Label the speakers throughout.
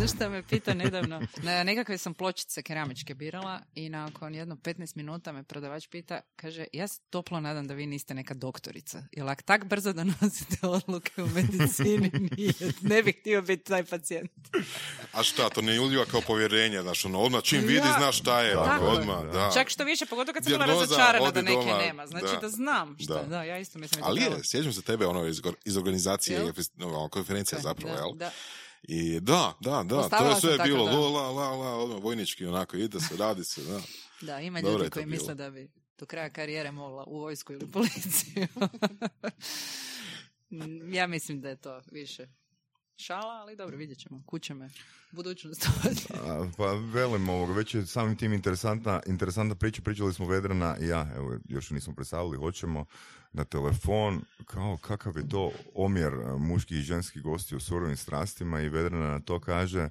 Speaker 1: Znaš šta me pita nedavno? Na nekakve sam pločice keramičke birala i nakon jedno 15 minuta me prodavač pita, kaže, ja se toplo nadam da vi niste neka doktorica. Jer ako tak brzo donosite odluke u medicini, nije, ne bih htio biti taj pacijent.
Speaker 2: A šta, to ne uljeva kao povjerenje, znaš, ono, odmah čim vidi,
Speaker 1: Ja,
Speaker 2: znaš šta je,
Speaker 1: tako
Speaker 2: odmah, da.
Speaker 1: Čak što više, pogotovo kad sam bila razočarana da neke
Speaker 2: doma,
Speaker 1: nema. Znači da,
Speaker 2: da.
Speaker 1: znam šta. Da.
Speaker 2: Da.
Speaker 1: ja isto mislim.
Speaker 2: Ali je, sjećam se tebe, ono, iz, iz organizacije, ono, konferencija zapravo,
Speaker 1: da,
Speaker 2: jel?
Speaker 1: Da.
Speaker 2: I da, da, da, to
Speaker 1: Postavila
Speaker 2: je sve bilo,
Speaker 1: da.
Speaker 2: la, la, la, ono, vojnički, onako, ide se, radi se, da.
Speaker 1: Da, ima ljudi
Speaker 2: to
Speaker 1: koji misle da bi do kraja karijere mogla u vojsku ili policiju. Ja mislim da je to više šala, ali dobro, vidjet ćemo. Kuće me budućnost
Speaker 3: A, Pa velim ovoga, već je samim tim interesantna, interesantna priča, pričali smo Vedrana i ja, evo, još nismo predstavili, hoćemo na telefon, kao kakav je to omjer muških i ženskih gosti u surovim strastima i Vedrana na to kaže,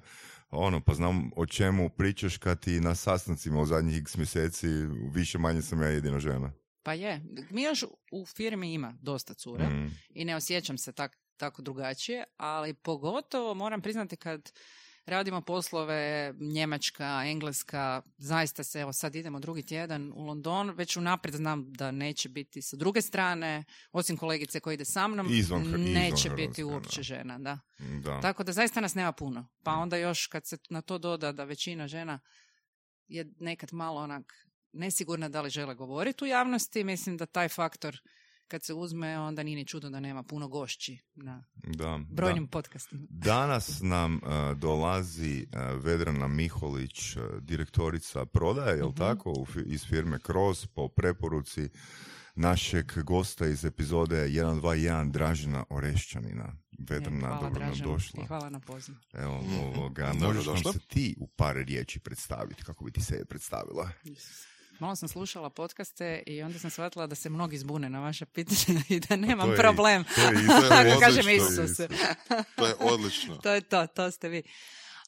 Speaker 3: ono, pa znam o čemu pričaš kad ti na sastancima u zadnjih x mjeseci više manje sam ja jedina žena.
Speaker 1: Pa je, mi još u firmi ima dosta cure
Speaker 3: Mm.
Speaker 1: i ne osjećam se tak, tako drugačije, ali pogotovo moram priznati kad radimo poslove Njemačka, Engleska, zaista se, evo sad idemo drugi tjedan u London, već unaprijed znam da neće biti sa druge strane, osim kolegice koja ide sa mnom,
Speaker 3: Izvan izvan
Speaker 1: neće
Speaker 3: Hrvatske,
Speaker 1: biti uopće žena, da.
Speaker 3: Da.
Speaker 1: Tako da zaista nas nema puno. Pa onda još kad se na to doda da većina žena je nekad malo onak nesigurna da li žele govoriti u javnosti, mislim da taj faktor kad se uzme, onda nije ni čudo da nema puno gošći na
Speaker 3: da,
Speaker 1: brojnim
Speaker 3: da.
Speaker 1: podcastima.
Speaker 3: Danas nam uh, dolazi uh, Vedrana Miholić, uh, direktorica prodaje, jel
Speaker 1: Mhm.
Speaker 3: tako, u iz firme Kroz, po preporuci našeg gosta iz epizode 121 Dražina Orešćanina. Vedrana,
Speaker 1: E, hvala
Speaker 3: dobro nam došla.
Speaker 1: i hvala na pozivu.
Speaker 3: Evo, ovoga,
Speaker 2: Dobro
Speaker 3: možeš nam se ti u par riječi predstaviti, kako bi ti se predstavila?
Speaker 1: Malo sam slušala podcaste i onda sam shvatila da se mnogi zbune na vaše pitanja i da nemam
Speaker 3: to je-
Speaker 1: problem.
Speaker 3: to je
Speaker 1: Kako
Speaker 2: odlično,
Speaker 1: kažem
Speaker 2: to je
Speaker 1: Isuse.
Speaker 2: To je odlično.
Speaker 1: to je to, to ste vi.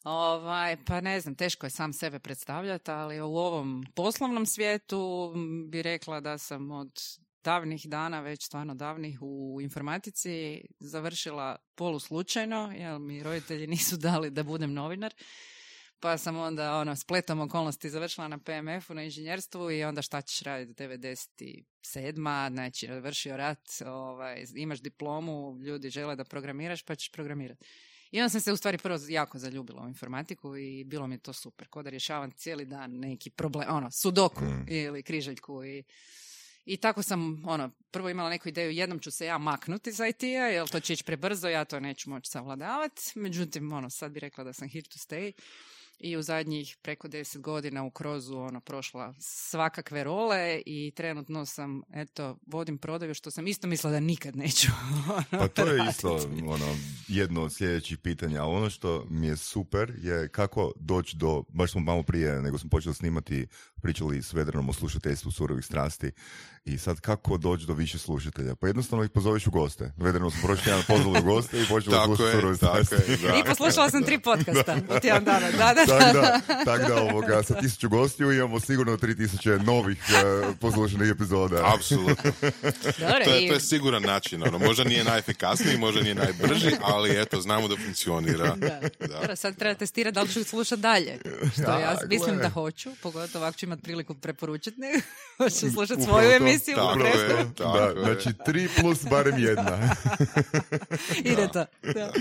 Speaker 1: Ovaj, pa ne znam, teško je sam sebe predstavljati, ali u ovom poslovnom svijetu bi rekla da sam od davnih dana, već stvarno davnih u informatici završila poluslučajno, jer mi roditelji nisu dali da budem novinar. Pa sam onda ono, spletom okolnosti završila na PMF-u, na inženjerstvu i onda šta ćeš raditi 97. Znači, završio rat, ovaj, imaš diplomu, ljudi žele da programiraš, pa ćeš programirati. I onda sam se u stvari prvo jako zaljubila u informatiku i bilo mi je to super. Ko da rješavam cijeli dan neki problem, ono, sudoku
Speaker 3: Mm.
Speaker 1: ili križaljku i i tako sam, ono, prvo imala neku ideju, jednom ću se ja maknuti iz IT-a, jer to će ići prebrzo, ja to neću moći savladavati. Međutim, ono, sad bi rekla da sam here to stay. I u zadnjih preko deset godina u krozu, ono, prošla svakakve role i trenutno sam, eto, vodim prodaju, što sam isto mislila da nikad neću
Speaker 3: Pa to je
Speaker 1: raditi.
Speaker 3: isto ono, jedno od sljedećih pitanja, ono što mi je super je kako doći do, baš smo malo prije nego smo počeli snimati, pričali s Vedranom o slušateljstvu surovih strasti i sad kako doći do više slušatelja? Pa jednostavno ih pozoveš u goste. Vedrano smo prošli tjedan pozvali u goste i počeli slušati surove
Speaker 2: tako
Speaker 3: strasti.
Speaker 1: I poslušala sam tri podcasta u tjedan dana. Da, da,
Speaker 3: Tako
Speaker 1: da.
Speaker 3: tak da ovoga, sa tisuću gostiju imamo sigurno 3000 novih uh, poslušanih epizoda.
Speaker 2: Apsolutno. To je,
Speaker 1: i-
Speaker 2: to je siguran način. Ono. Možda nije najefikasniji, možda nije najbrži, ali eto, znamo da funkcionira.
Speaker 1: Da.
Speaker 2: Da.
Speaker 1: Dobro, sad treba testirati da li ću slušati dalje. Što ja
Speaker 3: Ja,
Speaker 1: mislim da hoću, pogotovo ako ću imati priliku preporučiti, nego hoću slušati svoju
Speaker 3: to.
Speaker 1: emisiju.
Speaker 2: Tako je, tako
Speaker 3: Da,
Speaker 2: je.
Speaker 3: znači tri plus barem jedna.
Speaker 1: Ide to. Da.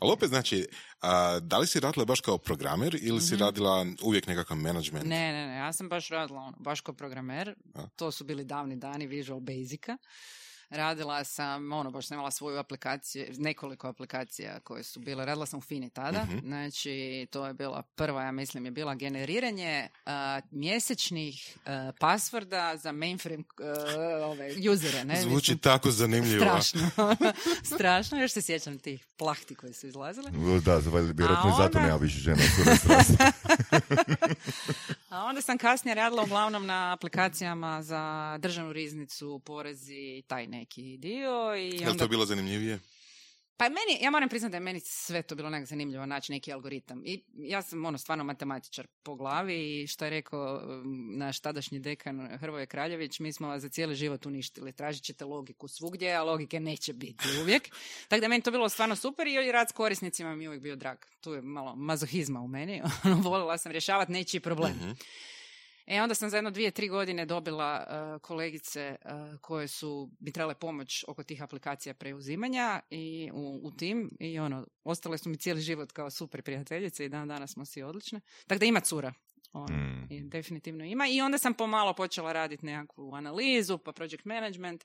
Speaker 2: Ali opet, znači, a, da li si radila baš kao programer ili si radila uvijek nekakav management?
Speaker 1: Ne, ne, ne, ja sam baš radila ono, baš kao programer.
Speaker 2: A.
Speaker 1: To su bili davni dani Visual Basica. Radila sam, ono, baš sam imala svoju aplikaciju, nekoliko aplikacija koje su bile, radila sam u Fini tada,
Speaker 2: Mhm.
Speaker 1: znači to je bila prva, ja mislim, je bila generiranje a, mjesečnih a, pasvorda za mainframe a, ove, usere, ne?
Speaker 2: Zvuči
Speaker 1: Mislim,
Speaker 2: tako zanimljivo.
Speaker 1: strašno, strašno, još se sjećam tih plahti koje su izlazile.
Speaker 3: Da, vjerojatno i
Speaker 1: A
Speaker 3: zato
Speaker 1: onda-
Speaker 3: nema više žena.
Speaker 1: A onda sam kasnije radila uglavnom na aplikacijama za državnu riznicu, porezi i taj neki dio. I
Speaker 2: Je li
Speaker 1: onda
Speaker 2: to bilo zanimljivije?
Speaker 1: Pa meni, ja moram priznati da je meni sve to bilo nekako zanimljivo naći neki algoritam. I ja sam ono stvarno matematičar po glavi i što je rekao um, naš tadašnji dekan Hrvoje Kraljević, mi smo vas za cijeli život uništili. Tražit ćete logiku svugdje, a logike neće biti uvijek. Tako da je meni to bilo stvarno super i rad s korisnicima mi je uvijek bio drag. Tu je malo mazohizma u meni. Volila sam rješavati nečiji problem.
Speaker 2: Mhm.
Speaker 1: E onda sam za jedno dvije, tri godine dobila uh, kolegice uh, koje su bi trebale pomoć oko tih aplikacija preuzimanja i u, u tim i ono, ostale su mi cijeli život kao super prijateljice i dan danas smo svi odlične. Tako da ima cura. Ono,
Speaker 3: Mm.
Speaker 1: i definitivno ima. I onda sam pomalo počela raditi nekakvu analizu, pa project management,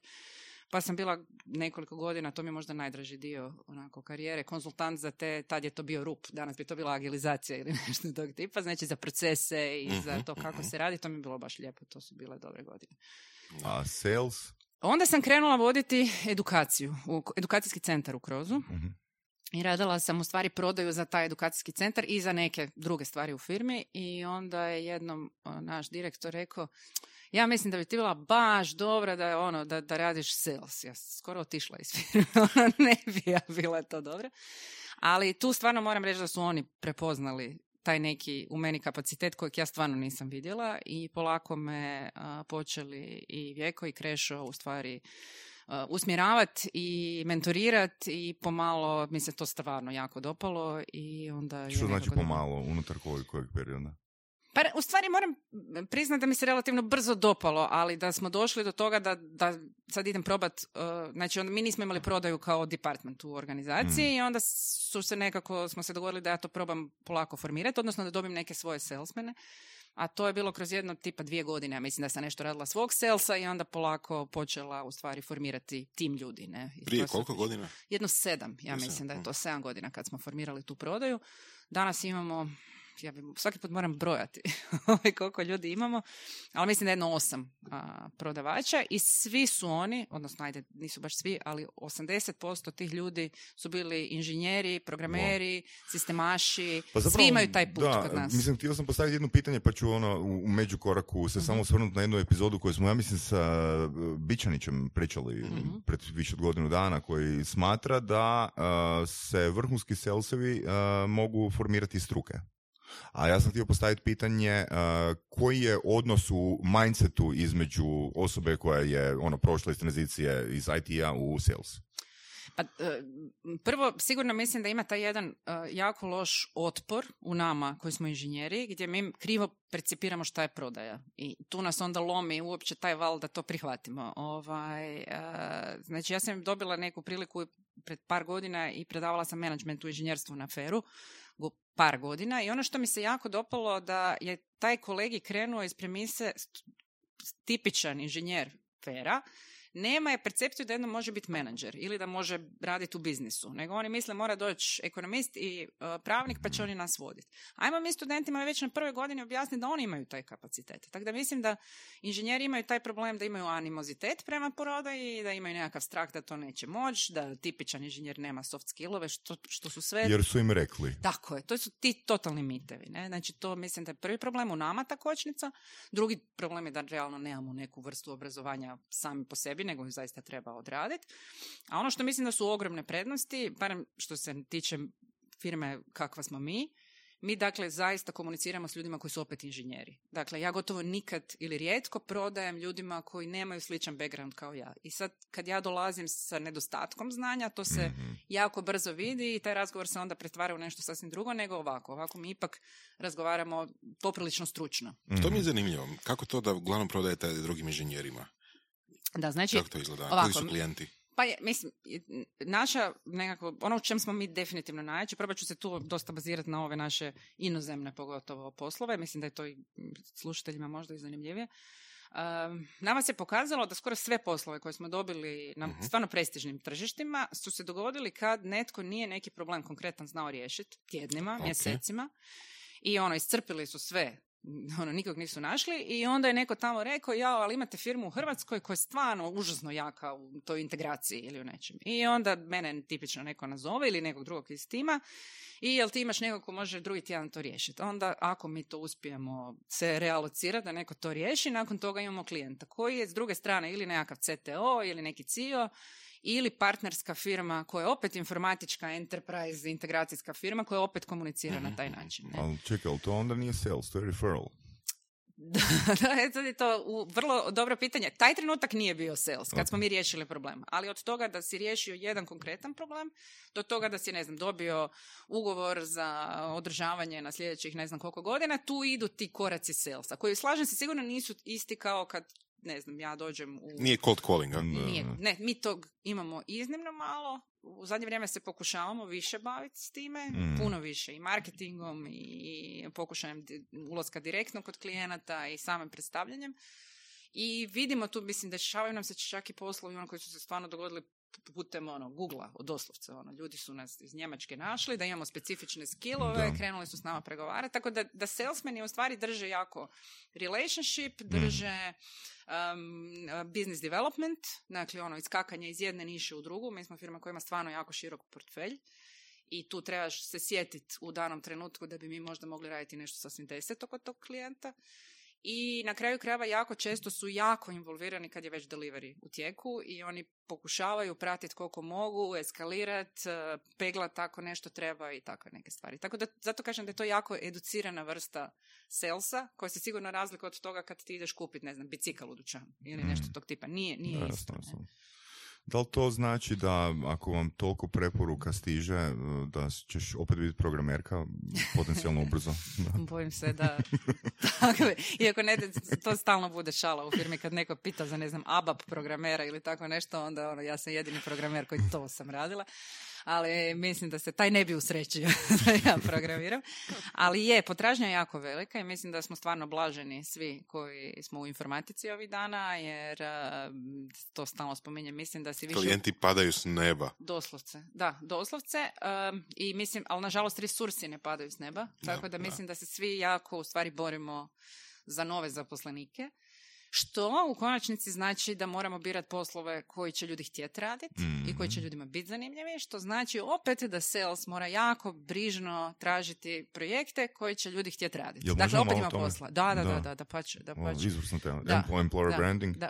Speaker 1: pa sam bila nekoliko godina, to mi je možda najdraži dio onako karijere, konzultant za te, tad je to bio RUP, danas bi to bila agilizacija ili nešto tog tipa, znači za procese i za
Speaker 2: Mhm,
Speaker 1: to kako
Speaker 2: mhm.
Speaker 1: se radi, to mi je bilo baš lijepo, to su bile dobre godine.
Speaker 3: A sales?
Speaker 1: Onda sam krenula voditi edukaciju, u edukacijski centar u Krozu
Speaker 3: Mhm.
Speaker 1: I radila sam u stvari prodaju za taj edukacijski centar i za neke druge stvari u firmi i onda je jednom naš direktor rekao ja mislim da bi ti bila baš dobra da ono da, da radiš sales. Ja sam skoro otišla iz firme, ono, ne bi ja bila to dobra. Ali tu stvarno moram reći da su oni prepoznali taj neki u meni kapacitet kojeg ja stvarno nisam vidjela i polako me a, počeli i Vjeko i Krešo u stvari usmjeravat i mentorirat i pomalo mi se to stvarno jako dopalo i onda je
Speaker 3: Što znači pomalo, unutar kojeg, kojeg perioda?
Speaker 1: Pa u stvari moram priznati da mi se relativno brzo dopalo, ali da smo došli do toga da, da sad idem probat, uh, znači onda mi nismo imali prodaju kao department u organizaciji i onda su se nekako, smo se dogovorili da ja to probam polako formirati, odnosno da dobijem neke svoje salesmene. A to je bilo kroz jedno tipa dvije godine, ja mislim da sam nešto radila svog salesa i onda polako počela u stvari formirati tim ljudi. Ne? I
Speaker 2: Prije koliko godina?
Speaker 1: jedno sedam, ja mislim da je to sedam godina kad smo formirali tu prodaju. Danas imamo, ja bi, svaki put moram brojati ovaj, koliko ljudi imamo, ali mislim da je jedno osam a, prodavača i svi su oni, odnosno ajde, nisu baš svi, ali 80% tih ljudi su bili inženjeri, programeri, sistemaši, svi imaju taj put
Speaker 3: da,
Speaker 1: kod nas.
Speaker 3: Mislim, htio sam postaviti jedno pitanje, pa ću ono u, u međukoraku se
Speaker 1: Mhm.
Speaker 3: samo osvrnuti na jednu epizodu koju smo, ja mislim, sa uh, Bičanićem pričali
Speaker 1: Mhm.
Speaker 3: pred više od godinu dana, koji smatra da uh, se vrhunski salesovi uh, mogu formirati iz struke. A ja sam htio postaviti pitanje uh, koji je odnos u mindsetu između osobe koja je ono prošla iz tranzicije iz IT-a u sales.
Speaker 1: Pa, e, prvo, sigurno mislim da ima taj jedan e, jako loš otpor u nama koji smo inženjeri, gdje mi krivo percipiramo šta je prodaja. I tu nas onda lomi uopće taj val da to prihvatimo. Ovaj, e, znači, ja sam dobila neku priliku pred par godina i predavala sam menadžment u inženjerstvu na feru par godina i ono što mi se jako dopalo da je taj kolegi krenuo iz premise tipičan inženjer fera, nema je percepciju da jedno može biti menadžer ili da može raditi u biznisu, nego oni misle mora doći ekonomist i uh, pravnik pa će oni nas voditi. Ajmo mi studentima već na prvoj godini objasniti da oni imaju taj kapacitet. Tako da mislim da inženjeri imaju taj problem da imaju animozitet prema prodaji, da imaju nekakav strah da to neće moći, da tipičan inženjer nema soft skillove, što, što su sve
Speaker 3: Jer su im rekli.
Speaker 1: tako je, to su ti totalni mitevi. Ne? Znači to mislim da je prvi problem u nama ta kočnica, drugi problem je da realno nemamo neku vrstu obrazovanja sami po sebi, nego ju zaista treba odraditi. A ono što mislim da su ogromne prednosti, barem što se tiče firme kakva smo mi, mi dakle zaista komuniciramo s ljudima koji su opet inženjeri. Dakle, ja gotovo nikad ili rijetko prodajem ljudima koji nemaju sličan background kao ja. I sad kad ja dolazim sa nedostatkom znanja, to se
Speaker 3: Mhm.
Speaker 1: jako brzo vidi i taj razgovor se onda pretvara u nešto sasvim drugo nego ovako. Ovako mi ipak razgovaramo poprilično stručno.
Speaker 2: To
Speaker 3: Mhm.
Speaker 2: mi je zanimljivo. Kako to da uglavnom prodajete drugim inženjerima?
Speaker 1: Da, znači,
Speaker 2: Kako to izgleda?
Speaker 1: ovako,
Speaker 2: Koji su klijenti?
Speaker 1: pa je, mislim, naša nekako, ono u čem smo mi definitivno najjači, probat ću se tu dosta bazirati na ove naše inozemne pogotovo poslove, mislim da je to i slušateljima možda i zanimljivije. Um, nama se pokazalo da skoro sve poslove koje smo dobili na
Speaker 2: Mhm.
Speaker 1: stvarno prestižnim tržištima su se dogodili kad netko nije neki problem konkretan znao riješiti tjednima,
Speaker 2: Ok.
Speaker 1: mjesecima i ono, iscrpili su sve ono, nikog nisu našli i onda je neko tamo rekao, ja, ali imate firmu u Hrvatskoj koja je stvarno užasno jaka u toj integraciji ili u nečem. I onda mene tipično neko nazove ili nekog drugog iz tima i jel ti imaš nekog ko može drugi tjedan to riješiti. Onda ako mi to uspijemo se realocirati da neko to riješi, nakon toga imamo klijenta koji je s druge strane ili nekakav CTO ili neki CIO ili partnerska firma koja je opet informatička enterprise integracijska firma koja opet komunicira na taj način. Ne?
Speaker 3: Ali čekaj, ali to onda nije sales, to je referral.
Speaker 1: Da, da, e, sad je to u, vrlo dobro pitanje. Taj trenutak nije bio sales, kad smo mi riješili problem. Ali od toga da si riješio jedan konkretan problem, do toga da si, ne znam, dobio ugovor za održavanje na sljedećih ne znam koliko godina, tu idu ti koraci salesa, koji, slažem se, sigurno nisu isti kao kad ne znam, ja dođem u...
Speaker 2: Nije cold calling, a?
Speaker 1: Nije, ne, mi tog imamo iznimno malo. U zadnje vrijeme se pokušavamo više baviti s time,
Speaker 3: Mm.
Speaker 1: puno više i marketingom i pokušajem ulaska direktno kod klijenata i samim predstavljanjem. I vidimo tu, mislim, dešavaju nam se čak i poslovi ono koji su se stvarno dogodili putem ono, Google-a, doslovce. Ono. Ljudi su nas iz Njemačke našli, da imamo specifične skillove,
Speaker 3: Da.
Speaker 1: krenuli su s nama pregovarati. Tako da, da salesmeni u stvari drže jako relationship, drže um, business development, dakle ono iskakanje iz jedne niše u drugu. Mi smo firma koja ima stvarno jako širok portfelj i tu trebaš se sjetiti u danom trenutku da bi mi možda mogli raditi nešto sasvim deseto kod tog klijenta. I na kraju krajeva jako često su jako involvirani kad je već delivery u tijeku i oni pokušavaju pratiti koliko mogu, eskalirati, peglat tako nešto treba i takve neke stvari. Tako da, zato kažem da je to jako educirana vrsta salesa, koja se sigurno razlikuje od toga kad ti ideš kupiti, ne znam, bicikl u dućanu ili nešto tog tipa. Nije, nije isto. ne.
Speaker 3: Da li to znači da ako vam toliko preporuka stiže, eh, da ćeš opet biti programerka potencijalno ubrzo?
Speaker 1: Bojim se da... Iako ne, to stalno bude šala u firmi kad neko pita za, ne znam, ABAP programera ili tako nešto, onda ono, ja sam jedini programer koji to sam radila. Ali mislim da se taj ne bi usrećio da ja programiram. Ali je, potražnja je jako velika i mislim da smo stvarno blaženi svi koji smo u informatici ovih dana, jer a, to stalno spominjem, mislim da si više...
Speaker 2: Klijenti padaju s neba.
Speaker 1: Doslovce, da, doslovce. um, I mislim, ali nažalost resursi ne padaju s neba, tako da
Speaker 2: da.
Speaker 1: mislim da se svi jako u stvari borimo za nove zaposlenike. Što u konačnici znači da moramo birati poslove koji će ljudi htjeti raditi i koji će ljudima biti zanimljivi, što znači opet da sales mora jako brižno tražiti projekte koji će ljudi htjeti raditi.
Speaker 3: Jel
Speaker 1: Dakle, opet ima
Speaker 3: tome?
Speaker 1: posla. Da, da, da,
Speaker 3: Da.
Speaker 1: da, da, pače, da,
Speaker 3: O,
Speaker 1: pače.
Speaker 3: izvrsno tema.
Speaker 1: Da,
Speaker 3: Em- Employer
Speaker 1: da,
Speaker 3: branding.
Speaker 1: Da.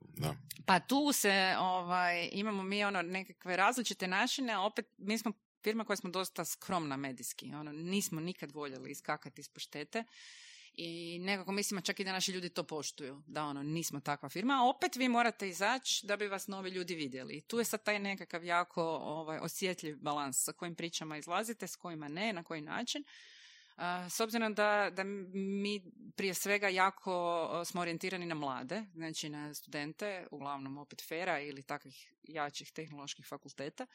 Speaker 2: Da.
Speaker 1: Pa tu se, ovaj, imamo mi ono nekakve različite načine, a opet mi smo firma koja smo dosta skromna medijski, ono, nismo nikad voljeli iskakati iz paštete i nekako mislimo čak i da naši ljudi to poštuju, da ono, nismo takva firma, a opet vi morate izaći da bi vas novi ljudi vidjeli. I tu je sad taj nekakav jako ovaj, osjetljiv balans sa kojim pričama izlazite, s kojima ne, na koji način. S obzirom da, da mi prije svega jako smo orijentirani na mlade, znači na studente, uglavnom opet fera ili takvih jačih tehnoloških fakulteta,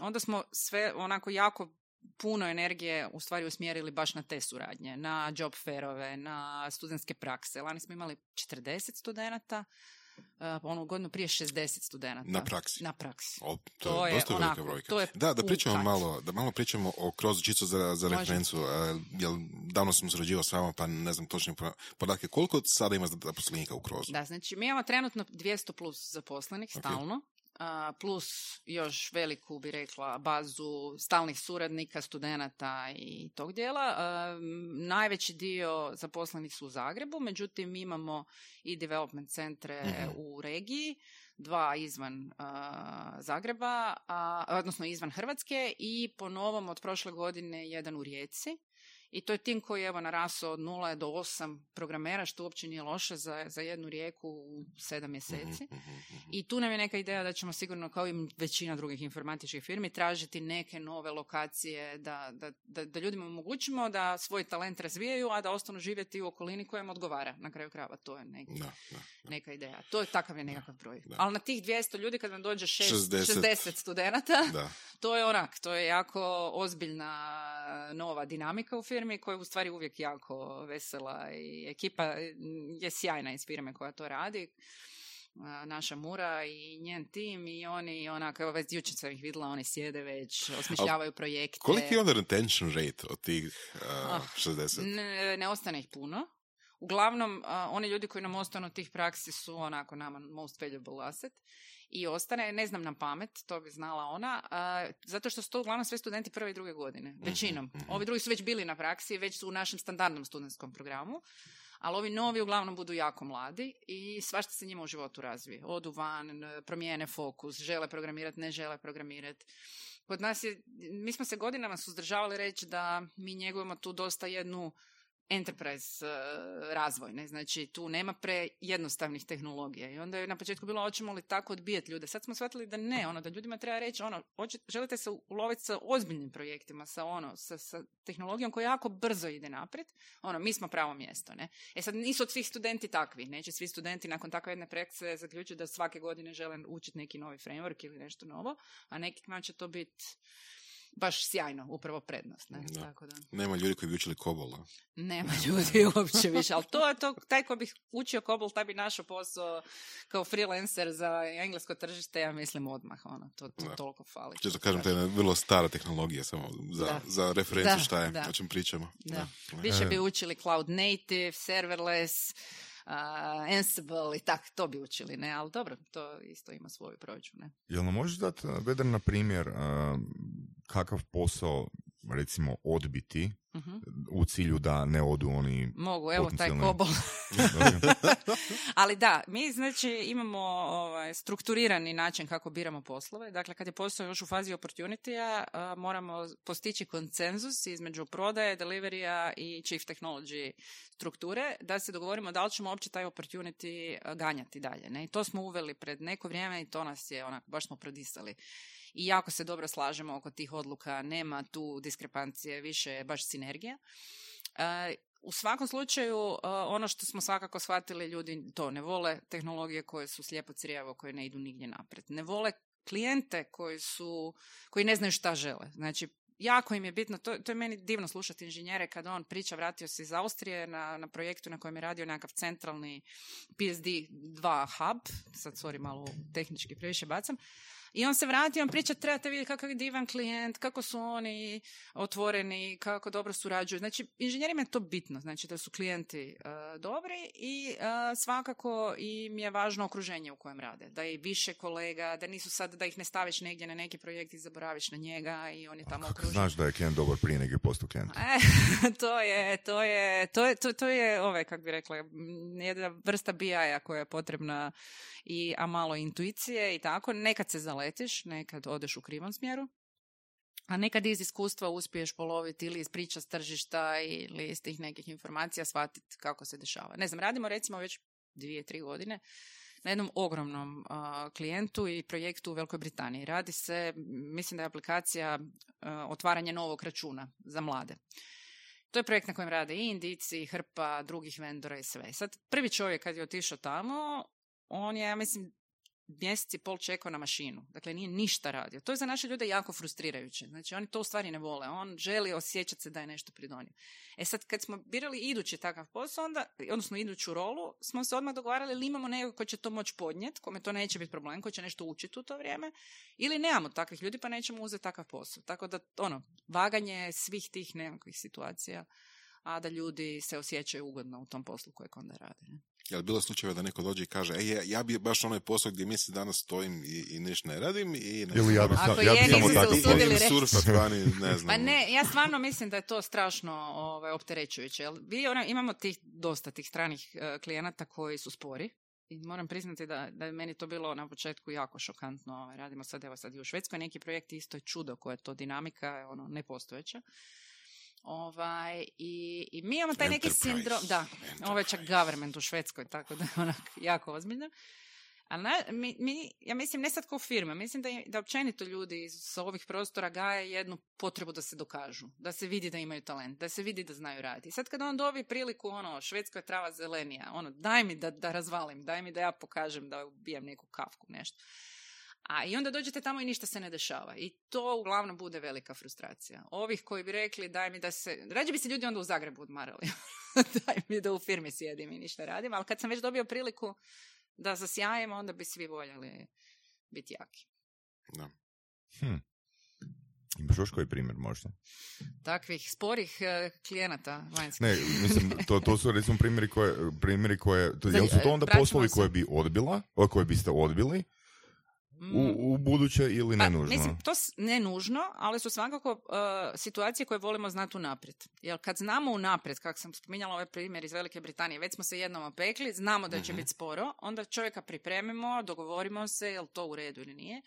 Speaker 1: onda smo sve onako jako puno energije u stvari usmjerili baš na te suradnje, na job fairove, na studentske prakse. Lani smo imali 40 studenata, uh, onu godinu prije 60 studenata.
Speaker 2: Na praksi.
Speaker 1: Na praksi.
Speaker 2: O, to,
Speaker 1: To
Speaker 2: je
Speaker 1: je
Speaker 2: dosta velika
Speaker 1: onako,
Speaker 2: brojka.
Speaker 1: to je
Speaker 2: da, da pričamo malo, da malo pričamo o kroz čisto za, za
Speaker 1: Može.
Speaker 2: referencu. e, jel, davno sam surađivao s vama, pa ne znam točne po- podatke. Koliko sada ima zaposlenika u krozu?
Speaker 1: Da, znači mi imamo trenutno 200 plus zaposlenih stalno, a, plus još veliku, bi rekla, bazu stalnih suradnika, studenata i tog dijela. Najveći dio zaposlenih su u Zagrebu, međutim imamo i development centre
Speaker 2: Mhm.
Speaker 1: u regiji, dva izvan Zagreba, a, odnosno izvan Hrvatske i po novom od prošle godine jedan u Rijeci. I to je tim koji je evo narasao od 0 do 8 programera, što uopće nije loše za, za jednu rijeku u 7 mjeseci.
Speaker 2: Mhm, mhm, mhm.
Speaker 1: I tu nam je neka ideja da ćemo sigurno, kao i većina drugih informatičkih firmi, tražiti neke nove lokacije, da, da, da, da ljudima omogućimo da svoj talent razvijaju, a da ostanu živjeti u okolini koja im odgovara. Na kraju krajeva, to je neki,
Speaker 2: Da, da.
Speaker 1: neka ideja. To je takav je nekakav broj.
Speaker 2: da.
Speaker 1: Ali na tih 200 ljudi, kad vam dođe šest,
Speaker 2: 60.
Speaker 1: 60 studenata,
Speaker 2: da.
Speaker 1: to je onak, to je jako ozbiljna nova dinamika u firmi koja je u stvari uvijek jako vesela i ekipa je sjajna iz firme koja to radi. A, Naša Mura i njen tim i oni onako, evo već jučer sam ih vidjela, oni sjede već, osmišljavaju projekte.
Speaker 2: Koliki je onda retention rate od tih uh,
Speaker 1: Ah,
Speaker 2: 60?
Speaker 1: Ne, ne ostane ih puno. Uglavnom, a, oni ljudi koji nam ostanu od tih praksi su onako nama most valuable asset i ostane, ne znam na pamet, to bi znala ona, a, zato što su to uglavnom sve studenti prve i druge godine, većinom.
Speaker 2: mhm.
Speaker 1: Ovi drugi su već bili na praksi, već su u našem standardnom studentskom programu, Ali ovi novi uglavnom budu jako mladi i svašta se njima u životu razvije. Odu van, promijene fokus, žele programirati, ne žele programirati. Kod nas je, mi smo se godinama suzdržavali reći da mi njegujemo tu dosta jednu enterprise eh, razvoj, ne? znači tu nema pre jednostavnih tehnologija i onda je na početku bilo hoćemo li tako odbijati ljude. Sad smo shvatili da ne, ono da ljudima treba reći ono, hoće- želite se uloviti sa ozbiljnim projektima, sa ono, sa, sa tehnologijom koja jako brzo ide naprijed, ono, mi smo pravo mjesto, ne. E sad nisu od svih studenti takvi, neće svi studenti nakon takve jedne projekcije zaključiti da svake godine žele učiti neki novi framework ili nešto novo, a nekima će to biti baš sjajno, upravo prednost, ne,
Speaker 2: Da.
Speaker 1: tako da.
Speaker 2: Nema ljudi koji bi učili COBOL. a?
Speaker 1: Nema ljudi uopće više, ali to je to, taj ko bi učio COBOL, taj bi našao posao kao freelancer za englesko tržište, ja mislim odmah, ono, to, to
Speaker 2: Da.
Speaker 1: toliko fali.
Speaker 2: Često kažem, to je jedna vrlo stara tehnologija, samo za,
Speaker 1: Da.
Speaker 2: za referenciju
Speaker 1: Da,
Speaker 2: šta je,
Speaker 1: da.
Speaker 2: o čem pričamo.
Speaker 1: Da.
Speaker 2: Da.
Speaker 1: Više
Speaker 3: E.
Speaker 1: bi učili cloud native, serverless, uh, Ansible i tak, to bi učili, ne, ali dobro, to isto ima svoju prođu, ne.
Speaker 3: Jel nam možeš dati, Vedran, na primjer, a, kakav posao, recimo, odbiti
Speaker 1: Mhm.
Speaker 3: u cilju da ne odu oni...
Speaker 1: Mogu, evo taj kobol. Ali da, mi znači imamo ovaj, strukturirani način kako biramo poslove. Dakle, kad je posao još u fazi opportunity moramo postići konsenzus između prodaje, deliverija i chief technology strukture, da se dogovorimo da li ćemo uopće taj opportunity ganjati dalje. Ne? I to smo uveli pred neko vrijeme i to nas je onako, baš smo prodisali. I jako se dobro slažemo oko tih odluka, nema tu diskrepancije, više je baš sinergija. E, u svakom slučaju, uh, ono što smo svakako shvatili, ljudi to ne vole tehnologije koje su slijepo crijevo, koje ne idu nigdje naprijed. Ne vole klijente koji su, koji ne znaju šta žele. Znači, jako im je bitno, to, to je meni divno slušati inženjere kada on priča, vratio se iz Austrije na, na projektu na kojem je radio nekakav centralni PSD2 hub, sad sorry malo tehnički previše bacam, i on se vratio, on priča, trebate vidjeti kakav je divan klijent, kako su oni otvoreni, kako dobro surađuju. Znači, inženjerima je to bitno, znači da su klijenti e, dobri i e, svakako im je važno okruženje u kojem rade. Da je više kolega, da nisu sad, da ih ne staviš negdje na neki projekt i zaboraviš na njega i on je tamo okružen.
Speaker 3: znaš da je klijent dobar prije nego je postao klijent?
Speaker 1: E, to je, to je, to je, to, to je ove, kako bi rekla, jedna vrsta BI-a koja je potrebna i, a malo intuicije i tako. Nekad se zaletiš, nekad odeš u krivom smjeru, a nekad iz iskustva uspiješ poloviti ili iz priča s tržišta ili iz tih nekih informacija shvatiti kako se dešava. Ne znam, radimo recimo već dvije, tri godine na jednom ogromnom a, klijentu i projektu u Velikoj Britaniji. Radi se, mislim da je aplikacija a, otvaranje novog računa za mlade. To je projekt na kojem rade i Indici, i hrpa drugih vendora i sve. Sad, prvi čovjek kad je otišao tamo, on je, ja mislim, mjesec i pol čekao na mašinu. Dakle, nije ništa radio. To je za naše ljude jako frustrirajuće. Znači, oni to u stvari ne vole. On želi osjećati se da je nešto pridonio. E sad, kad smo birali idući takav posao, onda, odnosno iduću rolu, smo se odmah dogovarali ili imamo nekog ko će to moći podnijeti, kome to neće biti problem, ko će nešto učiti u to vrijeme, ili nemamo takvih ljudi pa nećemo uzeti takav posao. Tako da, ono, vaganje svih tih nekakvih situacija, a da ljudi se osjećaju ugodno u tom poslu kojeg onda rade.
Speaker 2: Je li bilo slučajeva da neko dođe i kaže, e, ja, ja bi baš onaj posao gdje mjesec dana stojim i, i ništa ne radim i... Ne
Speaker 3: Ili ja bi,
Speaker 1: Ako
Speaker 3: ja bi samo tako
Speaker 1: usudili
Speaker 2: Idem
Speaker 1: reći.
Speaker 2: surfat vani, ne znam.
Speaker 1: Pa ne, ja stvarno mislim da je to strašno ovaj, opterećujuće. Jel, vi ona, imamo tih, dosta tih stranih eh, klijenata koji su spori. I moram priznati da, da je meni to bilo na početku jako šokantno. Ovaj, radimo sad, evo sad i u Švedskoj neki projekt isto je čudo koja je to dinamika, ono, nepostojeća. Ovaj, i, I mi imamo taj neki
Speaker 2: Enterprise.
Speaker 1: sindrom, da, ovo je čak government u Švedskoj, tako da je onak jako ozbiljno. Ali na, mi, mi, ja mislim, ne sad kao firme, mislim da, da općenito ljudi sa ovih prostora gaje jednu potrebu da se dokažu, da se vidi da imaju talent, da se vidi da znaju raditi. I sad kad on dobi priliku, ono, švedska je trava zelenija, ono, daj mi da, da razvalim, daj mi da ja pokažem da ubijem neku kafku, nešto. A i onda dođete tamo i ništa se ne dešava. I to uglavnom bude velika frustracija. Ovih koji bi rekli daj mi da se... Rađe bi se ljudi onda u Zagrebu odmarali. daj mi da u firmi sjedim i ništa radim. Ali kad sam već dobio priliku da zasjajem, onda bi svi voljeli biti jaki.
Speaker 2: Da.
Speaker 3: Hm. Imaš još koji primjer možda?
Speaker 1: Takvih sporih eh, klijenata vanjskih.
Speaker 3: Ne, mislim, to, to su recimo primjeri koje, primjeri koje, to, jel su to onda poslovi koje bi odbila, koje biste odbili, u, u buduće ili ne
Speaker 1: Pa,
Speaker 3: nužno?
Speaker 1: Mislim, to ne nužno, ali su svakako uh, situacije koje volimo znati unaprijed. Jer kad znamo unaprijed, kako sam spominjala ovaj primjer iz Velike Britanije, već smo se jednom opekli, znamo da će biti sporo, onda čovjeka pripremimo, dogovorimo se, je li to u redu ili nije.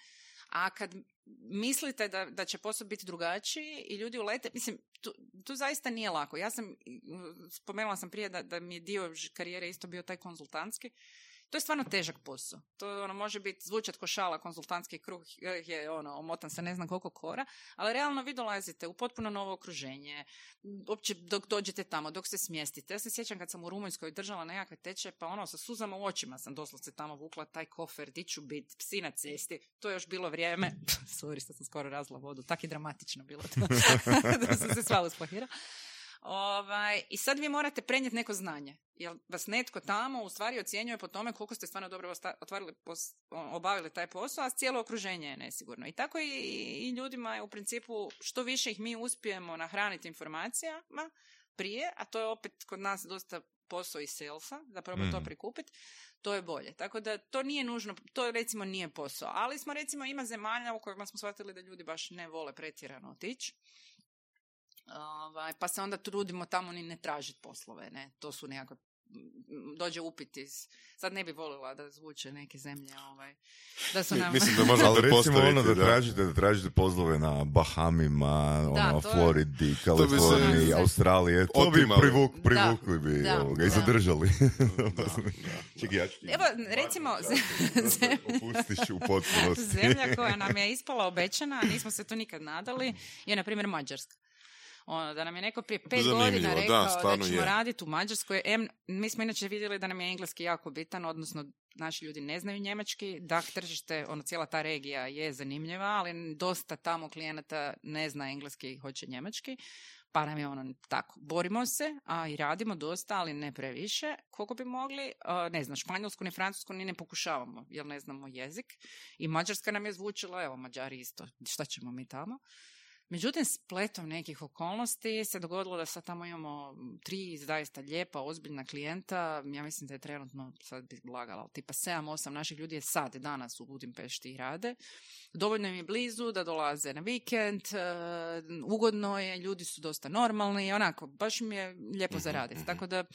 Speaker 1: A kad mislite da, da će posao biti drugačiji i ljudi ulete, mislim, tu, tu zaista nije lako. Ja sam, mm, spomenula sam prije da, da mi je dio karijere isto bio taj konzultantski. To je stvarno težak posao. To ono, može biti zvučat ko šala, konzultantski kruh eh, je ono, omotan sa ne znam koliko kora, ali realno vi dolazite u potpuno novo okruženje, uopće dok dođete tamo, dok se smjestite. Ja se sjećam kad sam u Rumunjskoj držala nekakve teče, pa ono, sa suzama u očima sam doslovce tamo vukla taj kofer, di ću bit, psi na cesti. To je još bilo vrijeme, sorry što sam skoro razla vodu, tak je dramatično bilo da sam se sva usplahira. Ovaj, I sad vi morate prenijeti neko znanje. Jer vas netko tamo u stvari ocjenjuje po tome koliko ste stvarno dobro otvarili pos- obavili taj posao, a cijelo okruženje je nesigurno. I tako i, i ljudima je u principu što više ih mi uspijemo nahraniti informacijama prije, a to je opet kod nas dosta posao iz salesa, da probamo to
Speaker 3: Mm.
Speaker 1: prikupiti, to je bolje. Tako da to nije nužno, to recimo nije posao. Ali smo recimo ima zemalja u kojima smo shvatili da ljudi baš ne vole pretjerano otići. Ovaj, pa se onda trudimo tamo ni ne tražiti poslove, ne? To su nekako dođe upit iz... Sad ne bi volila da zvuče neke zemlje, ovaj, da su nam...
Speaker 2: Mislim da možemo
Speaker 3: Ali recimo ono da,
Speaker 2: da-
Speaker 3: tražite, da tražite poslove na Bahamima, ono,
Speaker 1: to je-
Speaker 3: Floridi,
Speaker 2: bi se-
Speaker 3: Kaliforniji, Australiji, to bi privuk, privukli bi
Speaker 1: da,
Speaker 3: ovoga, i
Speaker 1: da.
Speaker 3: zadržali.
Speaker 2: Da,
Speaker 3: Čekaj, ja ću ti-
Speaker 1: Evo, recimo,
Speaker 3: ću u potpunosti.
Speaker 1: Zemlja koja nam je ispala obećana, a nismo se tu nikad nadali, je na primjer Mađarska. Ono, da nam je neko prije pet
Speaker 2: Zanimljivo,
Speaker 1: godina
Speaker 2: da,
Speaker 1: rekao da,
Speaker 2: stvarno
Speaker 1: ćemo raditi u Mađarskoj. Mi smo inače vidjeli da nam je engleski jako bitan, odnosno naši ljudi ne znaju njemački, da tržište, ono cijela ta regija je zanimljiva, ali dosta tamo klijenata ne zna engleski i hoće njemački. Pa nam je ono tako, borimo se, a i radimo dosta, ali ne previše, koliko bi mogli. A, ne znam, španjolsku ni francusku ni ne pokušavamo, jer ne znamo jezik. I mađarska nam je zvučila, evo, mađari isto, šta ćemo mi tamo. Međutim, spletom nekih okolnosti se dogodilo da sad tamo imamo tri zaista lijepa, ozbiljna klijenta. Ja mislim da je trenutno, sad bih blagala, ali tipa 7-8 naših ljudi je sad, danas u Budimpešti i rade. Dovoljno im je blizu da dolaze na vikend, e, ugodno je, ljudi su dosta normalni, onako, baš im je lijepo zaraditi. Tako da,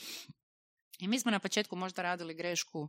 Speaker 1: i mi smo na početku možda radili grešku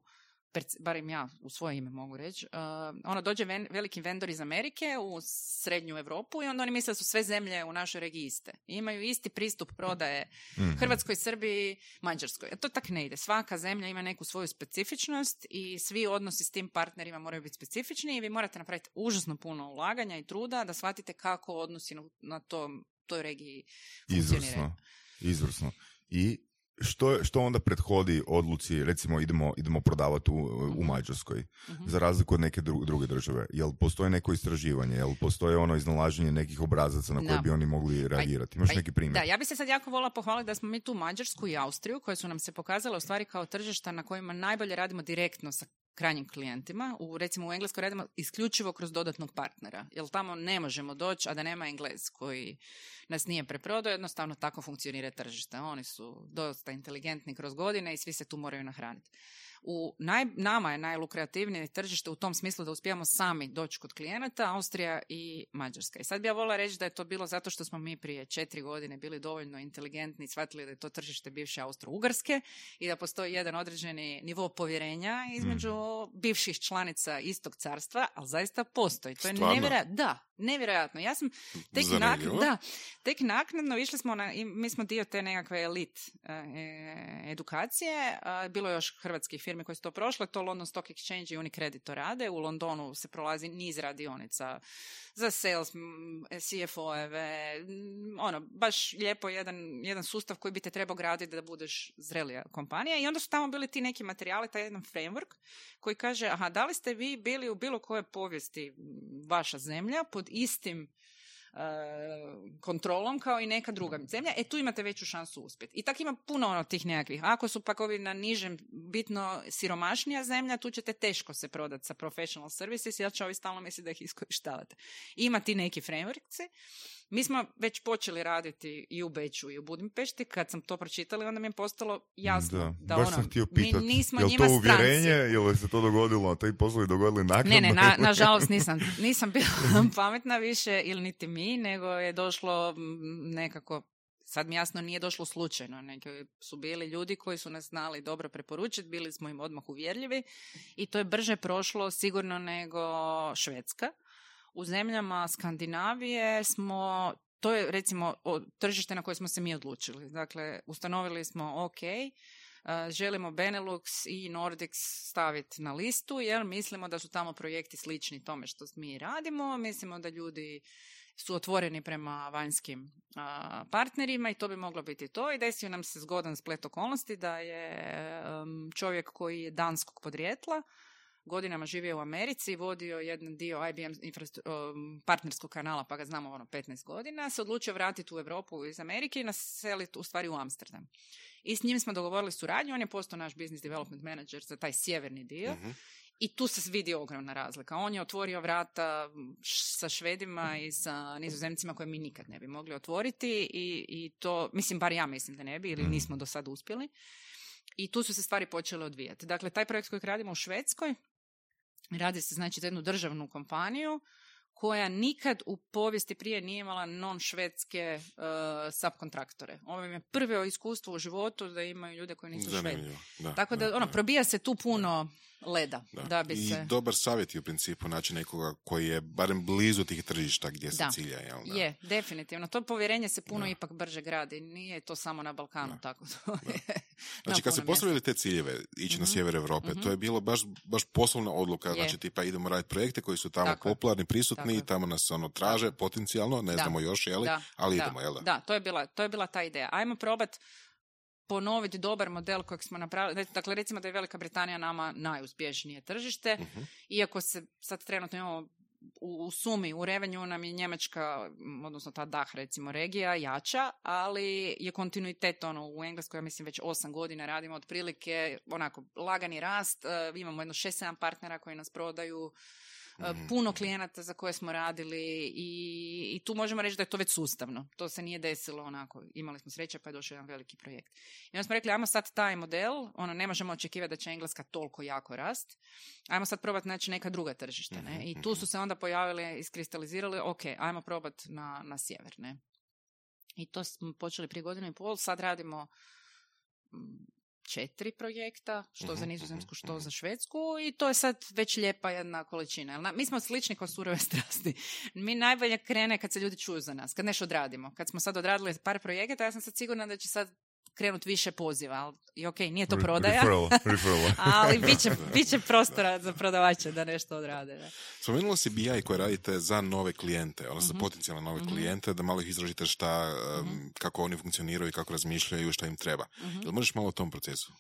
Speaker 1: barem ja u svoje ime mogu reći, uh, ono dođe ven- veliki vendor iz Amerike u srednju Europu i onda oni misle da su sve zemlje u našoj regiji iste. I imaju isti pristup prodaje
Speaker 3: Mhm.
Speaker 1: Hrvatskoj, Srbiji, Mađarskoj. A to tak ne ide. Svaka zemlja ima neku svoju specifičnost i svi odnosi s tim partnerima moraju biti specifični i vi morate napraviti užasno puno ulaganja i truda da shvatite kako odnosi na, na tom, toj regiji funkcioniraju.
Speaker 3: Izvrsno, izvrsno. I što, što onda prethodi odluci, recimo idemo, idemo prodavati u, u Mađarskoj,
Speaker 1: Mhm.
Speaker 3: za razliku od neke dru- druge države? Jel postoje neko istraživanje? Jel postoje ono iznalaženje nekih obrazaca na koje
Speaker 1: Da.
Speaker 3: bi oni mogli reagirati? Imaš
Speaker 1: Pa,
Speaker 3: neki primjer?
Speaker 1: Da, ja bi se sad jako volila pohvaliti da smo mi tu Mađarsku i Austriju, koje su nam se pokazale u stvari kao tržišta na kojima najbolje radimo direktno sa krajnjim klijentima. U, recimo u Engleskoj radimo isključivo kroz dodatnog partnera, jer tamo ne možemo doći, a da nema Englez koji nas nije preprodao, jednostavno tako funkcionira tržište. Oni su dosta inteligentni kroz godine i svi se tu moraju nahraniti. U naj, nama je najlukrativnije tržište u tom smislu da uspijemo sami doći kod klijenata, Austrija i Mađarska. I sad bi ja volila reći da je to bilo zato što smo mi prije četiri godine bili dovoljno inteligentni i shvatili da je to tržište bivše Austro-Ugarske i da postoji jedan određeni nivo povjerenja između bivših članica istog carstva, ali zaista postoji. To je nevjerojatno. Da, nevjerojatno. Ja sam tek, nak, da, tek naknadno išli smo na, mi smo dio te nekakve elit e, e, edukacije, bilo je još hrvatskih firmi koje su to prošle, to London Stock Exchange i Unicredit to rade, u Londonu se prolazi niz radionica za sales, CFO-eve, ono, baš lijepo jedan, jedan sustav koji bi te trebao graditi da budeš zrelija kompanija. I onda su tamo bili ti neki materijali, taj jedan framework koji kaže, aha, da li ste vi bili u bilo kojoj povijesti vaša zemlja pod istim kontrolom kao i neka druga zemlja, e tu imate veću šansu uspjeti. I tako ima puno ono tih nekakvih. Ako su pak ovi na nižem bitno siromašnija zemlja, tu ćete teško se prodati sa professional services, jer će ovi stalno misliti da ih iskorištavate. Ima ti neki frameworkci. Mi smo već počeli raditi i u Beću i u Budimpešti. Kad sam to pročitala, onda mi je postalo jasno
Speaker 3: Da,
Speaker 1: da
Speaker 3: baš
Speaker 1: ono,
Speaker 3: sam htio
Speaker 1: mi
Speaker 3: pitat,
Speaker 1: nismo
Speaker 3: jel
Speaker 1: njima
Speaker 3: to uvjerenje, ili se to dogodilo, ti poslovi dogodili naknadno?
Speaker 1: Ne, ne, na, nažalost nisam, nisam bila pametna više ili niti mi, nego je došlo nekako, sad mi jasno nije došlo slučajno, nego su bili ljudi koji su nas znali dobro preporučiti, bili smo im odmah uvjerljivi i to je brže prošlo sigurno nego Švedska. U zemljama Skandinavije smo to je recimo tržište na koje smo se mi odlučili. Dakle, ustanovili smo ok, e, želimo Benelux i Nordics staviti na listu jer mislimo da su tamo projekti slični tome što mi radimo, mislimo da ljudi su otvoreni prema vanjskim a, partnerima i to bi moglo biti to i desio nam se zgodan splet okolnosti da je em, čovjek koji je danskog podrijetla godinama živio u Americi i vodio jedan dio IBM infrastru- um, partnerskog kanala, pa ga znamo ono 15 godina, se odlučio vratiti u Europu iz Amerike i naseliti u stvari u Amsterdam. I s njim smo dogovorili suradnju, on je postao naš business development manager za taj sjeverni dio
Speaker 2: Mhm.
Speaker 1: I tu se vidi ogromna razlika. On je otvorio vrata sa švedima i sa nizozemcima koje mi nikad ne bi mogli otvoriti i, i to, mislim, bar ja mislim da ne bi ili
Speaker 3: Mhm.
Speaker 1: nismo do sad uspjeli. I tu su se stvari počele odvijati. Dakle, taj projekt koji radimo u Švedskoj, radi se znači za jednu državnu kompaniju koja nikad u povijesti prije nije imala non-švedske uh, subkontraktore. Ovo im je prvo iskustvo u životu da imaju ljude koji nisu švedi.
Speaker 2: Zanimljivo. Da,
Speaker 1: Tako da, ono, probija se tu puno leda da,
Speaker 2: Da.
Speaker 1: bi
Speaker 2: I
Speaker 1: se...
Speaker 2: dobar savjet je u principu naći nekoga koji je barem blizu tih tržišta gdje se
Speaker 1: Da.
Speaker 2: cilja. Jel, da?
Speaker 1: Je, definitivno. To povjerenje se puno
Speaker 2: Da.
Speaker 1: ipak brže gradi. Nije to samo na Balkanu tako. To je
Speaker 2: Znači,
Speaker 1: na
Speaker 2: kad
Speaker 1: puno
Speaker 2: postavili te ciljeve, ići na
Speaker 1: Mhm.
Speaker 2: sjever Europe,
Speaker 1: Mhm.
Speaker 2: to je bilo baš, baš poslovna odluka,
Speaker 1: Je.
Speaker 2: znači tipa idemo raditi projekte koji su tamo
Speaker 1: Tako
Speaker 2: popularni, prisutni,
Speaker 1: Tako je.
Speaker 2: tamo nas ono traže potencijalno, ne
Speaker 1: Da.
Speaker 2: znamo još, je li?
Speaker 1: Da,
Speaker 2: ali
Speaker 1: da,
Speaker 2: idemo, jel da?
Speaker 1: Da, to je bila, to je bila ta ideja. Ajmo probat ponoviti dobar model kojeg smo napravili. Dakle, recimo da je Velika Britanija nama najuspješnije tržište,
Speaker 2: Mhm.
Speaker 1: iako se sad trenutno imamo u, u sumi, u revenju nam je Njemačka, m, odnosno ta DAH recimo regija, jača, ali je kontinuitet ono u Engleskoj, ja mislim već osam godina radimo otprilike onako lagani rast, e, imamo jedno šest, sedam partnera koji nas prodaju,
Speaker 2: Mhm.
Speaker 1: puno klijenata za koje smo radili i, i tu možemo reći da je to već sustavno. To se nije desilo onako, imali smo sreće pa je došao jedan veliki projekt. I onda smo rekli, ajmo sad taj model, ono, ne možemo očekivati da će Engleska toliko jako rast, ajmo sad probati naći neka druga tržišta, ne? I tu su se onda pojavili, iskristalizirali, ok, ajmo probati na, na sjever, ne? I to smo počeli prije godinu i pol, sad radimo mm, četiri projekta, što za
Speaker 2: Mhm,
Speaker 1: nizozemsku,
Speaker 2: mhm,
Speaker 1: što
Speaker 2: mhm.
Speaker 1: za švedsku i to je sad već lijepa jedna količina. Mi smo slični kao surove strasti. Mi najbolje krene kad se ljudi čuju za nas, kad nešto odradimo. Kad smo sad odradili par projekata, ja sam sad sigurna da će sad krenut više poziva. ali- I ok, nije to prodaja,
Speaker 3: Referral, referral.
Speaker 1: ali bit će, bit će prostora za prodavače da nešto odrade. Da.
Speaker 2: Spomenula si BI koje radite za nove klijente, odnosno
Speaker 1: Mhm.
Speaker 2: potencijalne nove
Speaker 1: Mhm.
Speaker 2: klijente, da malo ih izražite šta,
Speaker 1: Mhm.
Speaker 2: kako oni funkcioniraju i kako razmišljaju, šta im treba.
Speaker 1: Mhm.
Speaker 2: Jel možeš malo o tom procesu?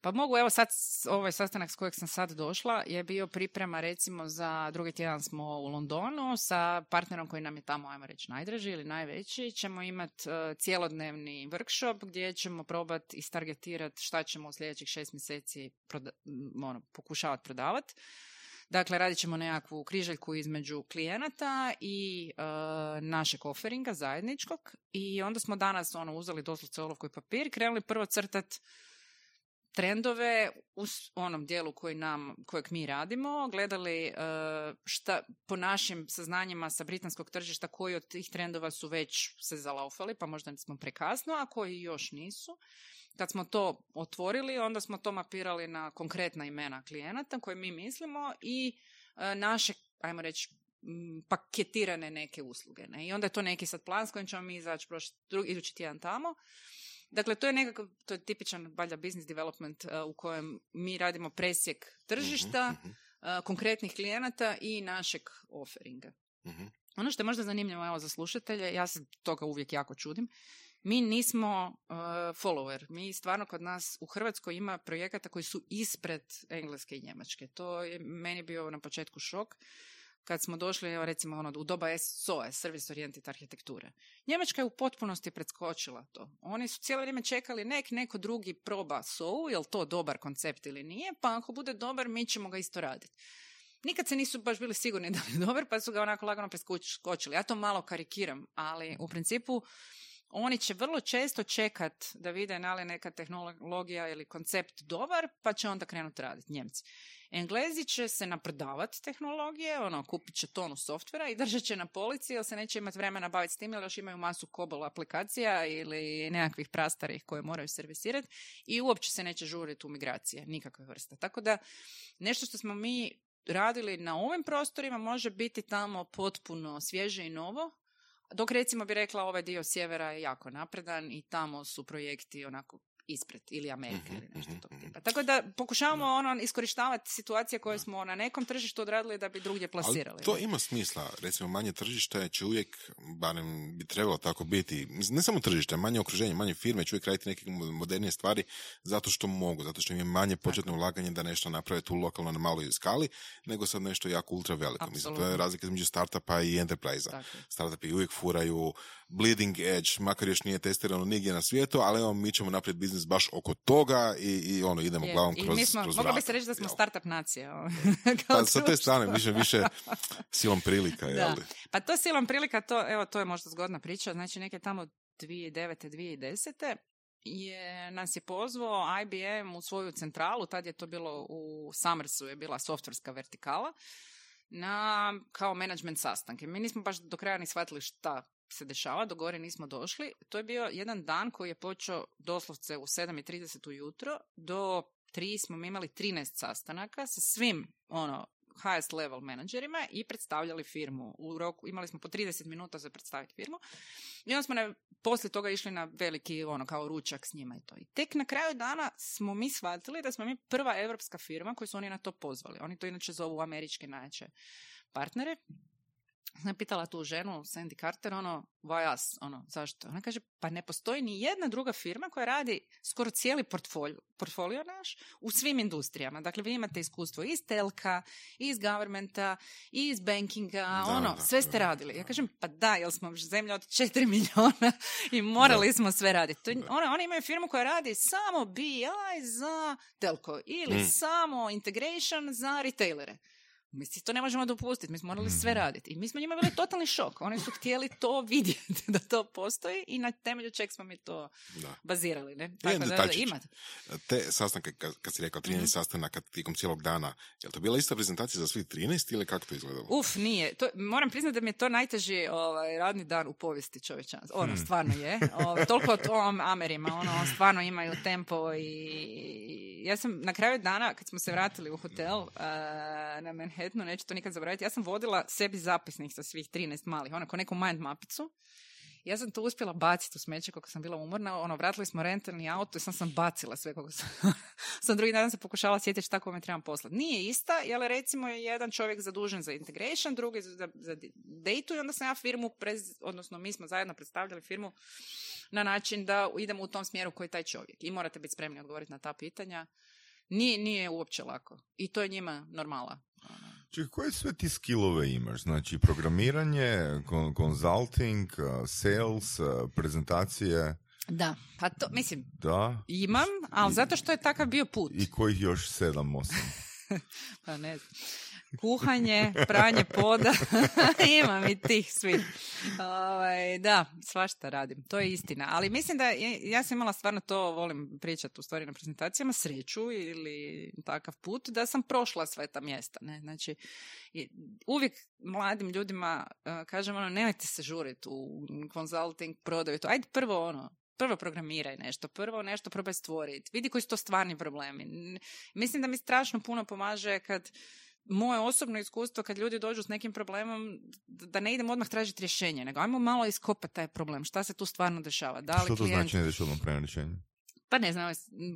Speaker 1: Pa mogu, evo sad, ovaj sastanak s kojeg sam sad došla je bio priprema recimo za drugi tjedan smo u Londonu sa partnerom koji nam je tamo, ajmo reći, najdraži ili najveći. Ćemo imati cijelodnevni workshop gdje ćemo probati istargetirati šta ćemo u sljedećih šest mjeseci proda- ono, pokušavati prodavati. Dakle, radit ćemo nekakvu križaljku između klijenata i e, našeg offeringa zajedničkog i onda smo danas ono, uzeli doslovce olovku i papir krenuli prvo crtati trendove u onom dijelu koji nam, kojeg mi radimo, gledali e, šta po našim saznanjima sa britanskog tržišta koji od tih trendova su već se zalaufali, pa možda smo prekasno, a koji još nisu. Kad smo to otvorili, onda smo to mapirali na konkretna imena klijenata koje mi mislimo i e, naše, ajmo reći, paketirane neke usluge. Ne? I onda je to neki sad plan s kojim ćemo mi izaći prošli, drugi, idući tjedan tamo. Dakle, to je nekakav, to je tipičan valjda business development uh, u kojem mi radimo presjek tržišta,
Speaker 2: Mhm,
Speaker 1: uh, konkretnih klijenata i našeg offeringa.
Speaker 2: mhm,
Speaker 1: Ono što je možda zanimljivo evo, za slušatelje, ja se toga uvijek jako čudim, mi nismo uh, follower. Mi stvarno kod nas u Hrvatskoj ima projekata koji su ispred Engleske i Njemačke. To je meni bio na početku šok kad smo došli, evo recimo ono, u doba SOE, Service Oriented Arhitekture. Njemačka je u potpunosti preskočila to. Oni su cijelo vrijeme čekali nek neko drugi proba SOU, je li to dobar koncept ili nije, pa ako bude dobar, mi ćemo ga isto raditi. Nikad se nisu baš bili sigurni da je dobar, pa su ga onako lagano preskočili. Ja to malo karikiram, ali u principu oni će vrlo često čekat da vide na li neka tehnologija ili koncept dobar, pa će onda krenuti raditi Njemci. Englezi će se napredavati tehnologije, ono, kupit će tonu softvera i držat će na polici, jer se neće imati vremena baviti s tim, jer još imaju masu kobol aplikacija ili nekakvih prastarih koje moraju servisirati i uopće se neće žuriti u migracije, nikakve vrste. Tako da, nešto što smo mi radili na ovim prostorima može biti tamo potpuno svježe i novo, dok recimo bi rekla ovaj dio sjevera je jako napredan i tamo su projekti onako ispred ili Amerika ili nešto
Speaker 2: mhm,
Speaker 1: tog
Speaker 2: mhm.
Speaker 1: tipa. Tako da pokušavamo ono iskorištavati situacije koje smo na nekom tržištu odradili da bi drugdje plasirali.
Speaker 2: Ali to ima smisla. Recimo manje tržište će uvijek, barem bi trebalo tako biti, ne samo tržište, manje okruženje, manje firme će uvijek raditi neke modernije stvari zato što mogu, zato što im je manje početno ulaganje da nešto naprave tu lokalno na maloj skali, nego sad nešto jako ultra veliko. Mislim, to je razlika između startupa i enterprise-a. Startupi uvijek furaju bleeding edge, makar još nije testirano nigdje na svijetu, ali evo mi ćemo napraviti biznis baš oko toga i, i ono idemo je, glavom kroz,
Speaker 1: i mi smo,
Speaker 2: kroz
Speaker 1: Moglo bi se reći da smo startup nacija.
Speaker 2: Pa, sa te strane više, više silom prilika. Da.
Speaker 1: Pa to silom prilika, to, evo, to je možda zgodna priča. Znači neke tamo 2009. 2010 je, nas je pozvao IBM u svoju centralu, tad je to bilo u Summersu, je bila softverska vertikala, na kao management sastanke. Mi nismo baš do kraja ni shvatili šta se dešava, do gore nismo došli. To je bio jedan dan koji je počeo doslovce u 7.30 ujutro, do 3 smo imali 13 sastanaka sa svim ono, highest level menadžerima i predstavljali firmu. U roku imali smo po 30 minuta za predstaviti firmu. I onda smo ne, poslije toga išli na veliki ono kao ručak s njima i to. I tek na kraju dana smo mi shvatili da smo mi prva europska firma koju su oni na to pozvali. Oni to inače zovu američke najjače partnere sam pitala tu ženu, Sandy Carter, ono, why us, ono, zašto? Ona kaže, pa ne postoji ni jedna druga firma koja radi skoro cijeli portfolio, portfolio naš u svim industrijama. Dakle, vi imate iskustvo iz telka, iz governmenta, iz bankinga, ono, sve ste radili. Ja kažem, pa da, jel smo zemlja od 4 milijuna i morali smo sve raditi. To, ona, oni imaju firmu koja radi samo BI za telko ili mm. samo integration za retailere. Mi si to ne možemo dopustiti, mi smo morali sve mhm. raditi. I mi smo njima bili totalni šok. Oni su htjeli to vidjeti, da to postoji i na temelju čeg smo mi to da. bazirali. Ne?
Speaker 2: Tako da, da, imate. Te sastanke, kad, kad si rekao 13 mm-hmm. sastanaka tijekom cijelog dana, je li to bila ista prezentacija za svih 13 ili kako to izgledalo?
Speaker 1: Uf, nije. To, moram priznati da mi je to najteži ovaj, radni dan u povijesti čovječanstva. Ono, hmm. stvarno je. Ovaj, toliko o tom Amerima, ono, stvarno imaju tempo i ja sam na kraju dana, kad smo se vratili u hotel uh, na Manhattan, Manhattanu, neću to nikad zaboraviti, ja sam vodila sebi zapisnik sa svih 13 malih, onako neku mind mapicu. Ja sam to uspjela baciti u smeće kako sam bila umorna, ono, vratili smo rentalni auto i sam sam bacila sve kako sam, sam drugi dan se pokušala sjetiti šta kome trebam poslati. Nije ista, jer recimo je jedan čovjek zadužen za integration, drugi za, za data i onda sam ja firmu, prez, odnosno mi smo zajedno predstavljali firmu na način da idemo u tom smjeru koji je taj čovjek. I morate biti spremni odgovoriti na ta pitanja. Nije, nije uopće lako. I to je njima normala.
Speaker 3: Čekaj, koje sve ti skillove imaš? Znači, programiranje, consulting, uh, sales, uh, prezentacije?
Speaker 1: Da, pa to, mislim,
Speaker 3: da.
Speaker 1: imam, ali zato što je takav bio put.
Speaker 3: I kojih još sedam, osam?
Speaker 1: pa ne znam kuhanje, pranje poda, imam i tih svih. Ovaj, da, svašta radim, to je istina. Ali mislim da ja sam imala stvarno to, volim pričati u stvari na prezentacijama, sreću ili takav put, da sam prošla sve ta mjesta. Ne? Znači, uvijek mladim ljudima uh, kažem ono, nemojte se žuriti u consulting, prodaju to. Ajde prvo ono, prvo programiraj nešto, prvo nešto probaj stvoriti, vidi koji su to stvarni problemi. Mislim da mi strašno puno pomaže kad moje osobno iskustvo kad ljudi dođu s nekim problemom da ne idemo odmah tražiti rješenje, nego ajmo malo iskopati taj problem, šta se tu stvarno dešava. Da li
Speaker 3: Što to klijent... znači ne odmah prema rješenju?
Speaker 1: Pa ne znam,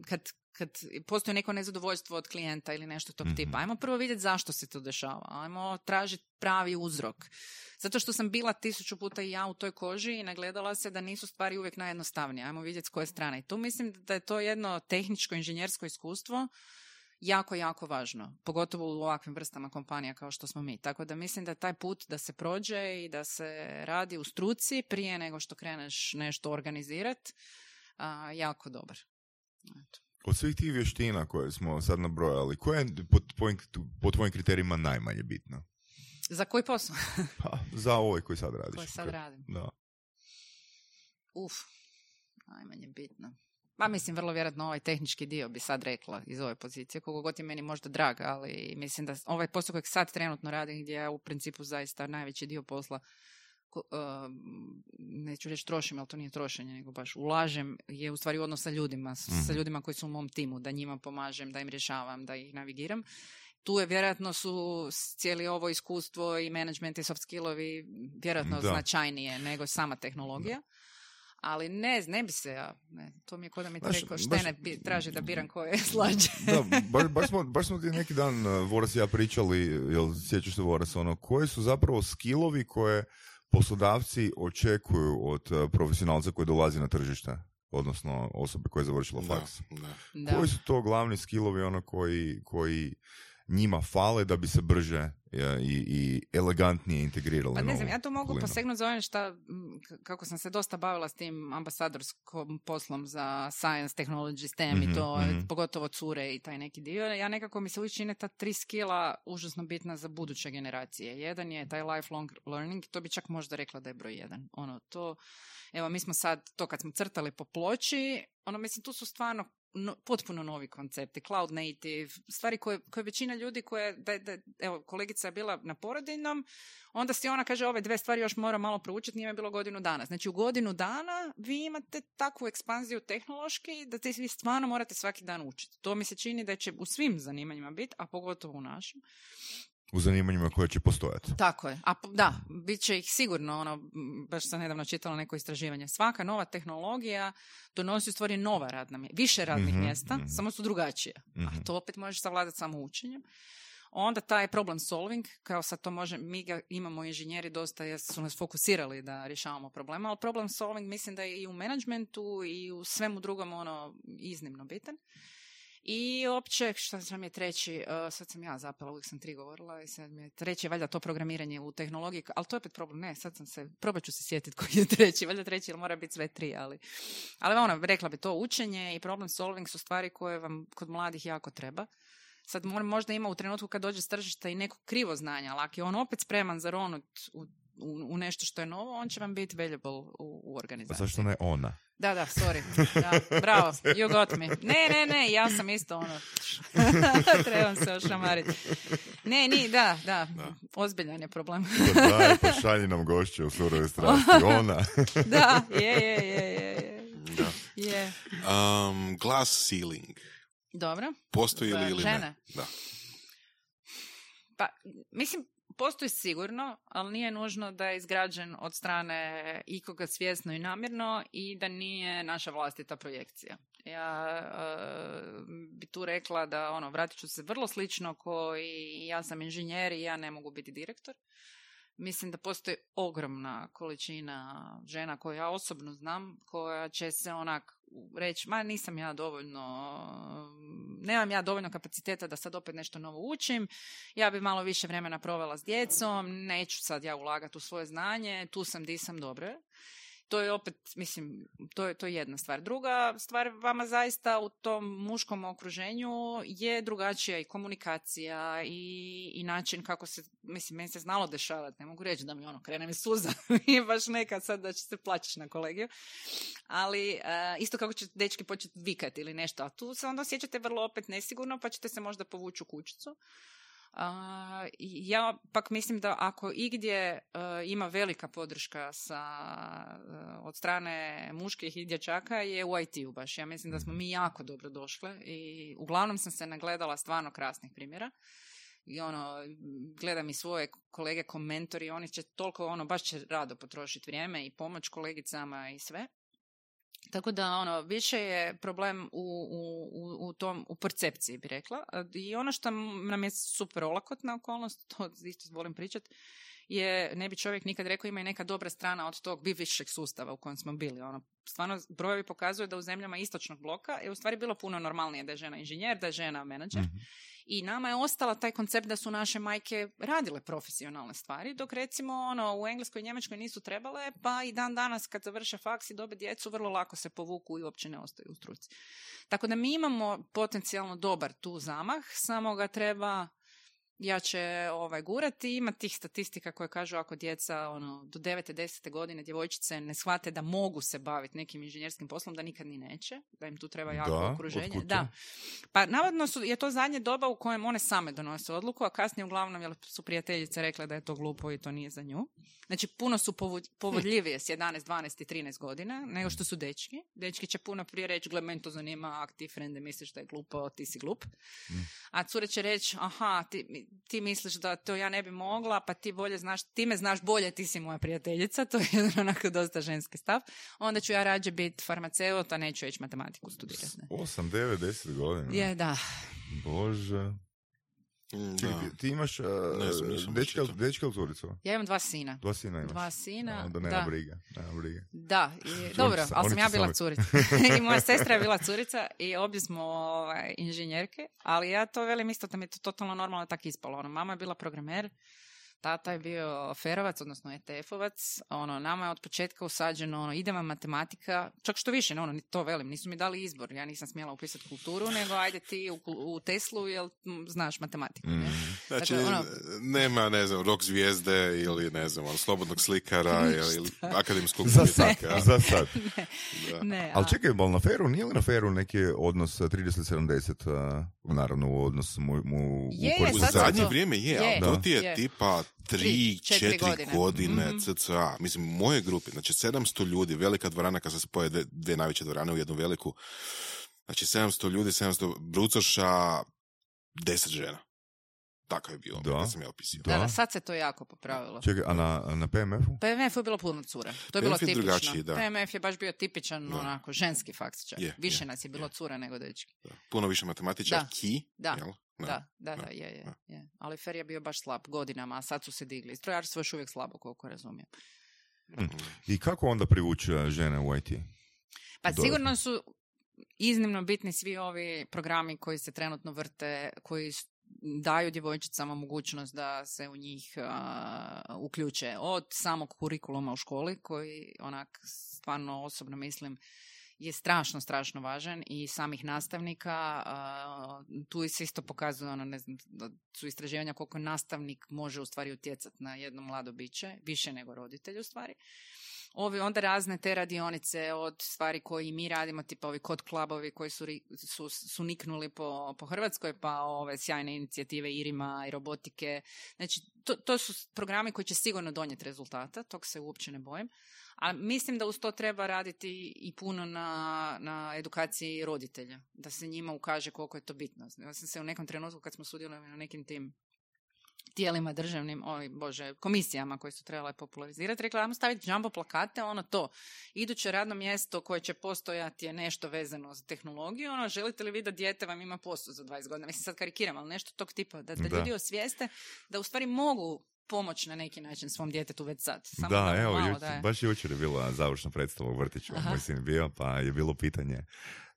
Speaker 1: kad, kad postoji neko nezadovoljstvo od klijenta ili nešto tog tipa, ajmo prvo vidjeti zašto se to dešava, ajmo tražiti pravi uzrok. Zato što sam bila tisuću puta i ja u toj koži i nagledala se da nisu stvari uvijek najjednostavnije. Ajmo vidjeti s koje strane. I tu mislim da je to jedno tehničko inženjersko iskustvo jako, jako važno. Pogotovo u ovakvim vrstama kompanija kao što smo mi. Tako da mislim da taj put da se prođe i da se radi u struci prije nego što kreneš nešto organizirati, jako dobar. Eto.
Speaker 3: Od svih tih vještina koje smo sad nabrojali, koja je po, tvojim, po tvojim kriterijima najmanje bitna?
Speaker 1: Za koji posao?
Speaker 3: pa, za ovaj koji sad radiš.
Speaker 1: Koji sad radim.
Speaker 3: Da.
Speaker 1: Uf, najmanje bitno. Pa mislim, vrlo vjerojatno ovaj tehnički dio bi sad rekla iz ove pozicije, koliko god je meni možda drag, ali mislim da ovaj posao kojeg sad trenutno radim, gdje ja u principu zaista najveći dio posla uh, neću reći trošim, ali to nije trošenje, nego baš ulažem, je u stvari odnos sa ljudima, sa
Speaker 3: Mhm.
Speaker 1: ljudima koji su u mom timu, da njima pomažem, da im rješavam, da ih navigiram. Tu je vjerojatno su cijeli ovo iskustvo i management i soft skillovi vjerojatno
Speaker 3: Da.
Speaker 1: značajnije nego sama tehnologija. Ali ne, ne bi se ja, ne, to mi je kod da mi
Speaker 3: Znaš,
Speaker 1: rekao
Speaker 3: baš-
Speaker 1: štene bi- traži da biram koje je slađe.
Speaker 3: Da, baš, baš, smo, baš smo ti neki dan, uh, Voras i ja pričali, jel sjećaš se Voras, ono, koji su zapravo skillovi koje poslodavci očekuju od uh, profesionalca koji dolazi na tržište, odnosno osobe koja je završila faks.
Speaker 2: da.
Speaker 1: Da.
Speaker 3: Koji su to glavni skillovi ono koji, koji njima fale da bi se brže e, i, i elegantnije integrirali
Speaker 1: Pa ne znam, ja tu mogu posegnuti za ovim šta, kako sam se dosta bavila s tim ambasadorskom poslom za science, technology, STEM
Speaker 3: Mhm,
Speaker 1: i to,
Speaker 3: mhm.
Speaker 1: pogotovo cure i taj neki dio. Ja nekako mi se uvijek čine ta tri skila užasno bitna za buduće generacije. Jedan je taj lifelong learning, to bi čak možda rekla da je broj jedan. Ono, to, evo, mi smo sad, to kad smo crtali po ploči, ono, mislim, tu su stvarno no- potpuno novi koncepti, cloud native, stvari koje, koje većina ljudi koje, da, da, evo, kolegica je bila na porodiljnom, onda si ona kaže ove dve stvari još mora malo proučiti, nije bilo godinu dana. Znači u godinu dana vi imate takvu ekspanziju tehnološki da te vi stvarno morate svaki dan učiti. To mi se čini da će u svim zanimanjima biti, a pogotovo u našim.
Speaker 3: U zanimanjima koje će postojati.
Speaker 1: Tako je. A da, bit će ih sigurno, ono, baš sam nedavno čitala neko istraživanje. Svaka nova tehnologija donosi u stvari nova radna mjesta, više radnih
Speaker 3: Mhm,
Speaker 1: mjesta,
Speaker 3: mhm.
Speaker 1: samo su drugačije.
Speaker 3: Mhm.
Speaker 1: A to opet možeš savladati samo učenjem. Onda taj problem solving, kao sad to može, mi ga imamo inženjeri dosta, jer su nas fokusirali da rješavamo problema, ali problem solving mislim da je i u menadžmentu i u svemu drugom ono iznimno bitan. I opće, što sam je treći, uh, sad sam ja zapela, uvijek sam tri govorila i sad mi je treći, valjda to programiranje u tehnologiji, ali to je opet problem, ne, sad sam se, probat ću se sjetiti koji je treći, valjda treći, jer mora biti sve tri, ali, ali ono, rekla bi to učenje i problem solving su stvari koje vam kod mladih jako treba. Sad mo- možda ima u trenutku kad dođe s tržišta i neko krivo znanje, ali ako je on opet spreman za ronut u, u, u nešto što je novo, on će vam biti valuable u, u
Speaker 3: Pa
Speaker 1: organizaciji.
Speaker 3: zašto ne ona?
Speaker 1: Da, da, sorry. Da, bravo, you got me. Ne, ne, ne, ja sam isto ono, trebam se ošamariti. Ne, ni, da, da, ozbiljan je problem.
Speaker 3: Pa daj, pa šalji nam gošće u surove strasti. Ona.
Speaker 1: da, je, je, je, je, je.
Speaker 2: Da.
Speaker 1: je.
Speaker 2: Um, glass ceiling.
Speaker 1: Dobro.
Speaker 2: Postoji li ili
Speaker 1: žene?
Speaker 2: ne? Da.
Speaker 1: Pa, mislim, postoji sigurno, ali nije nužno da je izgrađen od strane ikoga svjesno i namjerno i da nije naša vlastita projekcija. Ja e, bi tu rekla da ono, vratit ću se vrlo slično ko i ja sam inženjer i ja ne mogu biti direktor. Mislim da postoji ogromna količina žena koje ja osobno znam, koja će se onak reći, ma nisam ja dovoljno, nemam ja dovoljno kapaciteta da sad opet nešto novo učim, ja bi malo više vremena provela s djecom, neću sad ja ulagati u svoje znanje, tu sam di sam dobro. To je opet, mislim, to je, to je jedna stvar. Druga stvar, vama zaista u tom muškom okruženju je drugačija i komunikacija i, i način kako se, mislim, meni se znalo dešavati, ne mogu reći da mi ono krene mi suza, nije baš nekad sad da će se plaćati na kolegiju, ali e, isto kako će dečki početi vikati ili nešto, a tu se onda osjećate vrlo opet nesigurno, pa ćete se možda povući u kućicu. Ja pak mislim da ako igdje e, ima velika podrška sa, e, od strane muških i dječaka je u IT-u baš. Ja mislim da smo mi jako dobro došle i uglavnom sam se nagledala stvarno krasnih primjera. I ono, gledam i svoje kolege komentori, oni će toliko, ono, baš će rado potrošiti vrijeme i pomoć kolegicama i sve. Tako da ono više je problem u, u, u- u tom u percepciji bi rekla. I ono što nam je super olakotna okolnost to isto volim pričati je, ne bi čovjek nikad rekao, ima i neka dobra strana od tog bivšeg sustava u kojem smo bili. Ono, stvarno, brojevi pokazuju da u zemljama istočnog bloka je u stvari bilo puno normalnije da je žena inženjer, da je žena menadžer.
Speaker 3: Mhm.
Speaker 1: I nama je ostala taj koncept da su naše majke radile profesionalne stvari, dok recimo ono, u Engleskoj i Njemačkoj nisu trebale, pa i dan danas kad završe faks i dobe djecu, vrlo lako se povuku i uopće ne ostaju u struci. Tako da mi imamo potencijalno dobar tu zamah, samo ga treba jače ovaj, gurati. Ima tih statistika koje kažu ako djeca ono, do 9. 10. godine djevojčice ne shvate da mogu se baviti nekim inženjerskim poslom, da nikad ni neće, da im tu treba jako
Speaker 3: Da,
Speaker 1: okruženje. Da. Pa navodno su, je to zadnje doba u kojem one same donose odluku, a kasnije uglavnom jer su prijateljice rekle da je to glupo i to nije za nju. Znači puno su povu- povodljivije s 11, 12 i 13 godina nego što su dečki. Dečki će puno prije reći, gle, meni to zanima, ak ti frende misliš da je glupo, ti si glup. A cure će reći, aha, ti, ti misliš da to ja ne bi mogla, pa ti bolje znaš, ti me znaš bolje, ti si moja prijateljica, to je jedan onako dosta ženski stav. Onda ću ja rađe biti farmaceut, a neću ići matematiku studirati. ne.
Speaker 3: 8, 9, 10 godina.
Speaker 1: Je, da.
Speaker 3: Bože.
Speaker 2: Mm,
Speaker 3: Čekaj,
Speaker 2: da.
Speaker 3: ti, ti imaš uh,
Speaker 2: Ne znam, nisam
Speaker 3: dečka, dečka ili curicu?
Speaker 1: Ja imam dva sina.
Speaker 3: Dva sina imaš.
Speaker 1: Dva sina,
Speaker 3: Onda nema
Speaker 1: da.
Speaker 3: brige. Nema brige.
Speaker 1: Da, i, dobro, ali sam ja bila
Speaker 3: sami.
Speaker 1: curica. I moja sestra je bila curica i obje smo ovaj, inženjerke, ali ja to velim isto da mi je to totalno normalno tako ispalo. Ono, mama je bila programer, tata je bio ferovac, odnosno ETF-ovac. Ono, nama je od početka usađeno, ono, ide vam matematika, čak što više, ono, ni to velim, nisu mi dali izbor, ja nisam smjela upisati kulturu, nego ajde ti u, u Teslu, jel m, znaš matematiku. ne?
Speaker 2: Znači,
Speaker 1: Dakle, ono-
Speaker 2: nema, ne znam, rock zvijezde ili, ne znam, ono, slobodnog slikara ili, ili akademskog
Speaker 3: Za sad. Za sad.
Speaker 2: Da.
Speaker 1: Ne,
Speaker 3: Ali
Speaker 1: a-
Speaker 3: čekaj, ali na feru, nije li na feru neki odnos uh, 30-70, uh, naravno u odnos mu, mu
Speaker 1: Je,
Speaker 3: u
Speaker 2: zadnje
Speaker 1: to-
Speaker 2: vrijeme je,
Speaker 1: je,
Speaker 2: ali to ti je
Speaker 1: je.
Speaker 2: tipa
Speaker 1: Tri,
Speaker 2: 3,
Speaker 1: četiri
Speaker 2: 4
Speaker 1: godine.
Speaker 2: godine,
Speaker 1: Mhm.
Speaker 2: cca. Mislim, u mojoj grupi, znači 700 ljudi, velika dvorana, kad se spoje dve, dve najveće dvorane u jednu veliku, znači 700 ljudi, 700 brucoša, 10 žena. Tako je bilo,
Speaker 3: Da.
Speaker 2: kad sam ja opisio.
Speaker 1: Da, da,
Speaker 3: Da.
Speaker 1: sad se to jako popravilo.
Speaker 3: Čekaj, a na, na PMF-u?
Speaker 1: PMF je bilo puno cura. To je bilo
Speaker 2: PMF
Speaker 1: tipično.
Speaker 2: drugačiji, da.
Speaker 1: PMF je baš bio tipičan,
Speaker 2: Da.
Speaker 1: onako, ženski faks čak.
Speaker 2: Je,
Speaker 1: Više
Speaker 2: je,
Speaker 1: nas je bilo cura nego dečki.
Speaker 2: Da. Puno više
Speaker 1: Da.
Speaker 2: matematičarki,
Speaker 1: Da.
Speaker 2: jel?
Speaker 1: Da, da, da,
Speaker 2: da,
Speaker 1: je, je,
Speaker 2: da.
Speaker 1: je. Ali Fer je bio baš slab godinama, a sad su se digli. Strojarstvo je još uvijek slabo, koliko razumijem.
Speaker 3: I kako onda privući uh, žene u IT?
Speaker 1: Pa
Speaker 3: Dodatno.
Speaker 1: sigurno su iznimno bitni svi ovi programi koji se trenutno vrte, koji daju djevojčicama mogućnost da se u njih a, uključe od samog kurikuluma u školi koji onak stvarno osobno mislim je strašno, strašno važan i samih nastavnika. a, tu se isto pokazuje, ono, ne znam, su istraživanja koliko nastavnik može u stvari utjecati na jedno mlado biće, više nego roditelj u stvari. Ovi onda razne te radionice od stvari koje mi radimo, tipa ovi kod klubovi koji su, su, su niknuli po, po Hrvatskoj, pa ove sjajne inicijative Irima i robotike. Znači, to, to su programi koji će sigurno donijeti rezultata, tog se uopće ne bojim. A mislim da uz to treba raditi i puno na, na edukaciji roditelja, da se njima ukaže koliko je to bitno. Ja sam se u nekom trenutku kad smo sudjelovali na nekim tim tijelima državnim, oj bože, komisijama koje su trebale popularizirati, rekla, ajmo staviti jumbo plakate, ono to. Iduće radno mjesto koje će postojati je nešto vezano za tehnologiju, ono, želite li vi da dijete vam ima posao za 20 godina? Mislim, sad karikiram, ali nešto tog tipa, da, da,
Speaker 3: Da.
Speaker 1: ljudi osvijeste da u stvari mogu pomoći na neki način svom djetetu već sad. Samo
Speaker 3: da, evo,
Speaker 1: malo
Speaker 3: juč-
Speaker 1: daje.
Speaker 3: baš jučer je bila završna predstava u vrtiću,
Speaker 1: Aha.
Speaker 3: moj sin je bio, pa je bilo pitanje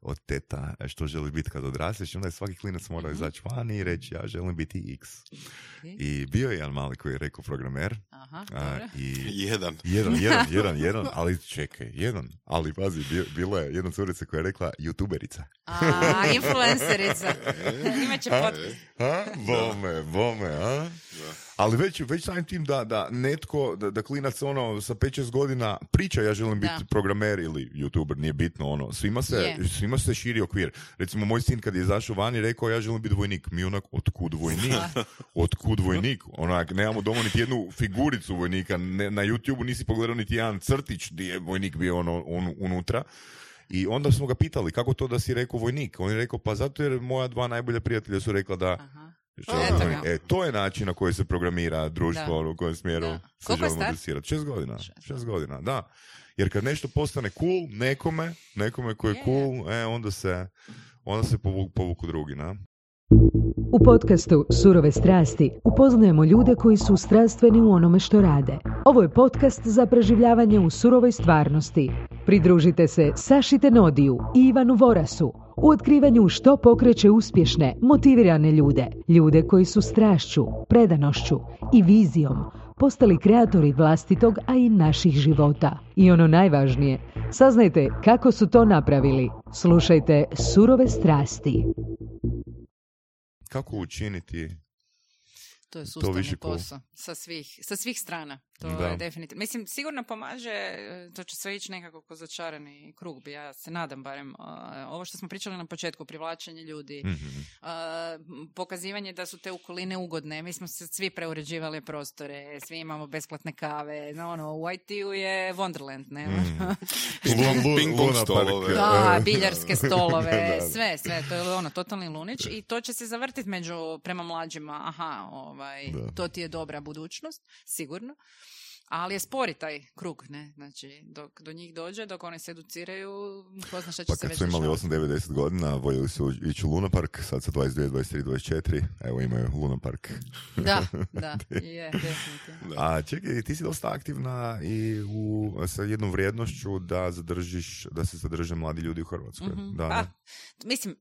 Speaker 3: od teta e, što želi biti kad odrasteš, onda je svaki klinac morao
Speaker 1: Mhm.
Speaker 3: izaći van i reći ja želim biti X.
Speaker 1: Ok.
Speaker 3: I bio je jedan mali koji je rekao programer,
Speaker 1: Aha,
Speaker 3: a, i
Speaker 2: Jedan.
Speaker 3: jedan, jedan, jedan, jedan, ali čekaj, jedan, ali pazi, bio- bila je jedna curica koja je rekla youtuberica.
Speaker 1: A, influencerica. Imaće podcast.
Speaker 3: A? Bome, bome, a?
Speaker 2: Da.
Speaker 3: Ali već, već samim tim da, da netko, da, da klinac ono sa 5-6 godina priča ja želim biti programer ili youtuber, nije bitno ono, svima se. Svima se širi okvir. Recimo moj sin kad je izašao van i rekao ja želim biti vojnik, mi onak, otkud vojnik? Otkud vojnik? Onak, nemamo doma niti jednu figuricu vojnika, ne, na YouTubeu nisi pogledao niti jedan crtić gdje je vojnik bio ono, on, unutra. I onda smo ga pitali kako to da si rekao vojnik. On je rekao pa zato jer moja dva najbolja prijatelja su rekla da
Speaker 1: Aha.
Speaker 3: što je. E, to je način na koji se programira društvo,
Speaker 1: Da.
Speaker 3: ono, u kojem smjeru
Speaker 1: Da.
Speaker 3: se
Speaker 1: je
Speaker 3: želimo
Speaker 1: star?
Speaker 3: Šest godina.
Speaker 1: Šest
Speaker 3: godina, da. Jer kad nešto postane cool nekome, nekome koji je cool, e, onda se, onda se povuku, povuku drugi, na?
Speaker 4: U podcastu Surove strasti upoznajemo ljude koji su strastveni u onome što rade. Ovo je podcast za preživljavanje u surovoj stvarnosti. Pridružite se Saši Tenodiju i Ivanu Vorasu u otkrivanju što pokreće uspješne, motivirane ljude. Ljude koji su strašću, predanošću i vizijom postali kreatori vlastitog, a i naših života. I ono najvažnije, saznajte kako su to napravili. Slušajte Surove strasti.
Speaker 3: Kako učiniti
Speaker 1: To je sustavni posao sa svih, sa svih strana. To
Speaker 3: Da.
Speaker 1: je definitivno. Mislim, sigurno pomaže, e, to će sve ići nekako ko začarani krug, bi ja se nadam barem. A, Ovo što smo pričali na početku, privlačenje ljudi,
Speaker 3: Mhm.
Speaker 1: a, m, pokazivanje da su te okoline ugodne. Mi smo se svi preuređivali prostore, svi imamo besplatne kave. No, ono, u IT-u je Wonderland, ne?
Speaker 3: Mhm.
Speaker 2: Ping- pong stolove.
Speaker 1: Da,
Speaker 3: e,
Speaker 1: biljarske stolove,
Speaker 3: Da, da.
Speaker 1: sve, sve, to je ono, totalni lunić i to će se zavrtiti među, prema mlađima, aha, ovaj,
Speaker 3: Da.
Speaker 1: to ti je dobra budućnost, sigurno. Ali je spori taj krug, ne, znači, dok do njih dođe, dok oni se educiraju, ko zna šta će
Speaker 3: Pa
Speaker 1: se
Speaker 3: kad
Speaker 1: već
Speaker 3: su imali
Speaker 1: dešavati.
Speaker 3: 8-9-10 godina, voljeli su ići u Luna Park, sad sa 22, 23, 24, evo imaju Luna Park.
Speaker 1: Da, da, je, definitivno.
Speaker 3: A čekaj, ti si dosta aktivna i u, sa jednom vrijednošću da zadržiš, da se zadrže mladi ljudi u Hrvatskoj.
Speaker 1: Mhm.
Speaker 3: Da,
Speaker 1: Pa, mislim,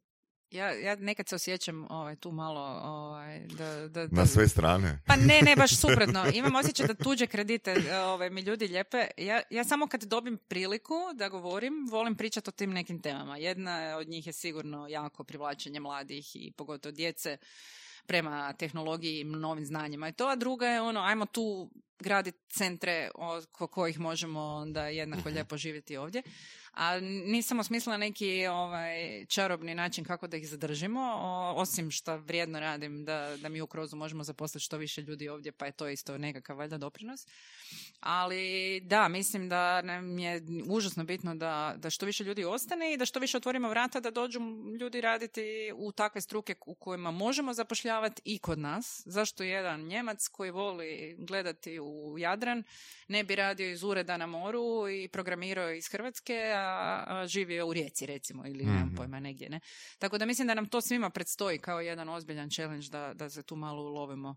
Speaker 1: ja, ja nekad se osjećam ovaj, tu malo ovaj, da, da, da,
Speaker 3: Na sve strane.
Speaker 1: Pa ne, ne, baš suprotno. Imam osjećaj da tuđe kredite ovaj, mi ljudi lijepe. Ja, ja samo kad dobim priliku da govorim, volim pričati o tim nekim temama. Jedna od njih je sigurno jako privlačenje mladih i pogotovo djece prema tehnologiji i novim znanjima. I to, a druga je ono, ajmo tu graditi centre oko kojih možemo onda jednako lijepo živjeti ovdje. A nisam osmislila neki ovaj, čarobni način kako da ih zadržimo, osim što vrijedno radim da, da mi u Krozu možemo zaposliti što više ljudi ovdje, pa je to isto nekakav valjda doprinos. Ali da, mislim da nam je užasno bitno da, da što više ljudi ostane i da što više otvorimo vrata da dođu ljudi raditi u takve struke u kojima možemo zapošljavati i kod nas. Zašto jedan Njemac koji voli gledati u Jadran ne bi radio iz ureda na moru i programirao iz Hrvatske, a, a živio u Rijeci recimo ili nemam
Speaker 3: Mhm.
Speaker 1: pojma negdje. Ne? Tako da mislim da nam to svima predstoji kao jedan ozbiljan challenge da, da se tu malo ulovimo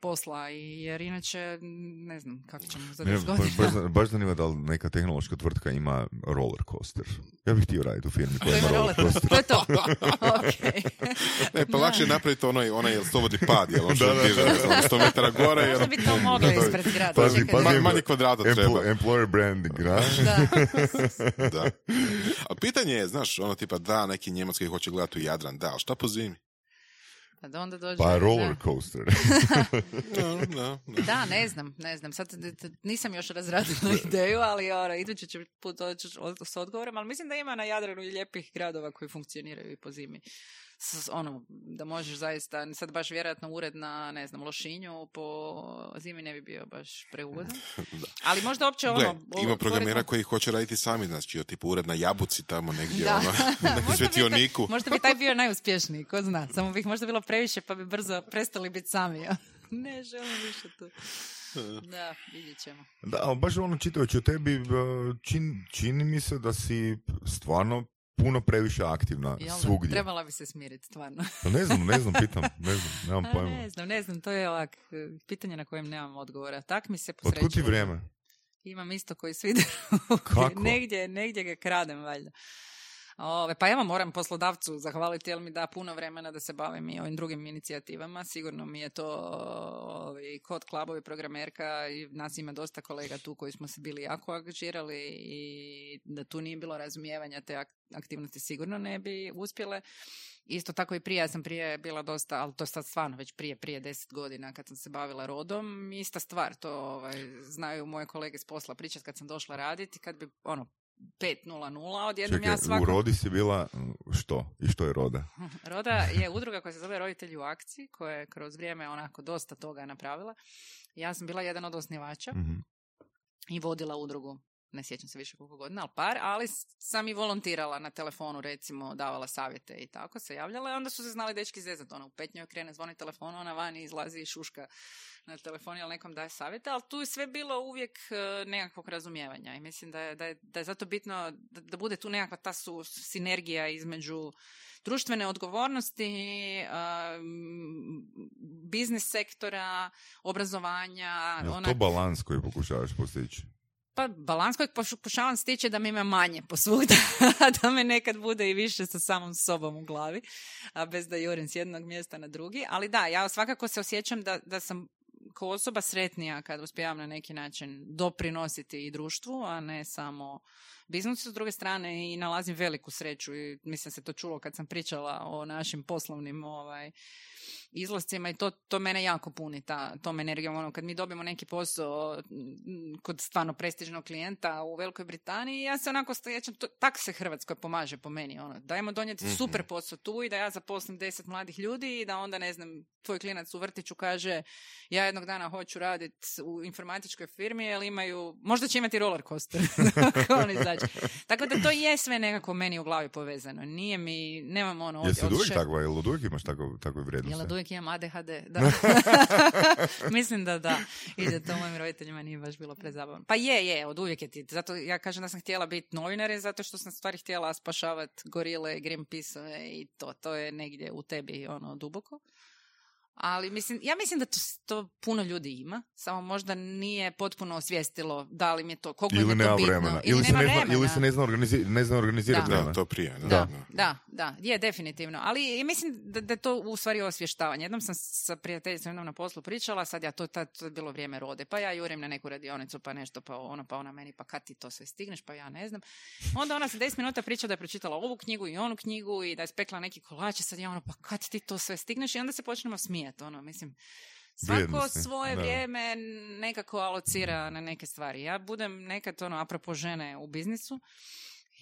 Speaker 1: posla i jer inače ne znam kako ćemo za
Speaker 3: Mene
Speaker 1: 10
Speaker 3: baš,
Speaker 1: godina.
Speaker 3: baš, baš zanima da li neka tehnološka tvrtka ima roller coaster. Ja bih htio raditi u firmi koja
Speaker 1: To
Speaker 3: ima roller coaster.
Speaker 1: To je to.
Speaker 2: Ne, pa lakše je napraviti onaj, onaj slobodni pad, jel? On što
Speaker 3: Da, da, da.
Speaker 2: znam, 100 metara gore,
Speaker 1: Možda
Speaker 2: jer
Speaker 1: bi to mogli ispred zgrada.
Speaker 3: Pazi, pazi.
Speaker 2: ma- manje kvadrata treba.
Speaker 3: Empl- employer branding, da?
Speaker 1: Da.
Speaker 2: Da. A pitanje je, znaš, ono tipa da, neki njemac koji hoće gledati u Jadran, da, ali šta po zimi?
Speaker 1: Pa da onda dođe...
Speaker 3: Pa roller coaster.
Speaker 2: Da, da, da.
Speaker 1: Da, ne znam, ne znam. Sad d- d- nisam još razradila ideju, ali ono, idući će put doći od- s odgovorom, ali mislim da ima na Jadranu i lijepih gradova koji funkcioniraju i po zimi. S, ono, da možeš zaista, sad baš vjerojatno ured na, ne znam, Lošinju po zimi ne bi bio baš preugodan. Ali možda uopće
Speaker 2: Gle,
Speaker 1: ono...
Speaker 2: ima
Speaker 1: otvoriti-
Speaker 2: programera koji hoće raditi sami, znači, tipa ured na Jabuci tamo negdje,
Speaker 1: Da.
Speaker 2: ono,
Speaker 1: Možda
Speaker 2: na
Speaker 1: bi
Speaker 2: svjetioniku.
Speaker 1: taj- Možda bi taj bio najuspješniji, ko zna. Samo bih možda bilo previše pa bi brzo prestali biti sami. ne želim više tu. Da, vidjet ćemo.
Speaker 3: Da, ali baš ono čitajući o tebi, čin, čini mi se da si stvarno puno previše aktivna
Speaker 1: Jel
Speaker 3: svugdje.
Speaker 1: Trebala bi se smiriti, stvarno.
Speaker 3: Pa ne znam, ne znam, pitam, ne znam, nemam
Speaker 1: A,
Speaker 3: pojma.
Speaker 1: ne znam, ne znam, to je ovak, e, pitanje na kojem nemam odgovora. Tak mi se
Speaker 3: Otkud ti
Speaker 1: posrećilo.
Speaker 3: vrijeme?
Speaker 1: Imam isto koji svi
Speaker 3: Kako?
Speaker 1: negdje, negdje ga kradem, valjda. Ove, pa ja moram poslodavcu zahvaliti jer mi da puno vremena da se bavim i ovim drugim inicijativama. Sigurno mi je to ovi, kod klubovi programerka i nas ima dosta kolega tu koji smo se bili jako angažirali i da tu nije bilo razumijevanja te ak- aktivnosti sigurno ne bi uspjele. Isto tako i prije, ja sam prije bila dosta, ali to sad stvarno već prije, prije deset godina kad sam se bavila rodom, ista stvar, to ovaj, znaju moje kolege s posla pričat kad sam došla raditi, kad bi ono 5.00, odjednom ja
Speaker 3: u
Speaker 1: svako...
Speaker 3: Rodi si bila što? I što je Roda?
Speaker 1: Roda je udruga koja se zove Roditelji u akciji, koja je kroz vrijeme onako dosta toga napravila. Ja sam bila jedan od osnivača
Speaker 3: Mhm.
Speaker 1: i vodila udrugu ne sjećam se više koliko godina, ali par, ali sam i volontirala na telefonu, recimo, davala savjete i tako se javljala i onda su se znali dečki zezati, ono, u petnjoj krene, zvoni telefon, ona vani izlazi i šuška na telefon ili nekom daje savjete, ali tu je sve bilo uvijek e, nekakvog razumijevanja i mislim da je, da je, da je zato bitno da, da bude tu nekakva ta su sinergija između društvene odgovornosti, biznis sektora, obrazovanja.
Speaker 3: Je to balans koji pokušavaš postići?
Speaker 1: Pa balans kojeg pokušavam stići da mi ima manje posvuda, da me nekad bude i više sa samom sobom u glavi, a bez da jurim s jednog mjesta na drugi. Ali da, ja svakako se osjećam da, da sam kao osoba sretnija kad uspijevam na neki način doprinositi i društvu, a ne samo biznisu. S druge strane i nalazim veliku sreću i mislim se to čulo kad sam pričala o našim poslovnim ovaj, izlascima i to, to mene jako puni, ta, tom energijom. Ono, kad mi dobijemo neki posao kod stvarno prestižnog klijenta u Velikoj Britaniji, ja se onako sjećam, tak se Hrvatskoj pomaže po meni. Ono, dajemo donijeti mm super posao tu i da ja zaposlim deset mladih ljudi i da onda, ne znam, tvoj klinac u vrtiću kaže ja jednog dana hoću raditi u informatičkoj firmi, jer imaju, možda će imati roller coaster. oni Tako da to je sve nekako meni u glavi povezano. Nije mi, nemam ono...
Speaker 3: Jesi od uvijek takva, jel od uvijek imaš tako, takve vrijednosti?
Speaker 1: Jel od uvijek imam ADHD? Da. Mislim da da. I da to mojim roditeljima nije baš bilo prezabavno. Pa je, je, od uvijek je ti. Zato ja kažem da sam htjela biti novinar, zato što sam stvari htjela spašavati gorile, greenpeace i to. To je negdje u tebi ono duboko. Ali mislim, ja mislim da to, to puno ljudi ima, samo možda nije potpuno osvijestilo da li mi je to, koliko
Speaker 3: ili
Speaker 1: je to bitno.
Speaker 3: Vremena. Ili, ili, se ne zna, ili se ne zna, organizi, ne zna organizirati
Speaker 2: da. to prije.
Speaker 1: Da. Da. da, da, je definitivno. Ali mislim da, da je to u stvari osvještavanje. Jednom sam sa prijateljicom jednom na poslu pričala, sad ja to, tad, to je bilo vrijeme rode, pa ja jurim na neku radionicu, pa nešto, pa ono, pa ona meni, pa kad ti to sve stigneš, pa ja ne znam. Onda ona se 10 minuta priča da je pročitala ovu knjigu i onu knjigu i da je spekla neki kolače, sad ja ono, pa kad ti to sve stigneš i onda se počnemo smijeti smijeti, ono, mislim, svako svoje vrijeme nekako alocira na neke stvari. Ja budem nekad, ono, apropo žene u biznisu,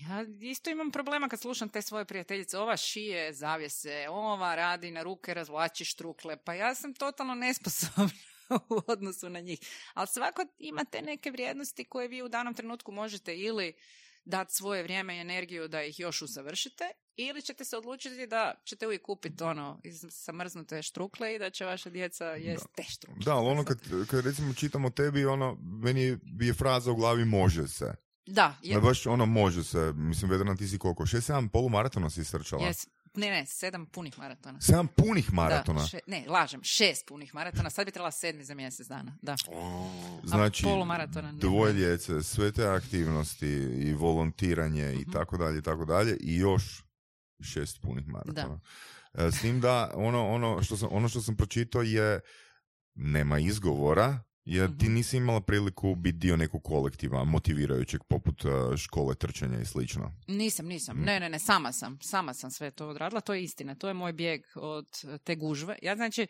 Speaker 1: ja isto imam problema kad slušam te svoje prijateljice, ova šije zavjese, ova radi na ruke, razvlači štrukle, pa ja sam totalno nesposobna u odnosu na njih. Ali svako ima te neke vrijednosti koje vi u danom trenutku možete ili dati svoje vrijeme i energiju da ih još usavršite ili ćete se odlučiti da ćete uvijek kupiti ono iz samrznute štrukle i da će vaša djeca jesti te štrukle.
Speaker 3: Da, ali ono kad, kad recimo čitamo tebi, ono, meni je fraza u glavi može se.
Speaker 1: Da.
Speaker 3: Je... baš ono može se, mislim, Vedrana ti si koliko? 6-7 polumaratona si srčala?
Speaker 1: Yes. Ne, ne, sedam punih maratona.
Speaker 3: Sedam punih maratona? Da,
Speaker 1: ne, lažem, šest punih maratona. Sad bi trebala sedmi za mjesec dana. Da.
Speaker 3: znači, polumaratona. Dvoje djece, sve te aktivnosti i volontiranje i mhm. tako dalje i tako dalje i još šest punih maratona. Da. E, s tim da ono, ono, što sam, ono što sam pročitao je nema izgovora jer ti mhm. nisi imala priliku biti dio nekog kolektiva motivirajućeg poput e, škole trčanja i slično.
Speaker 1: Nisam, nisam. Mhm. Ne, ne, ne, sama sam. Sama sam sve to odradila. To je istina. To je moj bijeg od te gužve. Ja znači,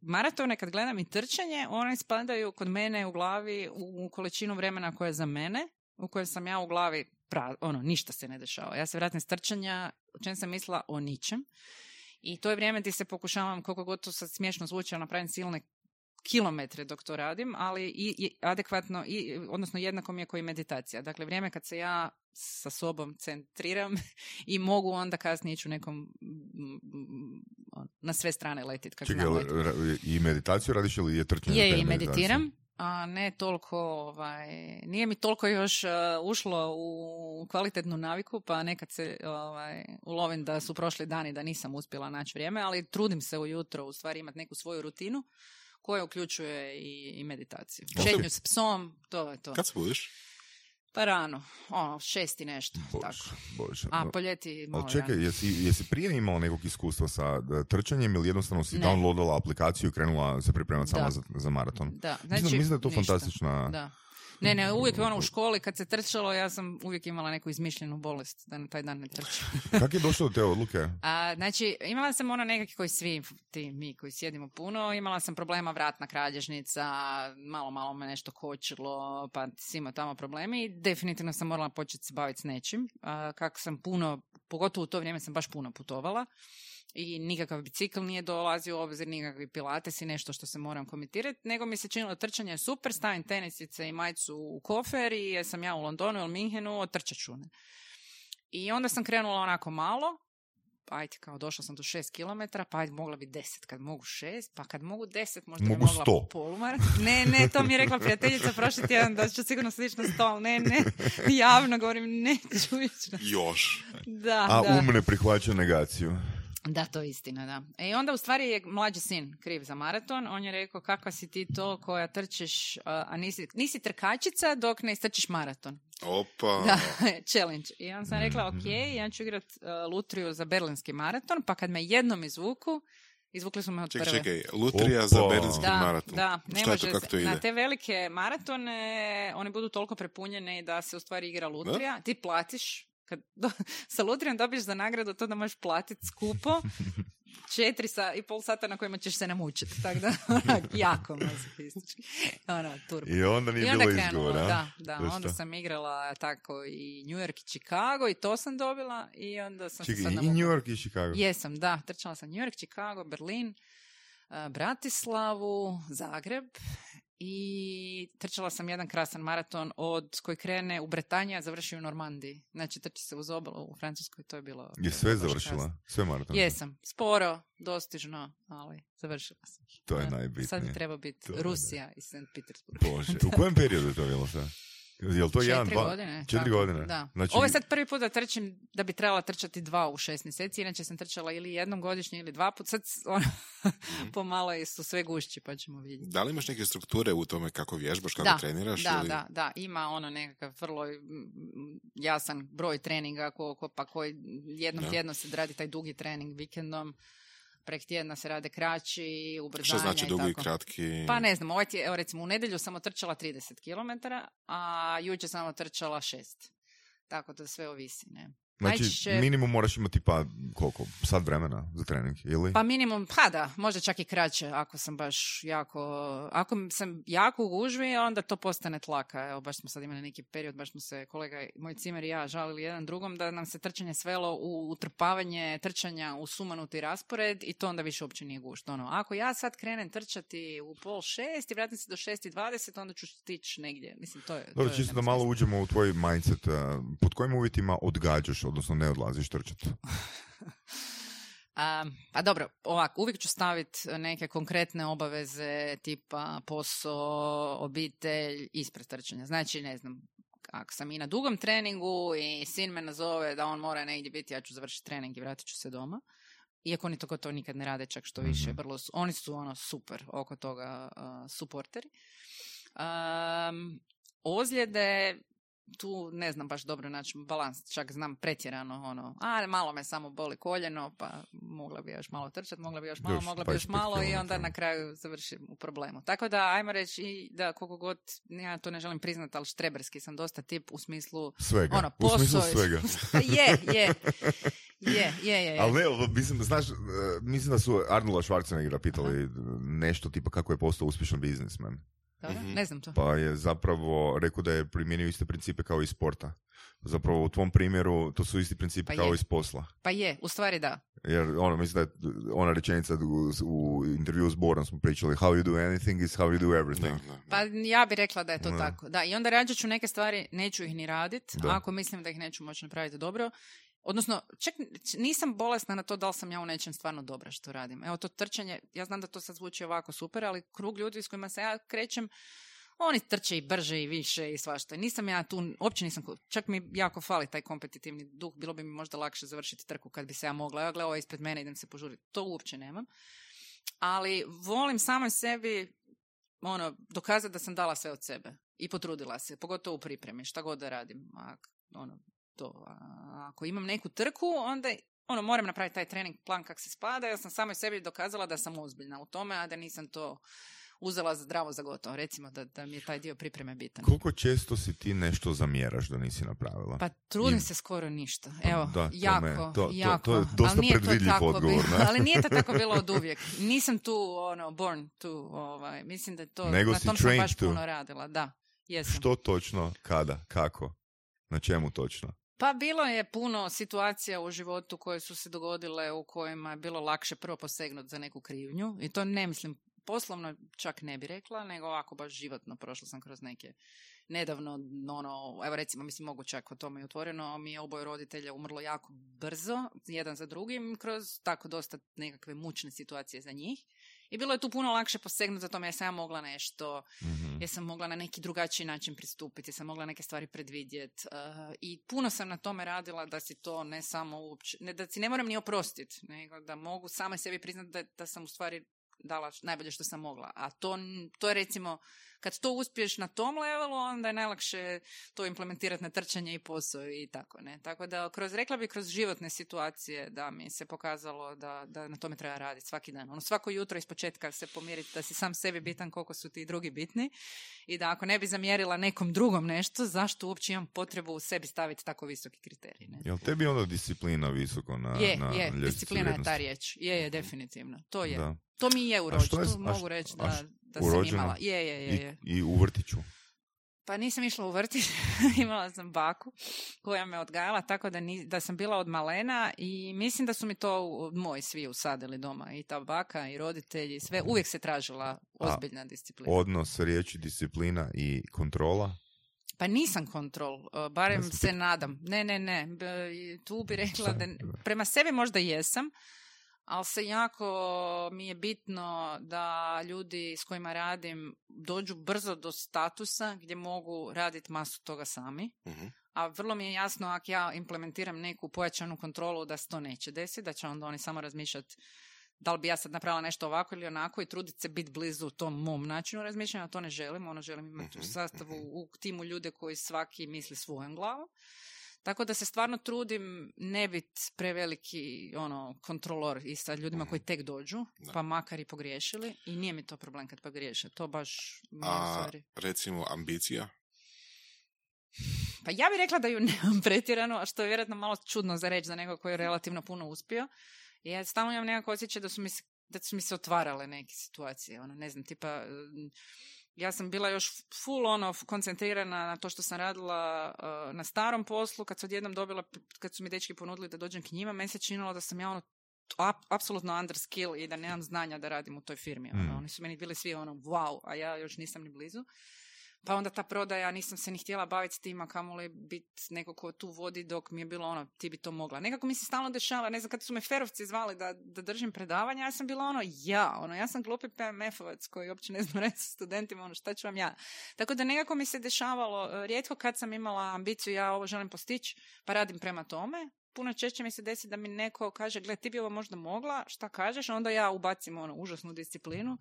Speaker 1: maratone kad gledam i trčanje, one spadaju kod mene u glavi u količinu vremena koje je za mene, u kojoj sam ja u glavi pra, ono, ništa se ne dešava. Ja se vratim s trčanja, o čem sam mislila o ničem. I to je vrijeme gdje se pokušavam, koliko god to sad smiješno zvuči, napravim silne kilometre dok to radim, ali i, i adekvatno, i, odnosno jednako mi je koji meditacija. Dakle, vrijeme kad se ja sa sobom centriram i mogu onda kasnije ići u nekom na sve strane letiti. Kad
Speaker 3: Čekaj, i meditaciju radiš ili je trčanje?
Speaker 1: Je, i meditiram a ne toliko, ovaj, nije mi toliko još uh, ušlo u kvalitetnu naviku, pa nekad se ovaj, ulovim da su prošli dani da nisam uspjela naći vrijeme, ali trudim se ujutro u stvari imati neku svoju rutinu koja uključuje i, i meditaciju. Šetnju s psom, to je to.
Speaker 2: Kad se budiš?
Speaker 1: Pa rano, ono, šesti nešto, bož, tako.
Speaker 3: Bož.
Speaker 1: A po ljeti
Speaker 3: malo čekaj, jesi, jesi prije imala nekog iskustva sa trčanjem ili jednostavno si ne. downloadala aplikaciju i krenula se pripremati sama za, za maraton?
Speaker 1: Da,
Speaker 3: znači, mislim, mislim da je to ništa. fantastična...
Speaker 1: Da. Ne, ne, uvijek ono u školi kad se trčalo, ja sam uvijek imala neku izmišljenu bolest da na taj dan ne trčim.
Speaker 3: Kako je došlo do te odluke?
Speaker 1: A, znači, imala sam ono nekakvi koji svi, ti, mi koji sjedimo puno, imala sam problema vratna kralježnica, malo, malo me nešto kočilo, pa si imao tamo problemi i definitivno sam morala početi se baviti s nečim. A, kako sam puno, pogotovo u to vrijeme sam baš puno putovala i nikakav bicikl nije dolazio u obzir, nikakvi pilates i nešto što se moram komitirati, nego mi se činilo trčanje je super, stavim tenisice i majicu u kofer i jesam ja u Londonu ili Minhenu, otrčat ću. Ne? I onda sam krenula onako malo, pa ajde, kao došla sam do šest kilometara, pa ajde, mogla bi deset, kad mogu šest, pa kad mogu deset, možda
Speaker 3: Mogu
Speaker 1: bi mogla
Speaker 3: sto.
Speaker 1: polumar. Ne, ne, to mi je rekla prijateljica prošli tjedan da ću sigurno slično sto, ali ne, ne, javno govorim, neću ići.
Speaker 2: Još.
Speaker 1: Da,
Speaker 3: A
Speaker 1: da.
Speaker 3: um ne prihvaća negaciju.
Speaker 1: Da, to je istina, da. E, I onda u stvari je mlađi sin kriv za maraton. On je rekao kakva si ti to koja trčiš, a, nisi, nisi trkačica dok ne istrčiš maraton.
Speaker 2: Opa.
Speaker 1: Da, challenge. I onda sam rekla, ok, ja ću igrat uh, lutriju za berlinski maraton, pa kad me jednom izvuku, izvukli su me od
Speaker 2: Čekaj,
Speaker 1: prve.
Speaker 2: čekaj, lutrija
Speaker 3: Opa.
Speaker 2: za berlinski
Speaker 1: Da,
Speaker 2: maraton.
Speaker 1: da, ne
Speaker 2: Šta je to, kako to ide?
Speaker 1: Na te velike maratone, oni budu toliko prepunjene da se u stvari igra lutrija. Ti platiš, kad do, sa lutrijom dobiješ za nagradu to da možeš platiti skupo, četiri sa, i pol sata na kojima ćeš se namučiti. Tako da, onak, jako mazohistički. Ono, turbo.
Speaker 3: I onda nije
Speaker 1: I onda
Speaker 3: bilo
Speaker 1: krenulo,
Speaker 3: izgovora. a?
Speaker 1: da, da. Onda sam igrala tako i New York i Chicago i to sam dobila i onda sam se
Speaker 3: Čekaj,
Speaker 1: sad
Speaker 3: i. New York i Chicago.
Speaker 1: Jesam, da. Trčala sam New York, Chicago, Berlin, eh, Bratislavu, Zagreb i trčala sam jedan krasan maraton od koji krene u Bretanji, a završi u Normandiji. Znači, trči se uz obalu u Francuskoj, to je bilo...
Speaker 3: Je sve završila?
Speaker 1: krasno.
Speaker 3: Sve maraton?
Speaker 1: Jesam. Sporo, dostižno, ali završila sam.
Speaker 3: To je najbitnije.
Speaker 1: Sad bi trebao biti
Speaker 3: To
Speaker 1: Rusija i St. Petersburg.
Speaker 3: Bože, u kojem periodu je to bilo sve? Je li to
Speaker 1: Četiri
Speaker 3: jedan, dva?
Speaker 1: godine.
Speaker 3: Četiri
Speaker 1: tako,
Speaker 3: godine?
Speaker 1: Da.
Speaker 3: Znači,
Speaker 1: Ovo je sad prvi put da trčim, da bi trebala trčati dva u šest mjeseci, inače sam trčala ili jednom godišnje ili dva put, sad ono,
Speaker 2: Mhm.
Speaker 1: pomalo su sve gušći, pa ćemo vidjeti.
Speaker 2: Da li imaš neke strukture u tome kako vježbaš, kako
Speaker 1: Da,
Speaker 2: treniraš?
Speaker 1: Da,
Speaker 2: ili...
Speaker 1: da, da, ima ono nekakav vrlo jasan broj treninga, ko, ko- pa koji jednom
Speaker 2: Da.
Speaker 1: tjedno se radi taj dugi trening vikendom, prek tjedna se rade kraći, ubrzanja
Speaker 2: Šta znači
Speaker 1: i
Speaker 2: dugi i kratki?
Speaker 1: Pa ne znam, ovaj tje- evo recimo u nedjelju sam otrčala 30 km, a jučer sam otrčala 6. Tako da sve ovisi, ne.
Speaker 3: Znači,
Speaker 1: najčešće-
Speaker 3: minimum moraš imati pa koliko? Sad vremena za trening, ili?
Speaker 1: Pa minimum, pa da, možda čak i kraće ako sam baš jako, ako sam jako u gužvi, onda to postane tlaka. Evo, baš smo sad imali neki period, baš smo se kolega, moj cimer i ja žalili jedan drugom da nam se trčanje svelo u utrpavanje trčanja u sumanuti raspored i to onda više uopće nije gušt. Ono, ako ja sad krenem trčati u pol šest i vratim se do šest i dvadeset, onda ću stići negdje. Mislim, to je...
Speaker 3: Dobro,
Speaker 1: to je
Speaker 3: čisto da malo uđemo u tvoj mindset. a, Pod kojim uvjetima odgađaš, odnosno ne odlaziš trčati?
Speaker 1: A, pa dobro, ovako, uvijek ću staviti neke konkretne obaveze tipa posao, obitelj, ispred trčanja. Znači, ne znam, ako sam i na dugom treningu i sin me nazove da on mora negdje biti, ja ću završiti trening i vratit ću se doma. Iako oni to gotovo nikad ne rade, čak što više.
Speaker 3: Mhm.
Speaker 1: Vrlo su, oni su ono super oko toga uh, suporteri. Um, ozljede, tu ne znam baš dobro naći balans, čak znam pretjerano ono, a malo me samo boli koljeno, pa mogla bi još malo trčati, mogla bi još malo,
Speaker 3: Još
Speaker 1: mogla bi još
Speaker 3: 25
Speaker 1: malo i onda na kraju završim u problemu. Tako da, ajmo reći i da koliko god, ja to ne želim priznati, ali štreberski sam dosta tip u smislu
Speaker 3: Svega.
Speaker 1: ono,
Speaker 3: u smislu
Speaker 1: posao je-
Speaker 3: svega.
Speaker 1: je, je, je, je, je.
Speaker 3: Ali ne, mislim, znaš, e, mislim da su Arnolda Schwarzeneggera pitali nešto tipa kako je postao uspješan biznismen.
Speaker 1: Dobro,
Speaker 2: Mhm.
Speaker 1: Ne znam to.
Speaker 3: Pa je zapravo rekao da je primijenio iste principe kao i sporta. Zapravo u tvom primjeru to su isti principi
Speaker 1: Pa
Speaker 3: kao
Speaker 1: je.
Speaker 3: iz posla.
Speaker 1: Pa je, u stvari da.
Speaker 3: Jer ono, mislim da je ona rečenica u, u intervju s Borom smo pričali how you do anything is how you do
Speaker 2: Da,
Speaker 3: everything.
Speaker 2: da, da.
Speaker 1: Pa ja bi rekla da je to
Speaker 3: Da.
Speaker 1: tako. Da, i onda rađe ću neke stvari, neću ih ni radit,
Speaker 3: Da.
Speaker 1: ako mislim da ih neću moći napraviti dobro. Odnosno, čak nisam bolesna na to da li sam ja u nečem stvarno dobra što radim. Evo to trčanje, ja znam da to sad zvuči ovako super, ali krug ljudi s kojima se ja krećem, oni trče i brže i više i svašta. Nisam ja tu, uopće nisam, čak mi jako fali taj kompetitivni duh, bilo bi mi možda lakše završiti trku kad bi se ja mogla. Evo gle, ovo ispred mene, idem se požuriti. To uopće nemam. Ali volim samoj sebi ono, dokazati da sam dala sve od sebe i potrudila se, pogotovo u pripremi, šta god da radim. Ono, to, ako imam neku trku, onda ono, moram napraviti taj trening plan kak se spada, ja sam samoj sebi dokazala da sam ozbiljna u tome, a da nisam to uzela zdravo za gotovo. Recimo da, da mi je taj dio pripreme bitan.
Speaker 3: Koliko često si ti nešto zamjeraš da nisi napravila?
Speaker 1: Pa trudim
Speaker 3: Im-
Speaker 1: se skoro ništa.
Speaker 3: Pa
Speaker 1: Evo,
Speaker 3: da, to
Speaker 1: jako,
Speaker 3: me- to- to-
Speaker 1: jako.
Speaker 3: to je dosta
Speaker 1: ali nije to tako
Speaker 3: odgovor,
Speaker 1: bilo- ali nije to tako bilo od uvijek. Nisam tu, ono, born tu, ovaj, mislim da je to,
Speaker 3: Nego
Speaker 1: na tom sam baš
Speaker 3: to.
Speaker 1: puno radila, da. Jesam.
Speaker 3: Što točno, kada, kako, na čemu točno?
Speaker 1: Pa bilo je puno situacija u životu koje su se dogodile u kojima je bilo lakše prvo posegnuti za neku krivnju i to ne mislim poslovno čak ne bi rekla, nego ovako baš životno prošla sam kroz neke nedavno, ono, evo recimo, mislim mogu čak o tome i otvoreno, mi je oboje roditelja umrlo jako brzo, jedan za drugim, kroz tako dosta nekakve mučne situacije za njih. I bilo je tu puno lakše posegnuti za tome jer sam ja mogla nešto, mm jer sam mogla na neki drugačiji način pristupiti, jer sam mogla neke stvari predvidjeti. Uh, I puno sam na tome radila da si to ne samo uopće, ne, da si ne moram ni oprostiti, nego da mogu sama sebi priznati da, da sam u stvari dala najbolje što sam mogla. A to, to je recimo kad to uspiješ na tom levelu, onda je najlakše to implementirati na trčanje i posao i tako, ne. Tako da, kroz, rekla bi, kroz životne situacije da mi se pokazalo da, da na tome treba raditi svaki dan. Ono, svako jutro iz početka se pomiriti da si sam sebi bitan koliko su ti drugi bitni i da ako ne bi zamjerila nekom drugom nešto, zašto uopće imam potrebu u sebi staviti tako visoki kriterij, ne.
Speaker 3: Jel tebi onda disciplina visoko na
Speaker 1: Je,
Speaker 3: na
Speaker 1: je, disciplina je ta riječ. Je, je, definitivno. To je. To mi je u mogu reći da, da sam imala. Je, je, je. je.
Speaker 3: I, u vrtiću?
Speaker 1: Pa nisam išla u vrtić, imala sam baku koja me odgajala tako da, ni, da sam bila od malena i mislim da su mi to moji svi usadili doma. I ta baka i roditelji, sve. Uvijek se tražila ozbiljna disciplina.
Speaker 3: Odnos riječi disciplina i kontrola?
Speaker 1: Pa nisam kontrol, barem se nadam. Ne, ne, ne. Tu bi rekla da prema sebi možda jesam, ali se jako mi je bitno da ljudi s kojima radim dođu brzo do statusa gdje mogu raditi masu toga sami. Mhm. A vrlo mi je jasno ako ja implementiram neku pojačanu kontrolu da se to neće desiti, da će onda oni samo razmišljati da li bi ja sad napravila nešto ovako ili onako i truditi se biti blizu tom mom načinu razmišljanja, to ne želim, ono želim imati u mhm, sastavu mhm. u timu ljude koji svaki misli svojom glavom. Tako da se stvarno trudim ne biti preveliki ono, kontrolor i sa ljudima koji tek dođu, pa makar i pogriješili. I nije mi to problem kad pogriješe. To baš
Speaker 2: A, stvari. recimo, ambicija?
Speaker 1: Pa ja bih rekla da ju nemam pretjerano, a što je vjerojatno malo čudno za reći za nekog koji je relativno puno uspio. I ja stalno imam nekako osjećaj da su mi se, da su mi se otvarale neke situacije. Ono, ne znam, tipa ja sam bila još full ono koncentrirana na to što sam radila uh, na starom poslu, kad sam odjednom dobila, kad su mi dečki ponudili da dođem k njima, meni se činilo da sam ja ono apsolutno under skill i da nemam znanja da radim u toj firmi. Ono. Mm. Oni su meni bili svi ono wow, a ja još nisam ni blizu. Pa onda ta prodaja, nisam se ni htjela baviti s tim, a kamoli biti neko ko tu vodi dok mi je bilo ono, ti bi to mogla. Nekako mi se stalno dešava, ne znam, kad su me ferovci zvali da, da držim predavanja, ja sam bila ono, ja, ono, ja sam glupi PMF-ovac koji uopće ne znam reći studentima, ono, šta ću vam ja. Tako da nekako mi se dešavalo, e, rijetko kad sam imala ambiciju, ja ovo želim postići, pa radim prema tome, puno češće mi se desi da mi neko kaže, gle, ti bi ovo možda mogla, šta kažeš, onda ja ubacim ono, užasnu disciplinu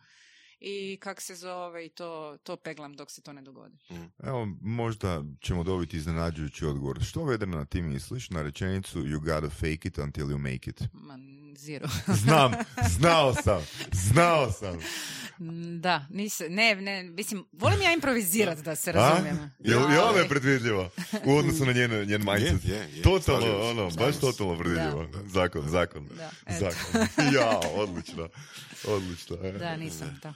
Speaker 1: i kak se zove i to, to peglam dok se to ne dogodi.
Speaker 3: Mm. Evo, možda ćemo dobiti iznenađujući odgovor. Što Vedrana ti misliš na rečenicu you gotta fake it until you make it?
Speaker 1: Man, zero.
Speaker 3: Znam, znao sam, znao sam.
Speaker 1: Da, nisi, ne, ne, mislim, volim ja improvizirati da se razumijem.
Speaker 3: Je li ona je predvidljiva u odnosu na njen, njen mindset? Je, je, je. Totalno, ono, baš totalno predvidljiva. Zakon, zakon,
Speaker 1: da,
Speaker 3: zakon. ja, odlično, odlično.
Speaker 1: Da, nisam to.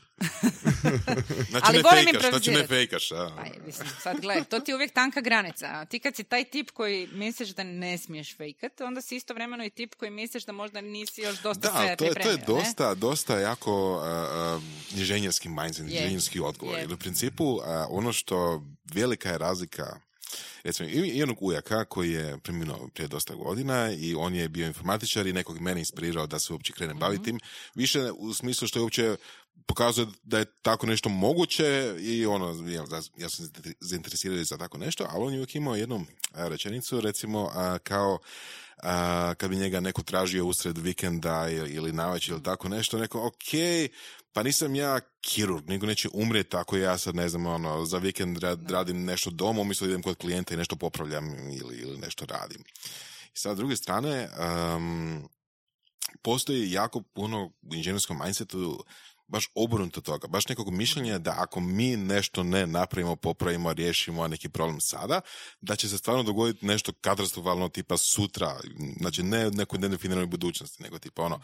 Speaker 2: Znači Ali ne fejkaš, znači ne fejkaš. A.
Speaker 1: Pa mislim, sad gledaj, to ti je uvijek tanka granica. Ti kad si taj tip koji misliš da ne smiješ fejkat, onda si istovremeno i tip koji misliš da možda nisi još dosta
Speaker 2: da, sve to je, to je dosta, dosta jako uh, uh, inženjerski mindset, inženjerski odgovor. Jer u principu uh, ono što velika je razlika recimo, jednog ujaka koji je preminuo prije dosta godina i on je bio informatičar i nekog mene inspirirao da se uopće krene baviti tim. Više u smislu što je uopće pokazuje da je tako nešto moguće i ono, ja, ja sam zainteresiran za tako nešto, ali on je uvijek imao jednu rečenicu, recimo, kao a, kad bi njega neko tražio usred vikenda ili, ili ili tako nešto, neko, ok, pa nisam ja kirurg, nego neće umrijeti ako ja sad, ne znam, ono, za vikend radim nešto doma, umjesto idem kod klijenta i nešto popravljam ili, ili nešto radim. I sad, s druge strane, um, postoji jako puno u inženjerskom mindsetu baš obrnuto toga, baš nekog mišljenja da ako mi nešto ne napravimo, popravimo, riješimo neki problem sada, da će se stvarno dogoditi nešto katastrofalno tipa sutra, znači ne nekoj nedefiniranoj budućnosti, nego tipa ono,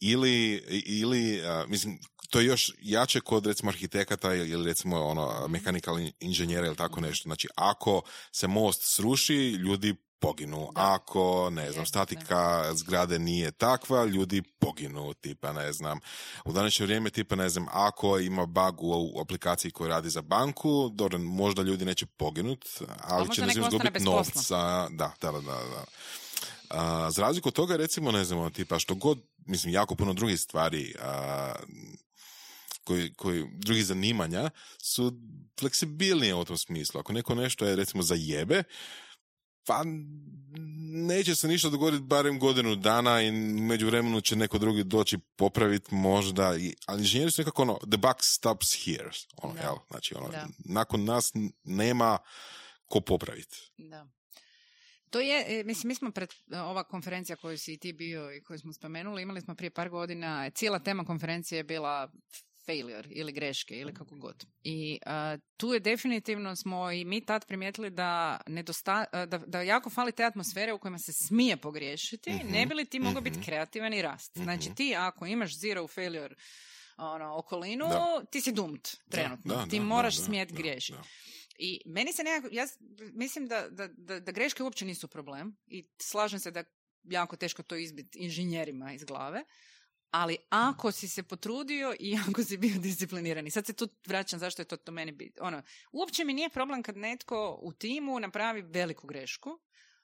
Speaker 2: ili, ili mislim, to je još jače kod recimo arhitekata ili recimo ono mechanical inženjera ili tako nešto. Znači, ako se most sruši, ljudi poginu. Ako, ne znam, statika zgrade nije takva, ljudi poginu, tipa, ne znam. U današnje vrijeme, tipa, ne znam, ako ima bug u aplikaciji koja radi za banku, dobro, možda ljudi neće poginut, ali će, ne znam, izgubiti novca. Da, da, da, da. A, za razliku od toga, recimo, ne znam, tipa, što god, mislim, jako puno drugih stvari a, koji, koji, drugih zanimanja su fleksibilnije u tom smislu. Ako neko nešto je, recimo, za jebe, pa neće se ništa dogoditi barem godinu dana i među vremenu će neko drugi doći popraviti možda, ali inženjeri su nekako ono, the buck stops here, ono, jel, znači ono, nakon nas nema ko popraviti.
Speaker 1: Da. To je, e, mislim, mi smo pred e, ova konferencija koju si i ti bio i koju smo spomenuli, imali smo prije par godina, cijela tema konferencije je bila failure ili greške ili kako god. I tu je definitivno smo i mi tad primijetili da, nedosta, da, da jako fali te atmosfere u kojima se smije pogriješiti, mhm, ne bi li ti mogao biti mhm. kreativan i rast. Znači mhm. ti ako imaš zero failure ono, okolinu, ti si dumt trenutno. ti moraš smijeti griješiti. I meni se nekako, ja mislim da, da, da, da greške uopće nisu problem i slažem se da jako teško to izbiti inženjerima iz glave, ali ako si se potrudio i ako si bio disciplinirani, sad se tu vraćam zašto je to to meni biti. Ono, uopće mi nije problem kad netko u timu napravi veliku grešku,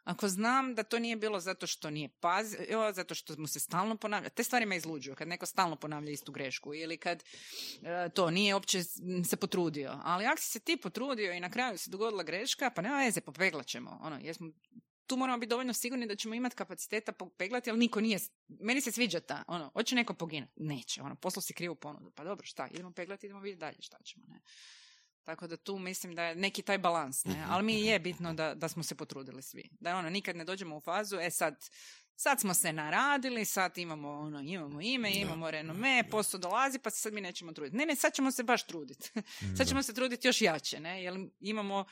Speaker 1: ako znam da to nije bilo zato što nije pazio, zato što mu se stalno ponavlja, te stvari me izluđuju, kad neko stalno ponavlja istu grešku ili kad e, to nije uopće se potrudio. Ali ako si se ti potrudio i na kraju se dogodila greška, pa nema veze, popeglat ćemo. Ono, jesmo tu moramo biti dovoljno sigurni da ćemo imati kapaciteta popeglati, ali niko nije, meni se sviđa ta, ono, hoće neko poginuti. Neće, ono, poslo si krivu ponudu. Pa dobro, šta, idemo peglati, idemo vidjeti dalje šta ćemo, ne. Tako da tu mislim da je neki taj balans, ne? Mhm, ali mi je bitno da, da smo se potrudili svi. Da ono, nikad ne dođemo u fazu, e sad, sad smo se naradili, sad imamo, ono, imamo ime, imamo renome, posao dolazi, pa se sad mi nećemo truditi. Ne, ne, sad ćemo se baš truditi. sad ćemo se truditi još jače, ne, jer imamo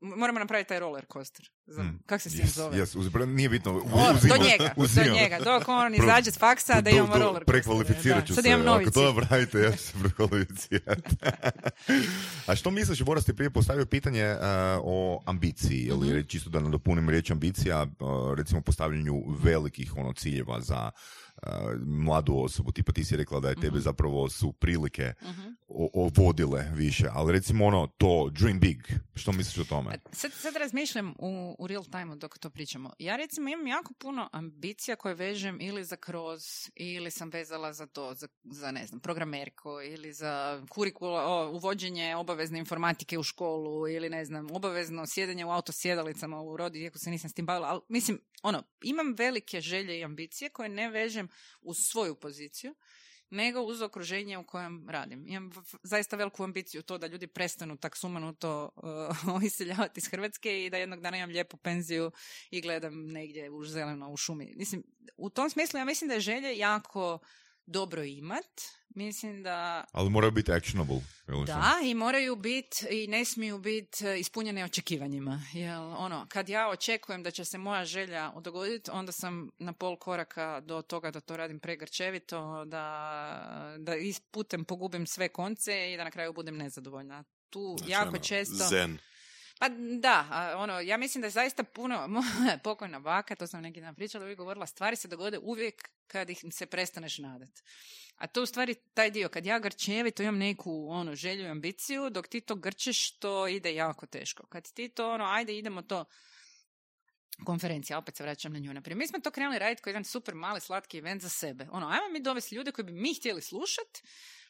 Speaker 1: Moramo napraviti taj roller coaster. Hmm. Kak se s tim zove?
Speaker 3: Yes, nije bitno.
Speaker 1: do njega, do njega. Dok on izađe s faksa da imamo roller coaster.
Speaker 3: Prekvalificirat ću se. Ako to napravite, ja ću se prekvalificirati. A što misliš, Boras ti prije postavio pitanje uh, o ambiciji, ili mm-hmm. čisto da nadopunim riječ ambicija, uh, recimo postavljanju velikih ono ciljeva za mladu osobu, tipa ti si rekla da je tebe mhm. zapravo su prilike uh ovodile više, ali recimo ono to dream big, što misliš o tome?
Speaker 1: Sad, sad razmišljam u, u real time dok to pričamo. Ja recimo imam jako puno ambicija koje vežem ili za kroz, ili sam vezala za to, za, za ne znam, programerko, ili za kurikula, uvođenje obavezne informatike u školu, ili ne znam, obavezno sjedanje u autosjedalicama u rodi, iako se nisam s tim bavila, ali mislim, ono, imam velike želje i ambicije koje ne vežem u svoju poziciju, nego uz okruženje u kojem radim. Imam zaista veliku ambiciju to da ljudi prestanu tak sumanuto uh, iseljavati iz Hrvatske i da jednog dana imam lijepu penziju i gledam negdje u zeleno u šumi. Mislim, u tom smislu ja mislim da je želje jako dobro imat. Mislim da...
Speaker 3: Ali moraju biti actionable.
Speaker 1: Da, i moraju biti i ne smiju biti e, ispunjene očekivanjima. Jel, ono, kad ja očekujem da će se moja želja dogoditi, onda sam na pol koraka do toga da to radim pregrčevito, da, da isputem pogubim sve konce i da na kraju budem nezadovoljna. Tu znači, jako ono, često...
Speaker 2: Zen.
Speaker 1: Pa da, ono, ja mislim da je zaista puno, pokojna baka, to sam neki dan pričala, uvijek govorila, stvari se dogode uvijek kad ih se prestaneš nadat. A to u stvari taj dio, kad ja grčevi, to imam neku ono, želju i ambiciju, dok ti to grčeš, to ide jako teško. Kad ti to, ono, ajde idemo to, konferencija, opet se vraćam na nju. Naprijed. Mi smo to krenuli raditi kao jedan super mali slatki event za sebe. Ono, ajmo mi dovesti ljude koji bi mi htjeli slušati,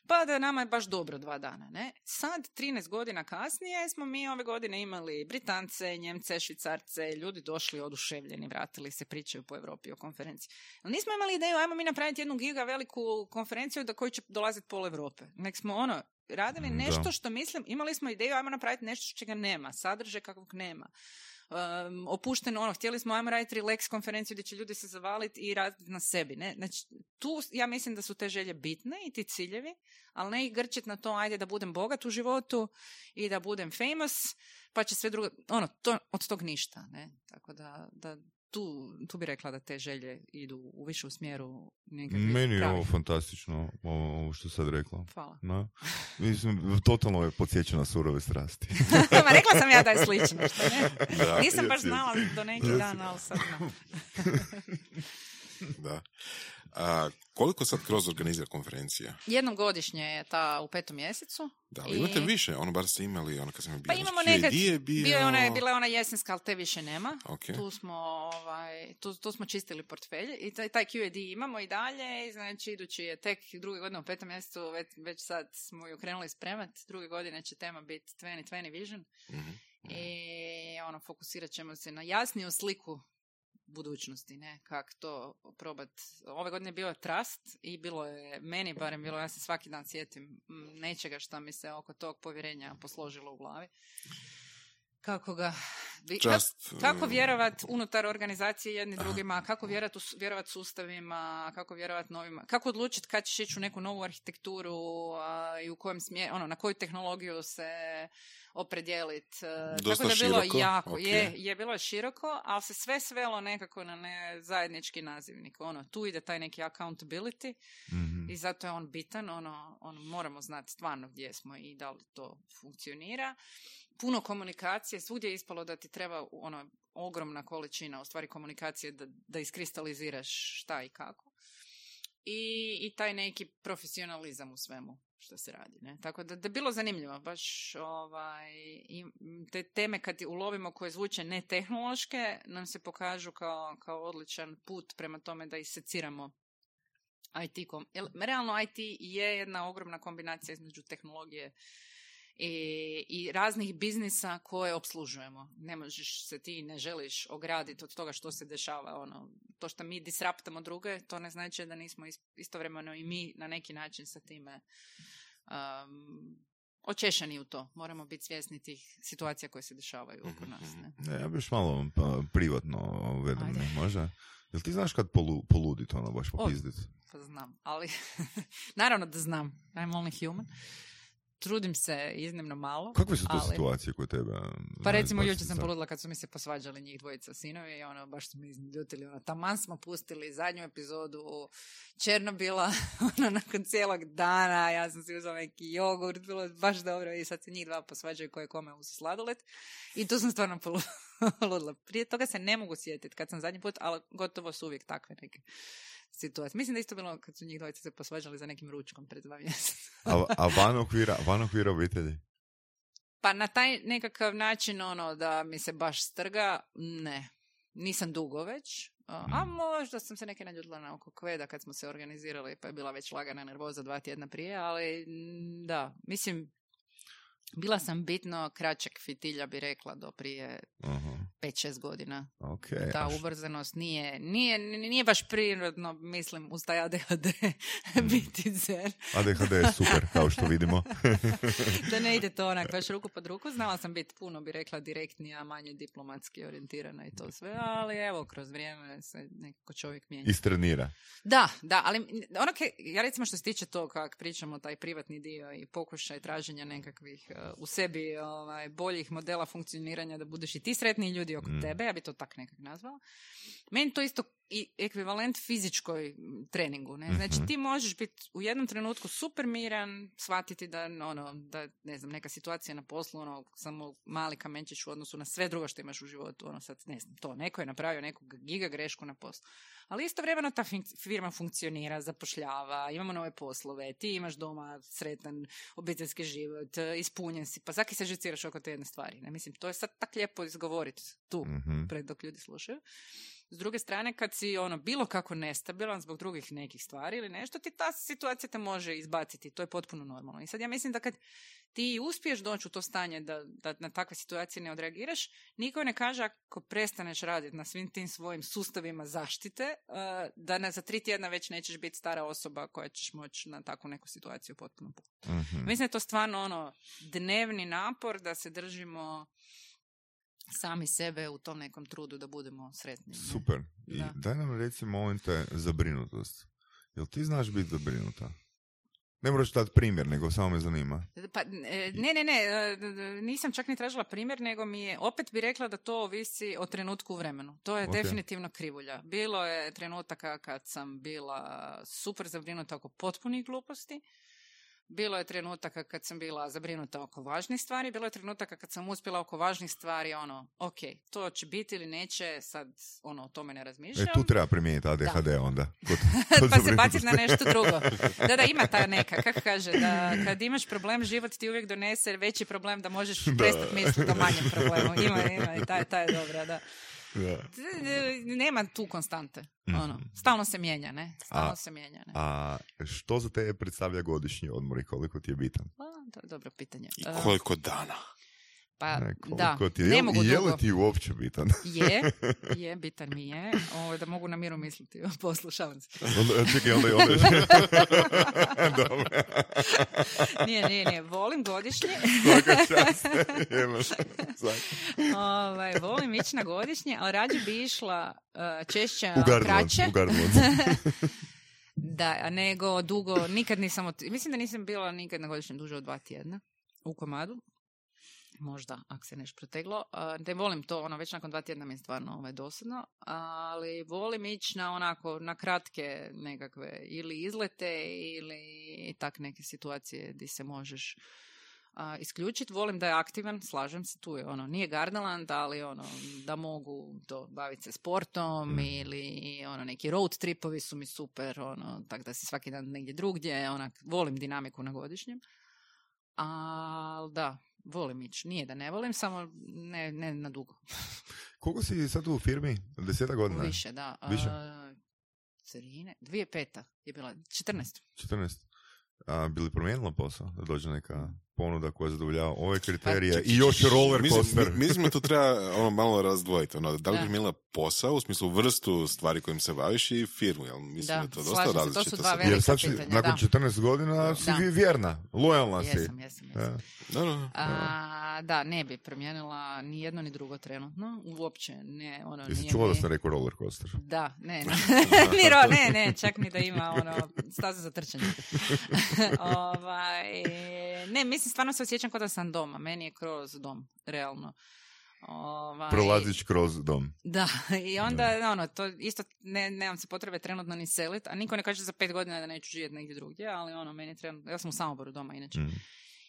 Speaker 1: pa da nama je baš dobro dva dana. Ne? Sad, 13 godina kasnije, smo mi ove godine imali Britance, Njemce, Švicarce, ljudi došli oduševljeni, vratili se, pričaju po Europi o konferenciji. Ali nismo imali ideju, ajmo mi napraviti jednu giga veliku konferenciju da koji će dolaziti pol Europe. Nek smo ono, radili nešto što mislim, imali smo ideju, ajmo napraviti nešto što čega nema, sadržaj kakvog nema um, opušteno ono, htjeli smo ajmo raditi relax konferenciju gdje će ljudi se zavaliti i raditi na sebi. Ne? Znači, tu ja mislim da su te želje bitne i ti ciljevi, ali ne ih grčiti na to, ajde da budem bogat u životu i da budem famous, pa će sve drugo, ono, to, od tog ništa. Ne? Tako da, da tu, tu bi rekla da te želje idu u više u smjeru
Speaker 3: Meni je
Speaker 1: pravih.
Speaker 3: ovo fantastično, ovo, što sad rekla.
Speaker 1: Hvala.
Speaker 3: No. Mislim, totalno je podsjeća na surove strasti.
Speaker 1: Ma rekla sam ja da je slično, što ne?
Speaker 2: Da,
Speaker 1: Nisam baš znala do neki dan, ali sad znam.
Speaker 2: da. A, koliko sad kroz organizira konferencija?
Speaker 1: Jednom godišnje je ta u petom mjesecu.
Speaker 2: Da, ali
Speaker 1: I-
Speaker 2: imate više, ono bar ste imali, ono kad sam bio.
Speaker 1: Pa
Speaker 2: znači,
Speaker 1: imamo nekad,
Speaker 2: je bio...
Speaker 1: bio je ona, bila je ona jesenska, ali te više nema.
Speaker 2: Ok.
Speaker 1: Tu smo, ovaj, tu, tu smo čistili portfelje i taj, taj QED imamo i dalje. I znači, idući je tek druge godine u petom mjesecu, već, već sad smo ju krenuli spremati. Druge godine će tema biti 2020 Vision.
Speaker 2: Mhm.
Speaker 1: I ono, fokusirat ćemo se na jasniju sliku budućnosti, ne, kak to probat. Ove godine je bio trust i bilo je, meni barem bilo, ja se svaki dan sjetim m, nečega što mi se oko tog povjerenja posložilo u glavi. Kako ga...
Speaker 2: Trust,
Speaker 1: kako, kako
Speaker 2: uh,
Speaker 1: vjerovat unutar organizacije jedni drugima, kako vjerovat, u, vjerovat sustavima, kako vjerovat novima, kako odlučiti kad ćeš ići u neku novu arhitekturu a, i u kojem smje, ono, na koju tehnologiju se opredijelit. e, tako da je bilo
Speaker 2: široko,
Speaker 1: jako,
Speaker 2: ok.
Speaker 1: je, je bilo je široko, ali se sve svelo nekako na ne zajednički nazivnik. Ono, tu ide taj neki accountability
Speaker 3: Mhm.
Speaker 1: i zato je on bitan, ono, ono, moramo znati stvarno gdje smo i da li to funkcionira. Puno komunikacije, svugdje je ispalo da ti treba ono, ogromna količina, u stvari komunikacije da, da iskristaliziraš šta i kako. I, I taj neki profesionalizam u svemu što se radi. Ne? Tako da, da bilo zanimljivo, baš ovaj, te teme kad ulovimo koje zvuče ne tehnološke, nam se pokažu kao, kao odličan put prema tome da iseciramo IT kom. Realno IT je jedna ogromna kombinacija između tehnologije i, i raznih biznisa koje obslužujemo. Ne možeš se ti, ne želiš ograditi od toga što se dešava. Ono, to što mi disraptamo druge, to ne znači da nismo is- istovremeno i mi na neki način sa time um, očešani u to. Moramo biti svjesni tih situacija koje se dešavaju oko
Speaker 2: Mhm,
Speaker 1: nas. Ne?
Speaker 3: Ne, ja bi još malo pa, privatno uvedem,
Speaker 1: Ajde.
Speaker 3: ne, može? Jel ti znaš kad polu, poludit, ono, baš
Speaker 1: O.
Speaker 3: popizdit?
Speaker 1: Pa znam, ali naravno da znam. I'm only human. Trudim se iznimno malo.
Speaker 3: Kakve su to
Speaker 1: ali-
Speaker 3: situacije koje tebe...
Speaker 1: Pa recimo jučer sam poludila kad su mi se posvađali njih dvojica sinovi i ono, baš su mi izljutili. Ono, taman smo pustili zadnju epizodu Černobila, ono, nakon cijelog dana, ja sam si uzela neki jogurt, bilo je baš dobro i sad se njih dva posvađaju koje kome uz sladoled. I tu sam stvarno polu- poludila. Prije toga se ne mogu sjetiti kad sam zadnji put, ali gotovo su uvijek takve neke situacije. Mislim da isto bilo kad su njih dvojica se posvađali za nekim ručkom pred dva mjeseca.
Speaker 3: A, a van okvira, van okvira obitelji?
Speaker 1: Pa na taj nekakav način ono da mi se baš strga, ne. Nisam dugo već. A a možda sam se neke nađutila na oko kveda kad smo se organizirali pa je bila već lagana nervoza dva tjedna prije, ali da, mislim, bila sam bitno kraćeg fitilja bi rekla do prije
Speaker 3: Aha,
Speaker 1: 5-6 godina.
Speaker 3: ok.
Speaker 1: Ta
Speaker 3: š-
Speaker 1: ubrzanost nije, nije, nije baš prirodno, mislim, uz taj ADHD biti zen.
Speaker 3: ADHD je super, kao što vidimo.
Speaker 1: da ne ide to onak baš ruku pod ruku. Znala sam biti puno, bi rekla, direktnija, manje diplomatski orijentirana i to sve, ali evo, kroz vrijeme se nekako čovjek mijenja.
Speaker 3: Istrenira.
Speaker 1: Da, da, ali ono ja recimo što se tiče to kak pričamo taj privatni dio i pokušaj traženja nekakvih u sebi ovaj, boljih modela funkcioniranja da budeš i ti sretni ljudi oko
Speaker 3: Mm.
Speaker 1: tebe, ja bi to tak nekak nazvala. Meni to isto i ekvivalent fizičkoj treningu. Ne? Znači
Speaker 3: Mhm.
Speaker 1: ti možeš biti u jednom trenutku super miran, shvatiti da, ono, da ne znam, neka situacija na poslu, ono, samo mali kamenčić u odnosu na sve drugo što imaš u životu. Ono sad, ne znam, to, neko je napravio neku giga grešku na poslu. Ali istovremeno ta fin- firma funkcionira, zapošljava, imamo nove poslove, ti imaš doma sretan obiteljski život, e, ispunjen si, pa zaki se žiciraš oko te jedne stvari. Ne? Mislim, to je sad tak lijepo izgovoriti tu,
Speaker 3: Mhm.
Speaker 1: pred dok ljudi slušaju. S druge strane, kad si ono bilo kako nestabilan zbog drugih nekih stvari ili nešto, ti ta situacija te može izbaciti. To je potpuno normalno. I sad ja mislim da kad ti uspiješ doći u to stanje da, da na takve situacije ne odreagiraš, niko ne kaže ako prestaneš raditi na svim tim svojim sustavima zaštite, eh, da na, za tri tjedna već nećeš biti stara osoba koja ćeš moći na takvu neku situaciju potpuno.
Speaker 3: Mhm.
Speaker 1: Mislim da je to stvarno ono dnevni napor da se držimo sami sebe u tom nekom trudu da budemo sretni. ne?
Speaker 3: Super. I
Speaker 1: Da.
Speaker 3: daj nam reci molim te zabrinutost. Jel ti znaš biti zabrinuta? Ne moraš dati primjer, nego samo me zanima.
Speaker 1: Pa, e, ne, ne, ne, e, nisam čak ni tražila primjer, nego mi je, opet bi rekla da to ovisi o trenutku u vremenu. To je
Speaker 3: Ok.
Speaker 1: definitivno krivulja. Bilo je trenutaka kad sam bila super zabrinuta oko potpunih gluposti, bilo je trenutaka kad sam bila zabrinuta oko važnih stvari, bilo je trenutaka kad sam uspjela oko važnih stvari, ono, ok, to će biti ili neće, sad, ono, o tome ne
Speaker 3: E,
Speaker 1: razmišljam.
Speaker 3: tu treba primijeniti ADHD onda. Kod, kod
Speaker 1: pa se baciti na nešto drugo. Da, da, ima ta neka, kako kaže, da kad imaš problem, život ti uvijek donese veći problem da možeš prestati misliti o manjem problemu. Ima, ima, i ta, ta je dobra, da. Nema tu konstante.
Speaker 3: Mhm.
Speaker 1: Ono, stalno se mijenja, ne? Stalno
Speaker 3: A-
Speaker 1: se mijenja, ne?
Speaker 3: A što za tebe predstavlja godišnji odmor i koliko ti je bitan?
Speaker 1: Pa, to je dobro pitanje.
Speaker 2: I koliko dana?
Speaker 1: Pa,
Speaker 3: Ne,
Speaker 1: da,
Speaker 3: ti je,
Speaker 1: ne
Speaker 3: je,
Speaker 1: mogu
Speaker 3: je
Speaker 1: dugo.
Speaker 3: li ti uopće bitan?
Speaker 1: Je, je, bitan mi je. Ovo, da mogu na miru misliti. Poslušavam se.
Speaker 3: onda, čekaj, onda, onda... Dobro.
Speaker 1: Nije, nije, nije. Volim godišnje.
Speaker 3: Svaka čast.
Speaker 1: Ovaj, volim ići na godišnje, ali rađe bi išla uh, češće
Speaker 3: U
Speaker 1: kraće.
Speaker 3: u.
Speaker 1: Da, nego dugo, nikad nisam, ot- mislim da nisam bila nikad na godišnjem duže od dva tjedna u komadu. Možda, ako se nešto proteglo. Ne volim to, ono, već nakon dva tjedna mi je stvarno ovaj, dosadno, ali volim ići na onako, na kratke nekakve ili izlete ili tak neke situacije gdje se možeš a, isključiti. Volim da je aktivan, slažem se, tu je ono, nije Gardaland, ali ono, da mogu to baviti se sportom ili ono, neki road tripovi su mi super, ono, tak da si svaki dan negdje drugdje, onak, volim dinamiku na godišnjem. Ali da, volim ići. Nije da ne volim, samo ne, ne na dugo.
Speaker 3: Koliko si sad u firmi? Deseta godina?
Speaker 1: Više, da.
Speaker 3: Više?
Speaker 1: A, Carine, dvije peta je bila, 14.
Speaker 3: 14. A, bi li promijenila posao? Da dođe neka ponuda koja zadovoljava ove kriterije
Speaker 1: ček,
Speaker 3: i još roller
Speaker 2: Mislim,
Speaker 3: coaster.
Speaker 2: mi- mislim da to treba ono malo razdvojiti. Ono, da li bi imala posao, u smislu vrstu stvari kojim se baviš i firmu, jel? Mislim da,
Speaker 1: Da,
Speaker 2: je to dosta
Speaker 1: se, to su
Speaker 2: različito.
Speaker 1: dva
Speaker 3: Jer sad si,
Speaker 1: pitanja,
Speaker 3: nakon
Speaker 1: da.
Speaker 3: 14 godina si
Speaker 1: Da.
Speaker 3: vi vjerna, lojalna si.
Speaker 1: Jesam, jesam, jesam.
Speaker 2: Da, da, da.
Speaker 1: A, da, ne bi promijenila ni jedno ni drugo trenutno. Uopće, ne, ono,
Speaker 3: Jesi čula da sam rekao roller coaster?
Speaker 1: Da, ne, ne. Ni ro- ne, ne, čak ni da ima ono, stazu za trčanje. ovaj, ne, mislim, stvarno se osjećam kao da sam doma. Meni je kroz dom, realno. Ovaj,
Speaker 3: Prolazić kroz dom.
Speaker 1: Da, i onda, ono, to isto ne, nemam se potrebe trenutno ni selit, a niko ne kaže za pet godina da neću živjeti negdje drugdje, ali ono, meni je trenutno, ja sam u Samoboru doma inače.
Speaker 3: Mm.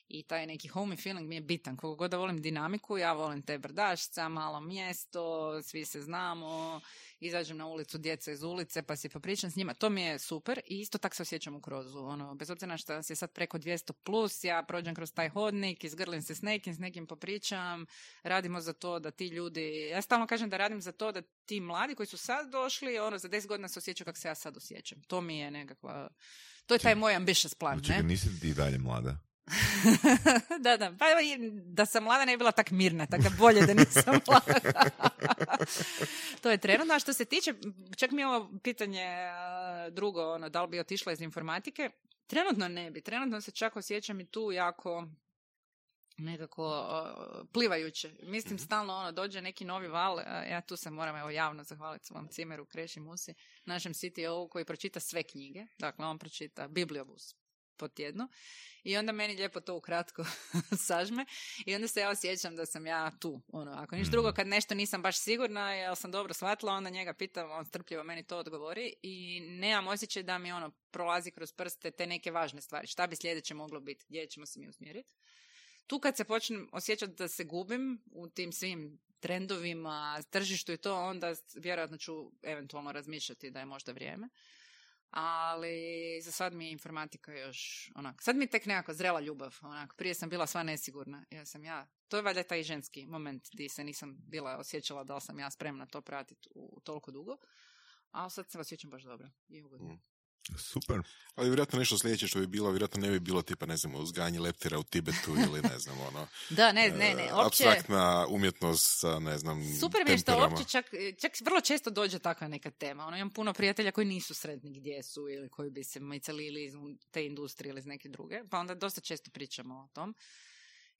Speaker 1: I taj neki homey feeling mi je bitan. Koliko god da volim dinamiku, ja volim te brdašca, malo mjesto, svi se znamo, izađem na ulicu, djeca iz ulice, pa si popričam s njima. To mi je super i isto tako se osjećam u krozu. Ono, bez obzira što nas je sad preko 200 plus, ja prođem kroz taj hodnik, izgrlim se s nekim, s nekim popričam, radimo za to da ti ljudi, ja stalno kažem da radim za to da ti mladi koji su sad došli, ono, za 10 godina se osjećaju kako se ja sad osjećam. To mi je nekakva, to je taj moj ambitious plan,
Speaker 3: Čekaj,
Speaker 1: ne?
Speaker 3: nisi ti i dalje mlada.
Speaker 1: da, da. Pa da sam mlada ne bi bila tak mirna, tako da bolje da nisam mlada. to je trenutno. A što se tiče, čak mi je ovo pitanje drugo, ono, da li bi otišla iz informatike, trenutno ne bi. Trenutno se čak osjećam i tu jako nekako a, plivajuće. Mislim, stalno ono, dođe neki novi val, a, ja tu se moram evo javno zahvaliti svom cimeru Kreši Musi, našem CTO koji pročita sve knjige, dakle on pročita Bibliobus po tjednu i onda meni lijepo to ukratko sažme i onda se ja osjećam da sam ja tu. Ono, ako ništa drugo, kad nešto nisam baš sigurna, jel sam dobro shvatila, onda njega pitam, on strpljivo meni to odgovori i nemam osjećaj da mi ono prolazi kroz prste te neke važne stvari. Šta bi sljedeće moglo biti? Gdje ćemo se mi usmjeriti? Tu kad se počnem osjećati da se gubim u tim svim trendovima, tržištu i to, onda vjerojatno ću eventualno razmišljati da je možda vrijeme ali za sad mi je informatika još onak, sad mi je tek nekako zrela ljubav, onak, prije sam bila sva nesigurna, ja sam ja, to je valjda taj ženski moment gdje se nisam bila osjećala da li sam ja spremna to pratiti u toliko dugo, a sad se osjećam baš dobro i ugodno.
Speaker 2: Mm.
Speaker 3: Super.
Speaker 2: Ali vjerojatno nešto sljedeće što bi bilo, vjerojatno ne bi bilo tipa, ne znam, uzgajanje leptira u Tibetu ili ne znam, ono,
Speaker 1: Da, ne, ne, ne,
Speaker 2: e,
Speaker 1: uopće,
Speaker 2: apstraktna umjetnost sa, ne znam,
Speaker 1: super mi je što uopće čak, čak vrlo često dođe takva neka tema, ono, imam puno prijatelja koji nisu sredni gdje su ili koji bi se micali ili iz te industrije ili iz neke druge, pa onda dosta često pričamo o tom.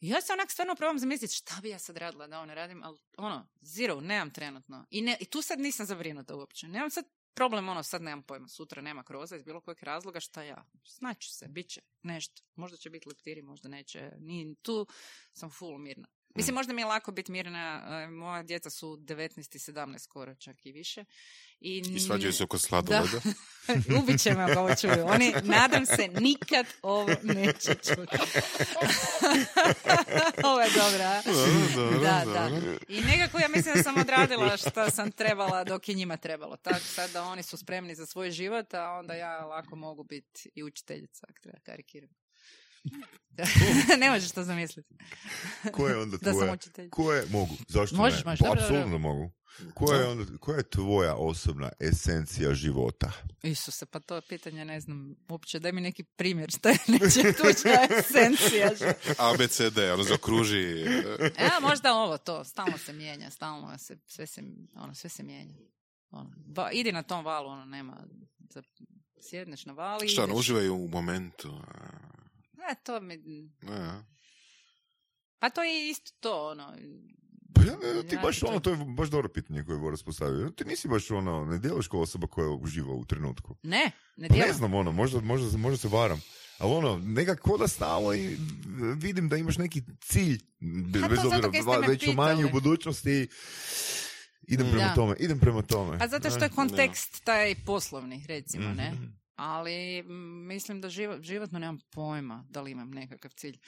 Speaker 1: I ja se onak stvarno probam zamisliti šta bi ja sad radila da ne radim, ali ono, zero, nemam trenutno. I, ne, I tu sad nisam zabrinuta uopće. Nemam sad problem ono, sad nemam pojma, sutra nema kroza iz bilo kojeg razloga, šta ja? Znaću se, bit će nešto. Možda će biti leptiri, možda neće. Ni, tu sam full mirna. Mislim, možda mi je lako biti mirna, e, moja djeca su 19 i 17 skoro, čak i više. I,
Speaker 2: I svađaju se oko
Speaker 1: da,
Speaker 2: sladoleda.
Speaker 1: ubit će me ako ovo čuju. Oni, nadam se, nikad ovo neće čuti. ovo je dobra.
Speaker 2: Dobro,
Speaker 1: Da,
Speaker 2: dobro,
Speaker 1: da.
Speaker 2: dobro.
Speaker 1: I nekako ja mislim da sam odradila što sam trebala dok je njima trebalo. Tako sad da oni su spremni za svoj život, a onda ja lako mogu biti i učiteljica, ako treba karikiram. ne možeš to zamisliti.
Speaker 3: Ko je onda
Speaker 1: Da sam
Speaker 3: tvoja...
Speaker 1: učitelj.
Speaker 3: Ko je, mogu, zašto
Speaker 1: Možeš,
Speaker 3: ne?
Speaker 1: možeš,
Speaker 3: Pa, apsolutno mogu. Ko je, onda, koja je tvoja osobna esencija života?
Speaker 1: Isuse, pa to pitanje ne znam uopće. Daj mi neki primjer šta je nečeg tuđa esencija.
Speaker 2: A, B, C, D, ono zaokruži. e,
Speaker 1: možda ovo to, stalno se mijenja, stalno se, sve se, ono, sve se mijenja. Ono, ba, idi na tom valu, ono, nema, za, sjedneš na val i
Speaker 2: Šta, ono,
Speaker 1: ideš.
Speaker 2: uživaju u momentu.
Speaker 1: E, to mi,
Speaker 2: a, a.
Speaker 1: pa to je isto to, ono,
Speaker 3: Pa ja, ne, ti baš
Speaker 1: to-
Speaker 3: ono, to je baš dobro pitanje koje je Boris postavio. Ti nisi baš ono, ne djelaš kao osoba koja uživa u trenutku.
Speaker 1: ne, ne
Speaker 3: Pa ne
Speaker 1: djelam.
Speaker 3: znam, ono, možda, možda, možda se varam. Ali ono, nekako da stalo i vidim da imaš neki cilj, bez,
Speaker 1: Pa
Speaker 3: bez obzira, već u manji u budućnosti. Idem prema
Speaker 1: Da.
Speaker 3: tome, idem prema tome.
Speaker 1: Pa zato što
Speaker 3: Ne?
Speaker 1: je kontekst taj poslovni, recimo, ne?
Speaker 3: Mhm.
Speaker 1: Ali mislim da život, životno nemam pojma da li imam nekakav cilj.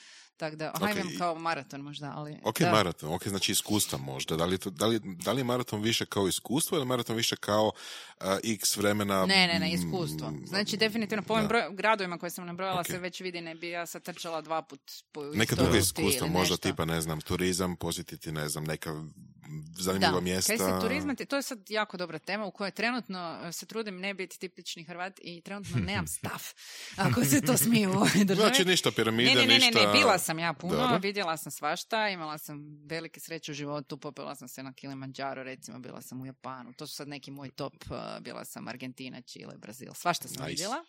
Speaker 1: Tako da,
Speaker 2: Ok,
Speaker 1: hajde
Speaker 2: i-
Speaker 1: kao maraton možda, ali...
Speaker 2: Ok,
Speaker 1: da.
Speaker 2: maraton, ok, znači iskustva možda. Da li, to, da, li, da li je maraton više kao iskustvo ili maraton više kao a, x vremena?
Speaker 1: Ne, ne, ne,
Speaker 2: mm,
Speaker 1: iskustvo. Znači, definitivno po ovim broj- gradovima koje sam nabrojala
Speaker 2: Ok.
Speaker 1: se već vidi ne bi ja sad trčala dva put po
Speaker 2: Neka druga iskustva, možda
Speaker 1: nešto.
Speaker 2: tipa, ne znam, turizam, posjetiti, ne znam, neka zanimljiva
Speaker 1: da.
Speaker 2: mjesta.
Speaker 1: Kaj se turizma, to je sad jako dobra tema u kojoj trenutno e, se trudim ne biti tipični Hrvat i trenutno nemam stav, ako se to smije u ovoj državi.
Speaker 2: Znači ništa piramide,
Speaker 1: ne, ne, ne, ne,
Speaker 2: ništa...
Speaker 1: ne, bila sam ja puno, vidjela sam svašta, imala sam velike sreće u životu, popela sam se na Kilimanjaro, recimo, bila sam u Japanu, to su sad neki moj top, uh, bila sam Argentina, Čile, Brazil, svašta sam
Speaker 2: Nice.
Speaker 1: vidjela.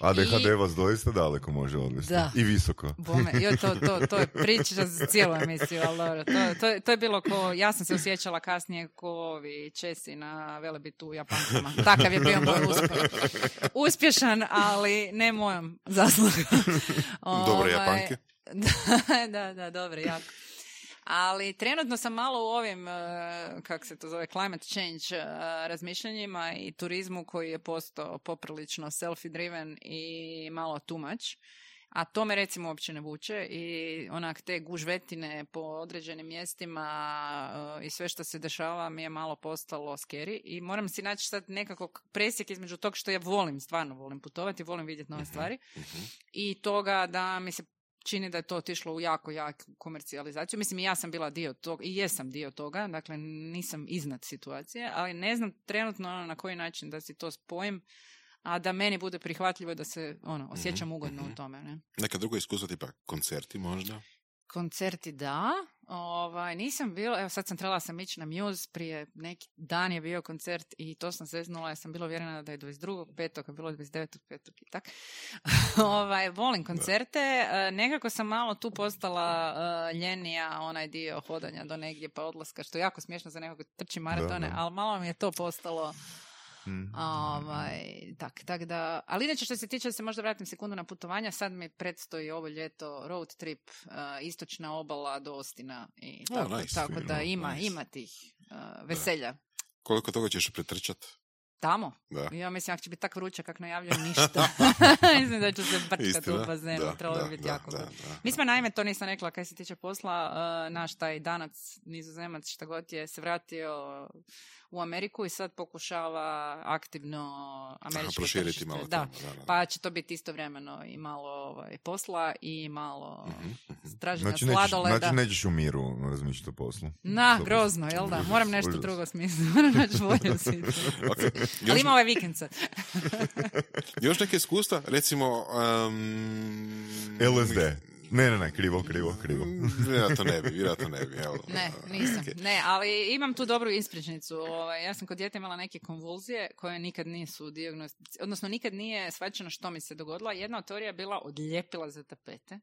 Speaker 3: ADHD
Speaker 1: I-
Speaker 3: vas doista daleko može odvesti.
Speaker 1: Da.
Speaker 3: I visoko.
Speaker 1: Bome, joj, to, to, to je priča za cijelu emisiju, ali dobro. To, to, je- to je bilo ko, ja sam se osjećala kasnije ko ovi Česi na velebitu u Japankama. Takav je bio moj uspjeh. Uspješan, ali ne mojom zaslugom.
Speaker 2: Dobre
Speaker 1: Ovaj,
Speaker 2: Japanke.
Speaker 1: Da, da, dobre, jako. Ali trenutno sam malo u ovim, eh, kak se to zove, climate change eh, razmišljanjima i turizmu koji je postao poprilično selfie driven i malo too much. A to me recimo uopće ne vuče i onak te gužvetine po određenim mjestima eh, i sve što se dešava mi je malo postalo scary i moram si naći sad nekako presjek između tog što ja volim, stvarno volim putovati, volim vidjeti nove stvari
Speaker 2: Mhm.
Speaker 1: i toga da mi se čini da je to otišlo u jako jak komercijalizaciju. Mislim, i ja sam bila dio toga, i jesam dio toga, dakle nisam iznad situacije, ali ne znam trenutno ono na koji način da si to spojim, a da meni bude prihvatljivo da se ono, osjećam ugodno u tome. Ne?
Speaker 2: Neka druga iskustva, tipa koncerti možda?
Speaker 1: Koncerti da, ovaj, nisam bila, evo sad sam trebala sam ići na Muse, prije neki dan je bio koncert i to sam zeznula, ja sam bila uvjerena da je 22. petog, a bilo je 29. petog i tak. ovaj, volim koncerte, e, nekako sam malo tu postala e, ljenija, onaj dio hodanja do negdje pa odlaska, što je jako smiješno za nekog ko trči maratone,
Speaker 3: Da, da.
Speaker 1: ali malo mi je to postalo
Speaker 3: Mm.
Speaker 1: Ovaj, tak, tak da, ali inače što se tiče, da se možda vratim sekundu na putovanja, sad mi predstoji ovo ljeto road trip, uh, istočna obala do Ostina i
Speaker 2: O,
Speaker 1: tako,
Speaker 2: nice,
Speaker 1: tako da ima,
Speaker 2: nice.
Speaker 1: ima tih uh, veselja.
Speaker 2: Koliko toga ćeš pretrčat?
Speaker 1: Tamo?
Speaker 2: Da.
Speaker 1: Ja mislim, ako će biti tako vruće kak najavljujem, ništa. mislim da ću se brčkati
Speaker 2: Istina?
Speaker 1: u bazenu,
Speaker 2: Da,
Speaker 1: trebalo
Speaker 2: da,
Speaker 1: bi biti
Speaker 2: da,
Speaker 1: jako
Speaker 2: da, da.
Speaker 1: Mi smo naime, to nisam rekla kaj se tiče posla, uh, naš taj danac, nizozemac, šta god je se vratio u Ameriku i sad pokušava aktivno američko
Speaker 2: proširiti
Speaker 1: tržište.
Speaker 2: malo
Speaker 1: Da,
Speaker 2: tamo, da, da.
Speaker 1: pa će to biti istovremeno i malo ovaj, posla i malo
Speaker 2: Mhm, mhm.
Speaker 1: traženja
Speaker 3: Znači nećeš,
Speaker 1: sladoleda.
Speaker 3: znači nećeš u miru razmišljati o poslu.
Speaker 1: Na,
Speaker 3: Dobro.
Speaker 1: grozno, jel da? Moram nešto
Speaker 3: Užas.
Speaker 1: drugo smisliti. Moram naći bolju situaciju.
Speaker 2: Ok.
Speaker 1: Ali
Speaker 2: Još,
Speaker 1: ima ovaj vikend sad.
Speaker 2: još neke iskustva? Recimo... Um,
Speaker 3: LSD. Ne, ne, ne, krivo, krivo, krivo.
Speaker 2: Mm, Vjerojatno ne bi, vjerojatno ne bi. Evo.
Speaker 1: Ne, nisam.
Speaker 2: Ok.
Speaker 1: Ne, ali imam tu dobru ispričnicu. Ovaj, ja sam kod djeta imala neke konvulzije koje nikad nisu dijagnosticirane, odnosno nikad nije shvaćeno što mi se dogodilo. Jedna od teorija je bila odljepila za tapete.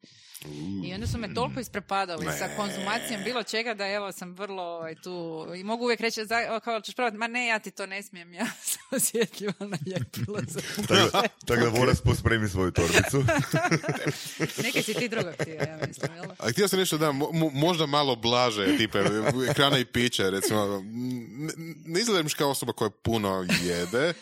Speaker 1: I onda su me toliko isprepadali sa konzumacijom bilo čega da evo sam vrlo ovaj, tu i mogu uvijek reći za, kao ćeš probati, ma ne ja ti to ne smijem, ja sam osjetljiva na ljepilo za
Speaker 3: Tako da, tako da Boras pospremi svoju torbicu.
Speaker 1: Neke si ti druga htio, ja mislim, jel?
Speaker 2: A htio sam nešto da mo- mo- možda malo blaže, tipe hrana i piće, recimo. Ne, ne izgledaš kao osoba koja puno jede,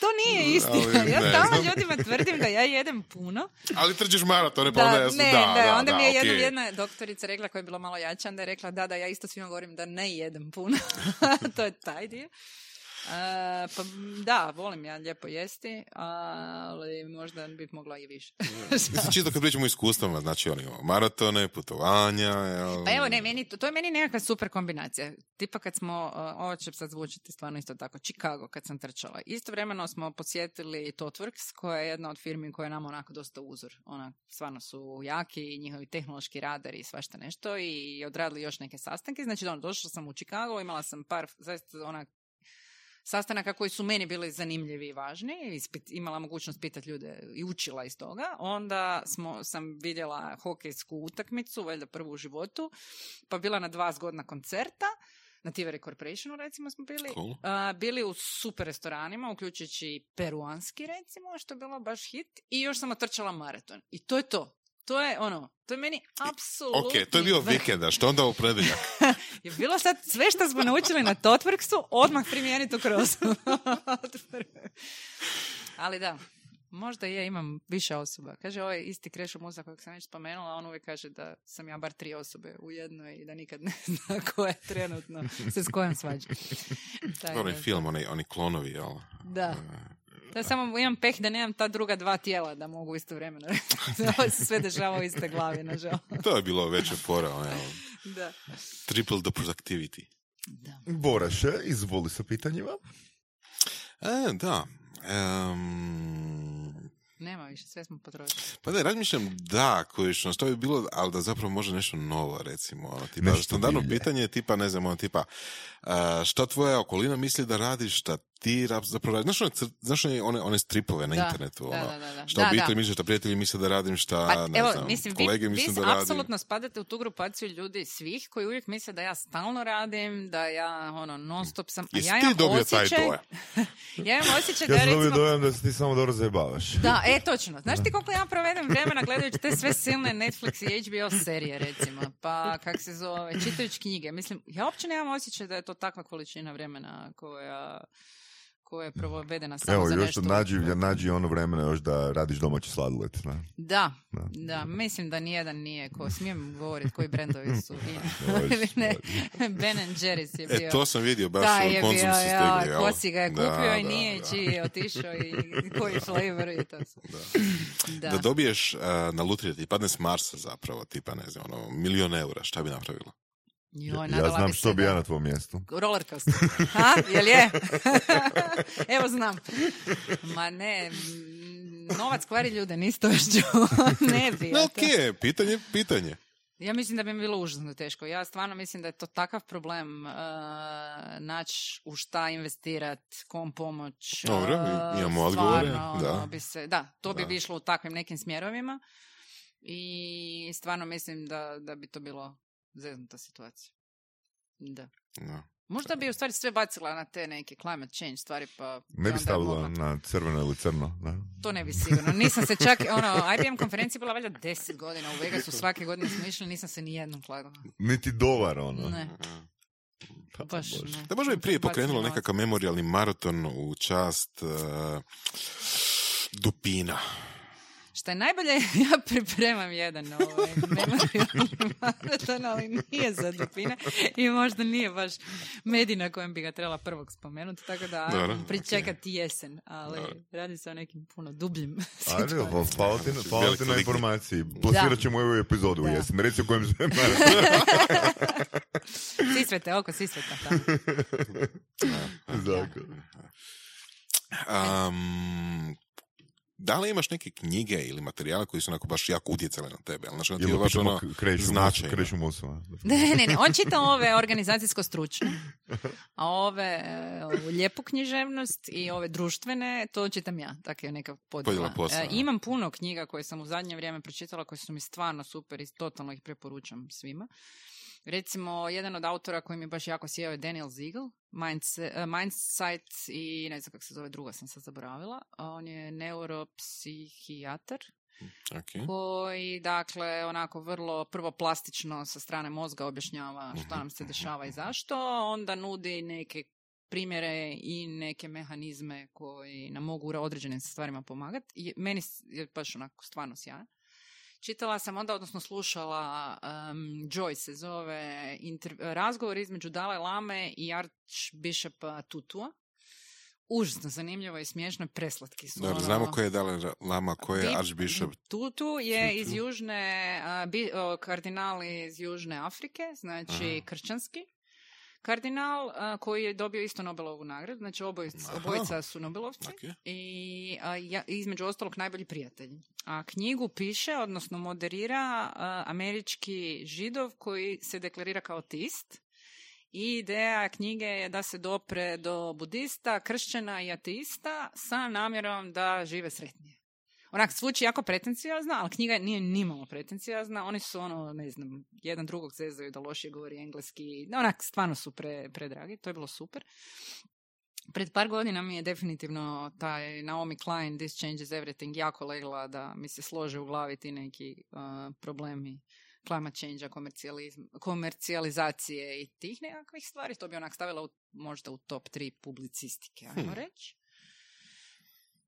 Speaker 1: To nije istina.
Speaker 2: Ali
Speaker 1: Ja stalno ljudima tvrdim da ja jedem puno.
Speaker 2: ali trčiš maratone, pa
Speaker 1: Da,
Speaker 2: onda jasno,
Speaker 1: ne,
Speaker 2: da,
Speaker 1: ne,
Speaker 2: da,
Speaker 1: onda
Speaker 2: da,
Speaker 1: mi je
Speaker 2: okej.
Speaker 1: jednom jedna doktorica rekla koja je bila malo jača, onda je rekla da, da, ja isto svima govorim da ne jedem puno. to je taj dio. E, pa da, volim ja lijepo jesti, ali možda bi mogla i više.
Speaker 2: Mislim, čisto kad pričamo o iskustvama, znači oni maratone, putovanja, jel?
Speaker 1: Pa evo, ne, meni, to, to je meni nekakva super kombinacija. Tipa kad smo, uh, ovo će sad zvučiti stvarno isto tako, Chicago kad sam trčala. Istovremeno smo posjetili Totworks, koja je jedna od firmi koja je nama onako dosta uzor. Ona, stvarno su jaki, i njihovi tehnološki radari i svašta nešto i odradili još neke sastanke. Znači, ono, došla sam u Chicago, imala sam par, zaista onak, sastanaka koji su meni bili zanimljivi i važni, ispit, imala mogućnost pitati ljude i učila iz toga. Onda smo, sam vidjela hokejsku utakmicu, valjda prvu u životu, pa bila na dva zgodna koncerta, na Tivere Corporationu recimo smo bili,
Speaker 2: Cool.
Speaker 1: A, bili u super restoranima, uključujući peruanski recimo, što je bilo baš hit, i još sam otrčala maraton. I to je to. To je ono, to je meni apsolutno...
Speaker 2: Ok, to je bio vikenda, što onda u predeljak?
Speaker 1: Je bilo sad sve što smo naučili na Totworksu, odmah primijeniti u krozu. Ali da, možda je, imam više osoba. Kaže ovaj isti Krešo Musa kojeg sam već spomenula, on uvijek kaže da sam ja bar tri osobe u jednoj i da nikad ne zna ko je trenutno se s kojom svađa.
Speaker 2: Onaj film, oni, oni klonovi, jel?
Speaker 1: Da. Da samo imam peh da nemam ta druga dva tijela da mogu istovremeno. Ovo se sve dešava u iste glavi, nažalost.
Speaker 2: To je bilo veća fora, ono, jel?
Speaker 1: Da.
Speaker 2: Triple the productivity.
Speaker 1: da.
Speaker 3: Boraše, izvoli sa pitanjima.
Speaker 2: E, da. Em,
Speaker 1: Nema više, sve smo potrošili.
Speaker 2: pa da, razmišljam da, kojično, što bi bilo, ali da zapravo može nešto novo, recimo. Ono, tipa,
Speaker 3: Nešto
Speaker 2: standardno pitanje je tipa, ne znam, ono, tipa, a, šta tvoja okolina misli da radiš, šta ti rap- zapravo radiš. Znaš, one, cr- znaš one, one, one stripove na
Speaker 1: Da,
Speaker 2: internetu? ono,
Speaker 1: da, da, da.
Speaker 2: Šta
Speaker 1: Da,
Speaker 2: obitelj misli, šta prijatelji misle da radim, šta,
Speaker 1: Pa,
Speaker 2: ne
Speaker 1: evo,
Speaker 2: znam,
Speaker 1: mislim,
Speaker 2: kolege
Speaker 1: vi
Speaker 2: misle da radim.
Speaker 1: apsolutno spadate u tu grupaciju ljudi svih koji uvijek misle da ja stalno radim, da ja ono, non stop sam...
Speaker 2: Jesi
Speaker 1: ja
Speaker 2: ti dobio taj
Speaker 1: osjećaj,
Speaker 2: dojam?
Speaker 1: ja imam osjećaj da
Speaker 3: Ja
Speaker 1: ja
Speaker 3: sam dobio
Speaker 1: recimo...
Speaker 3: dojam da se ti samo dobro zajebavaš.
Speaker 1: Da, e, točno. Znaš ti koliko ja provedem vremena gledajući te sve silne Netflix i HBO serije, recimo, pa kak se zove, čitajući knjige. Mislim, ja uopće nemam osjećaj da je to takva količina vremena koja koja je provedena samo
Speaker 3: Evo,
Speaker 1: za
Speaker 3: još
Speaker 1: nešto.
Speaker 3: nađi, nađi ono vremena još da radiš domaći sladoled. Da.
Speaker 1: Da,
Speaker 3: Da.
Speaker 1: da, mislim da nijedan nije, ko smijem govoriti koji brendovi su. Ne, Ben and Jerry's je bio.
Speaker 2: E, to sam vidio, baš u
Speaker 1: je bio,
Speaker 2: su
Speaker 1: ja, ko si ga je kupio
Speaker 2: Da,
Speaker 1: i
Speaker 2: da,
Speaker 1: nije,
Speaker 2: da.
Speaker 1: čiji je otišao i koji flavor i to su. Da.
Speaker 2: Da dobiješ a, na lutriju, ti padne s Marsa zapravo, tipa, ne znam, ono, milion eura, šta bi napravila?
Speaker 1: Joj,
Speaker 3: Ja znam
Speaker 1: bi
Speaker 3: što bi ja na tvom mjestu.
Speaker 1: Roller coaster. Ha? Jel je? Evo znam. Ma ne, novac kvari ljude, nisi to još ne bi.
Speaker 2: No,
Speaker 1: ja
Speaker 2: ok,
Speaker 1: to-
Speaker 2: pitanje, pitanje.
Speaker 1: Ja mislim da bi mi bilo užasno teško. Ja stvarno mislim da je to takav problem uh, naći u šta investirat, kom pomoć.
Speaker 2: Dobro,
Speaker 1: uh,
Speaker 2: imamo odgovore,
Speaker 1: stvarno,
Speaker 2: da.
Speaker 1: ono, Bi se, da, to bi
Speaker 2: Da.
Speaker 1: bi išlo u takvim nekim smjerovima i stvarno mislim da, da bi to bilo zeznuta situacija. Da.
Speaker 2: Da.
Speaker 1: Možda bi u stvari sve bacila na te neke climate change stvari, pa...
Speaker 3: Ne bi stavila
Speaker 1: mogla-
Speaker 3: na crveno ili crno. Da.
Speaker 1: To ne bi sigurno. Nisam se čak, ono, IBM konferencija je bila valjda deset godina u Vegasu, svake godine smo išli, nisam se ni jednom klagala.
Speaker 3: Niti dolar, ono.
Speaker 1: Ne,
Speaker 3: Pa,
Speaker 1: baš
Speaker 3: Bože.
Speaker 1: ne.
Speaker 2: Da možda bi prije pokrenulo nekakav memorialni maraton u čast uh, Dupina.
Speaker 1: Šta je najbolje, ja pripremam jedan ovaj, memorijalni maraton, ali nije za dupine i možda nije baš medij na kojem bi ga trebala prvog spomenuti, tako da ajmo pričekati jesen, ali radi se o nekim puno dubljim
Speaker 3: Ajde, pa- hvala ti na- hvala ti na
Speaker 2: lik.
Speaker 3: informaciji. Plasirat ćemo ovu epizodu u
Speaker 1: Da.
Speaker 3: jesen. Reci u kojem se...
Speaker 1: Sisvete, oko sisveta.
Speaker 3: Zakon.
Speaker 2: Um, Da li imaš neke knjige ili materijale koji su onako baš jako utjecali na tebe? Ali, znači, ti
Speaker 3: Ili
Speaker 2: je baš ono
Speaker 3: kreću,
Speaker 2: značajno.
Speaker 3: musu, kreću musu. a?
Speaker 1: Ne, ne, ne, on čita ove organizacijsko stručne, a ove ovu lijepu književnost i ove društvene, to čitam ja, tako je neka podjela.
Speaker 2: Podjela posla,
Speaker 1: E, imam puno knjiga koje sam u zadnje vrijeme pročitala, koje su mi stvarno super i totalno ih preporučam svima. Recimo, jedan od autora koji mi baš jako sjeo je Daniel Ziegel, Mindset, uh, Mindsight i ne znam kako se zove druga, sam sad zaboravila. On je neuropsihijatar
Speaker 2: Ok.
Speaker 1: koji, dakle, onako vrlo prvo plastično sa strane mozga objašnjava što nam se dešava i zašto, onda nudi neke primjere i neke mehanizme koji nam mogu u određenim stvarima pomagati. Meni je baš onako stvarno sjajan. Čitala sam onda, odnosno slušala um, Joy se zove razgovor između Dalai Lame i Archbishopa Tutua. Užasno zanimljivo i smiješno, preslatki su.
Speaker 2: Dobro,
Speaker 1: ono-
Speaker 2: znamo ko je Dalai Lama, ko je Archbishop.
Speaker 1: Tutu je
Speaker 2: Tutu.
Speaker 1: iz južne, a, bi, o, kardinal iz južne Afrike, znači
Speaker 2: Aha.
Speaker 1: kršćanski. Kardinal a, koji je dobio isto Nobelovu nagradu, znači obojica, obojica su Nobelovci
Speaker 2: Ok.
Speaker 1: i a, ja, između ostalog najbolji prijatelji. A knjigu piše, odnosno moderira a, američki židov koji se deklarira kao ateist. I ideja knjige je da se dopre do budista, kršćana i ateista sa namjerom da žive sretnije. Onak, zvuči jako pretencijozno, ali knjiga nije nimalo pretencijozna. Oni su ono, ne znam, jedan drugog zezaju da lošije govori engleski. Onak, stvarno su pre, predragi. To je bilo super. Pred par godina mi je definitivno taj Naomi Klein This Changes Everything jako legla da mi se slože u glavi ti neki uh, problemi climate change komercijalizacije i tih nekakvih stvari. To bi onak stavila u, možda u top 3 publicistike, ajmo
Speaker 2: Hmm.
Speaker 1: reći.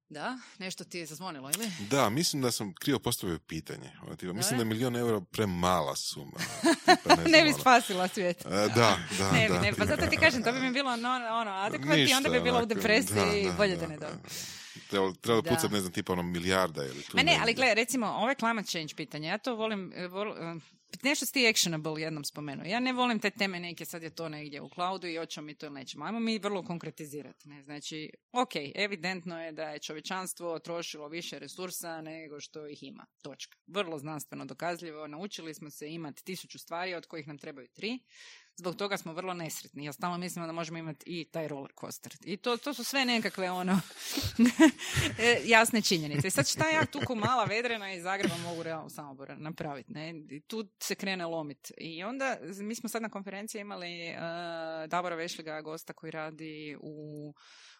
Speaker 1: Da, nešto ti je zazvonilo, ili?
Speaker 2: Da, mislim da sam krivo postavio pitanje. Ono, tipa, mislim da je milijon eura premala suma. Tipa, ne,
Speaker 1: bi
Speaker 2: ono.
Speaker 1: spasila svijet.
Speaker 2: E, da, da,
Speaker 1: ne
Speaker 2: da.
Speaker 1: ne. Pa zato ti kažem, to bi mi bilo ono, ono adekvatno i onda bi bila u depresiji
Speaker 2: da,
Speaker 1: bolje
Speaker 2: da,
Speaker 1: ne dobro.
Speaker 2: Trebalo, trebalo
Speaker 1: Da.
Speaker 2: pucat, ne znam, tipa ono milijarda ili tu
Speaker 1: Ma ne, ali gle, recimo, ovo je climate change pitanje. Ja to volim, e, vol, e, nešto ti actionable jednom spomenuo. Ja ne volim te teme neke, sad je to negdje u cloudu i hoćemo mi to ili nećemo. Ajmo mi vrlo konkretizirati. Ne? Znači, ok, evidentno je da je čovječanstvo trošilo više resursa nego što ih ima. Točka. Vrlo znanstveno dokazljivo. Naučili smo se imati tisuću stvari od kojih nam trebaju tri. Zbog toga smo vrlo nesretni. Ja stalno mislimo da možemo imati i taj roller coaster. I to, to su sve nekakve ono e, jasne činjenice. I sad šta ja tu ko mala vedrena iz Zagreba mogu realno Samobora napraviti? Ne? I tu se krene lomit. I onda mi smo sad na konferenciji imali uh, Davora Vešliga, gosta koji radi u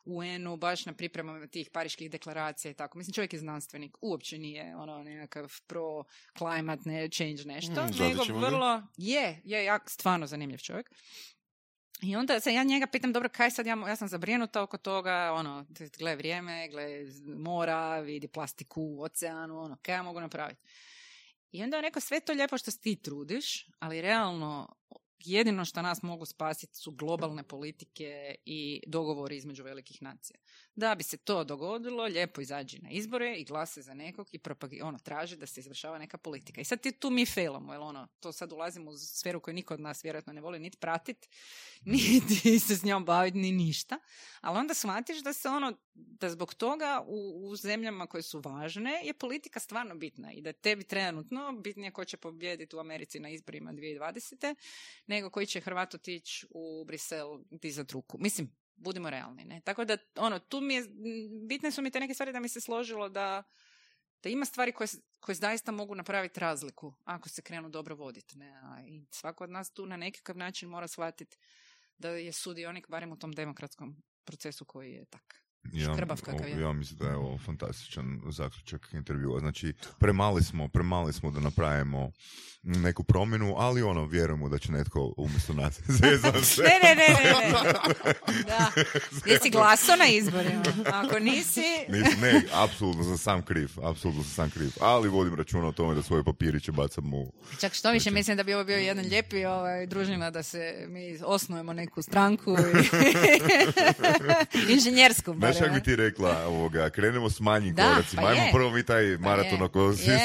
Speaker 1: UN-u baš na pripremama tih pariških deklaracija i tako. Mislim, čovjek je znanstvenik, uopće nije ono nekakav pro climate ne, change nešto,
Speaker 2: Mm,
Speaker 1: nego vrlo je, je jak, stvarno zanimljiv čovjek. I onda se ja njega pitam, dobro, kaj sad, ja, ja sam zabrinuta oko toga, ono, gle vrijeme, gle mora, vidi plastiku u oceanu, ono, kaj ja mogu napraviti? I onda je on rekao, sve to lijepo što ti trudiš, ali realno jedino što nas mogu spasiti su globalne politike i dogovori između velikih nacija. Da bi se to dogodilo, lijepo izađi na izbore i glase za nekog i propagi, ono, traži da se izvršava neka politika. I sad ti tu mi failamo, jer ono, to sad ulazimo u sferu koju niko od nas vjerojatno ne voli niti pratit, niti se s njom baviti, ni ništa. Ali onda shvatiš da se ono, da zbog toga u, u zemljama koje su važne je politika stvarno bitna i da tebi trenutno bitnije ko će pobijediti u Americi na izborima 2020. nego koji će Hrvat otići u Brisel dizat ruku. Mislim, budimo realni, ne? Tako da, ono, tu mi je, bitne su mi te neke stvari da mi se složilo da, da ima stvari koje, koje zaista mogu napraviti razliku ako se krenu dobro voditi, ne? A I svako od nas tu na nekakav način mora shvatiti da je sudionik barem u tom demokratskom procesu koji je tak. Škrbav kakav je.
Speaker 3: ja mislim da je ovo fantastičan zaključak intervjua. Znači, premali smo, premali smo da napravimo neku promjenu, ali ono, vjerujemo da će netko umjesto nas se.
Speaker 1: Ne, ne, ne, ne, ne. Da. Jesi glaso na izborima? Ako nisi...
Speaker 3: Nisam, ne, apsolutno sam sam kriv, apsolutno sam sam kriv, ali vodim računa o tome da svoje papiriće bacam u...
Speaker 1: Čak što više, mislim da bi ovo bio jedan lijepi ovaj, družina da se mi osnujemo neku stranku i... inženjersku.
Speaker 3: Znaš kako bi ti rekla, ovoga, krenemo s manjim
Speaker 1: Da,
Speaker 3: koracima,
Speaker 1: pa
Speaker 3: ajmo
Speaker 1: je.
Speaker 3: prvo mi taj
Speaker 1: Pa
Speaker 3: maraton oko svi
Speaker 1: Je,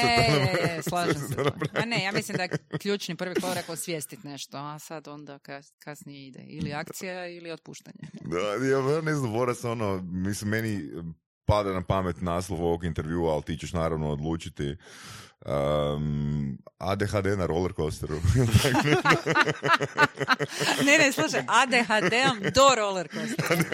Speaker 1: slažem se.
Speaker 3: to napravi.
Speaker 1: A ne, ja mislim da je ključni prvi korak osvijestiti nešto, a sad onda kas- kasnije ide. Ili akcija ili otpuštanje.
Speaker 3: Da, ja ne znam, Vorac, ono, mislim, meni pada na pamet naslov ovog intervjua, ali ti ćeš naravno odlučiti. Um, ADHD na roller coasteru.
Speaker 1: ne, ne, slušaj, ADHD-om do roller coastera.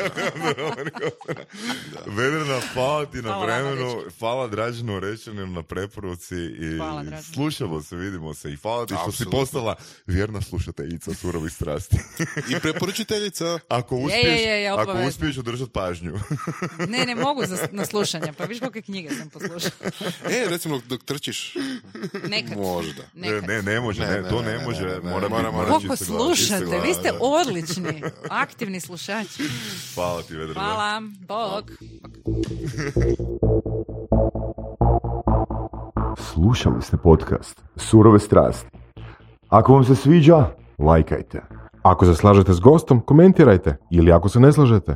Speaker 3: Vedrana, hvala ti na
Speaker 1: Hvala
Speaker 3: vremenu, hvala Draženu Rečanim na preporuci i
Speaker 1: Hvala,
Speaker 3: slušamo se, vidimo se i hvala ti što si
Speaker 2: Apsolutno.
Speaker 3: postala vjerna slušateljica surovih strasti.
Speaker 2: I preporučiteljica.
Speaker 3: Ako
Speaker 1: je,
Speaker 3: uspiješ,
Speaker 1: je, je,
Speaker 3: ako uspiješ održati pažnju.
Speaker 1: Ne, ne mogu za, na slušanje, pa viš kolike knjige sam poslušala.
Speaker 2: E, recimo dok trčiš,
Speaker 1: Nekad.
Speaker 2: možda.
Speaker 3: Ne,
Speaker 1: Nekad.
Speaker 3: ne, ne može,
Speaker 2: Ne,
Speaker 3: ne,
Speaker 2: ne,
Speaker 3: to
Speaker 2: ne,
Speaker 3: ne
Speaker 2: ne,
Speaker 3: može,
Speaker 2: ne, ne,
Speaker 3: mora
Speaker 2: mora- mora
Speaker 1: Koliko slušate, vi ste odlični, aktivni slušači.
Speaker 3: Hvala ti, Vedrana.
Speaker 1: Hvala, bog.
Speaker 5: Slušali ste podcast Surove strasti. Ako vam se sviđa, lajkajte. Ako se slažete s gostom, komentirajte. Ili ako se ne slažete.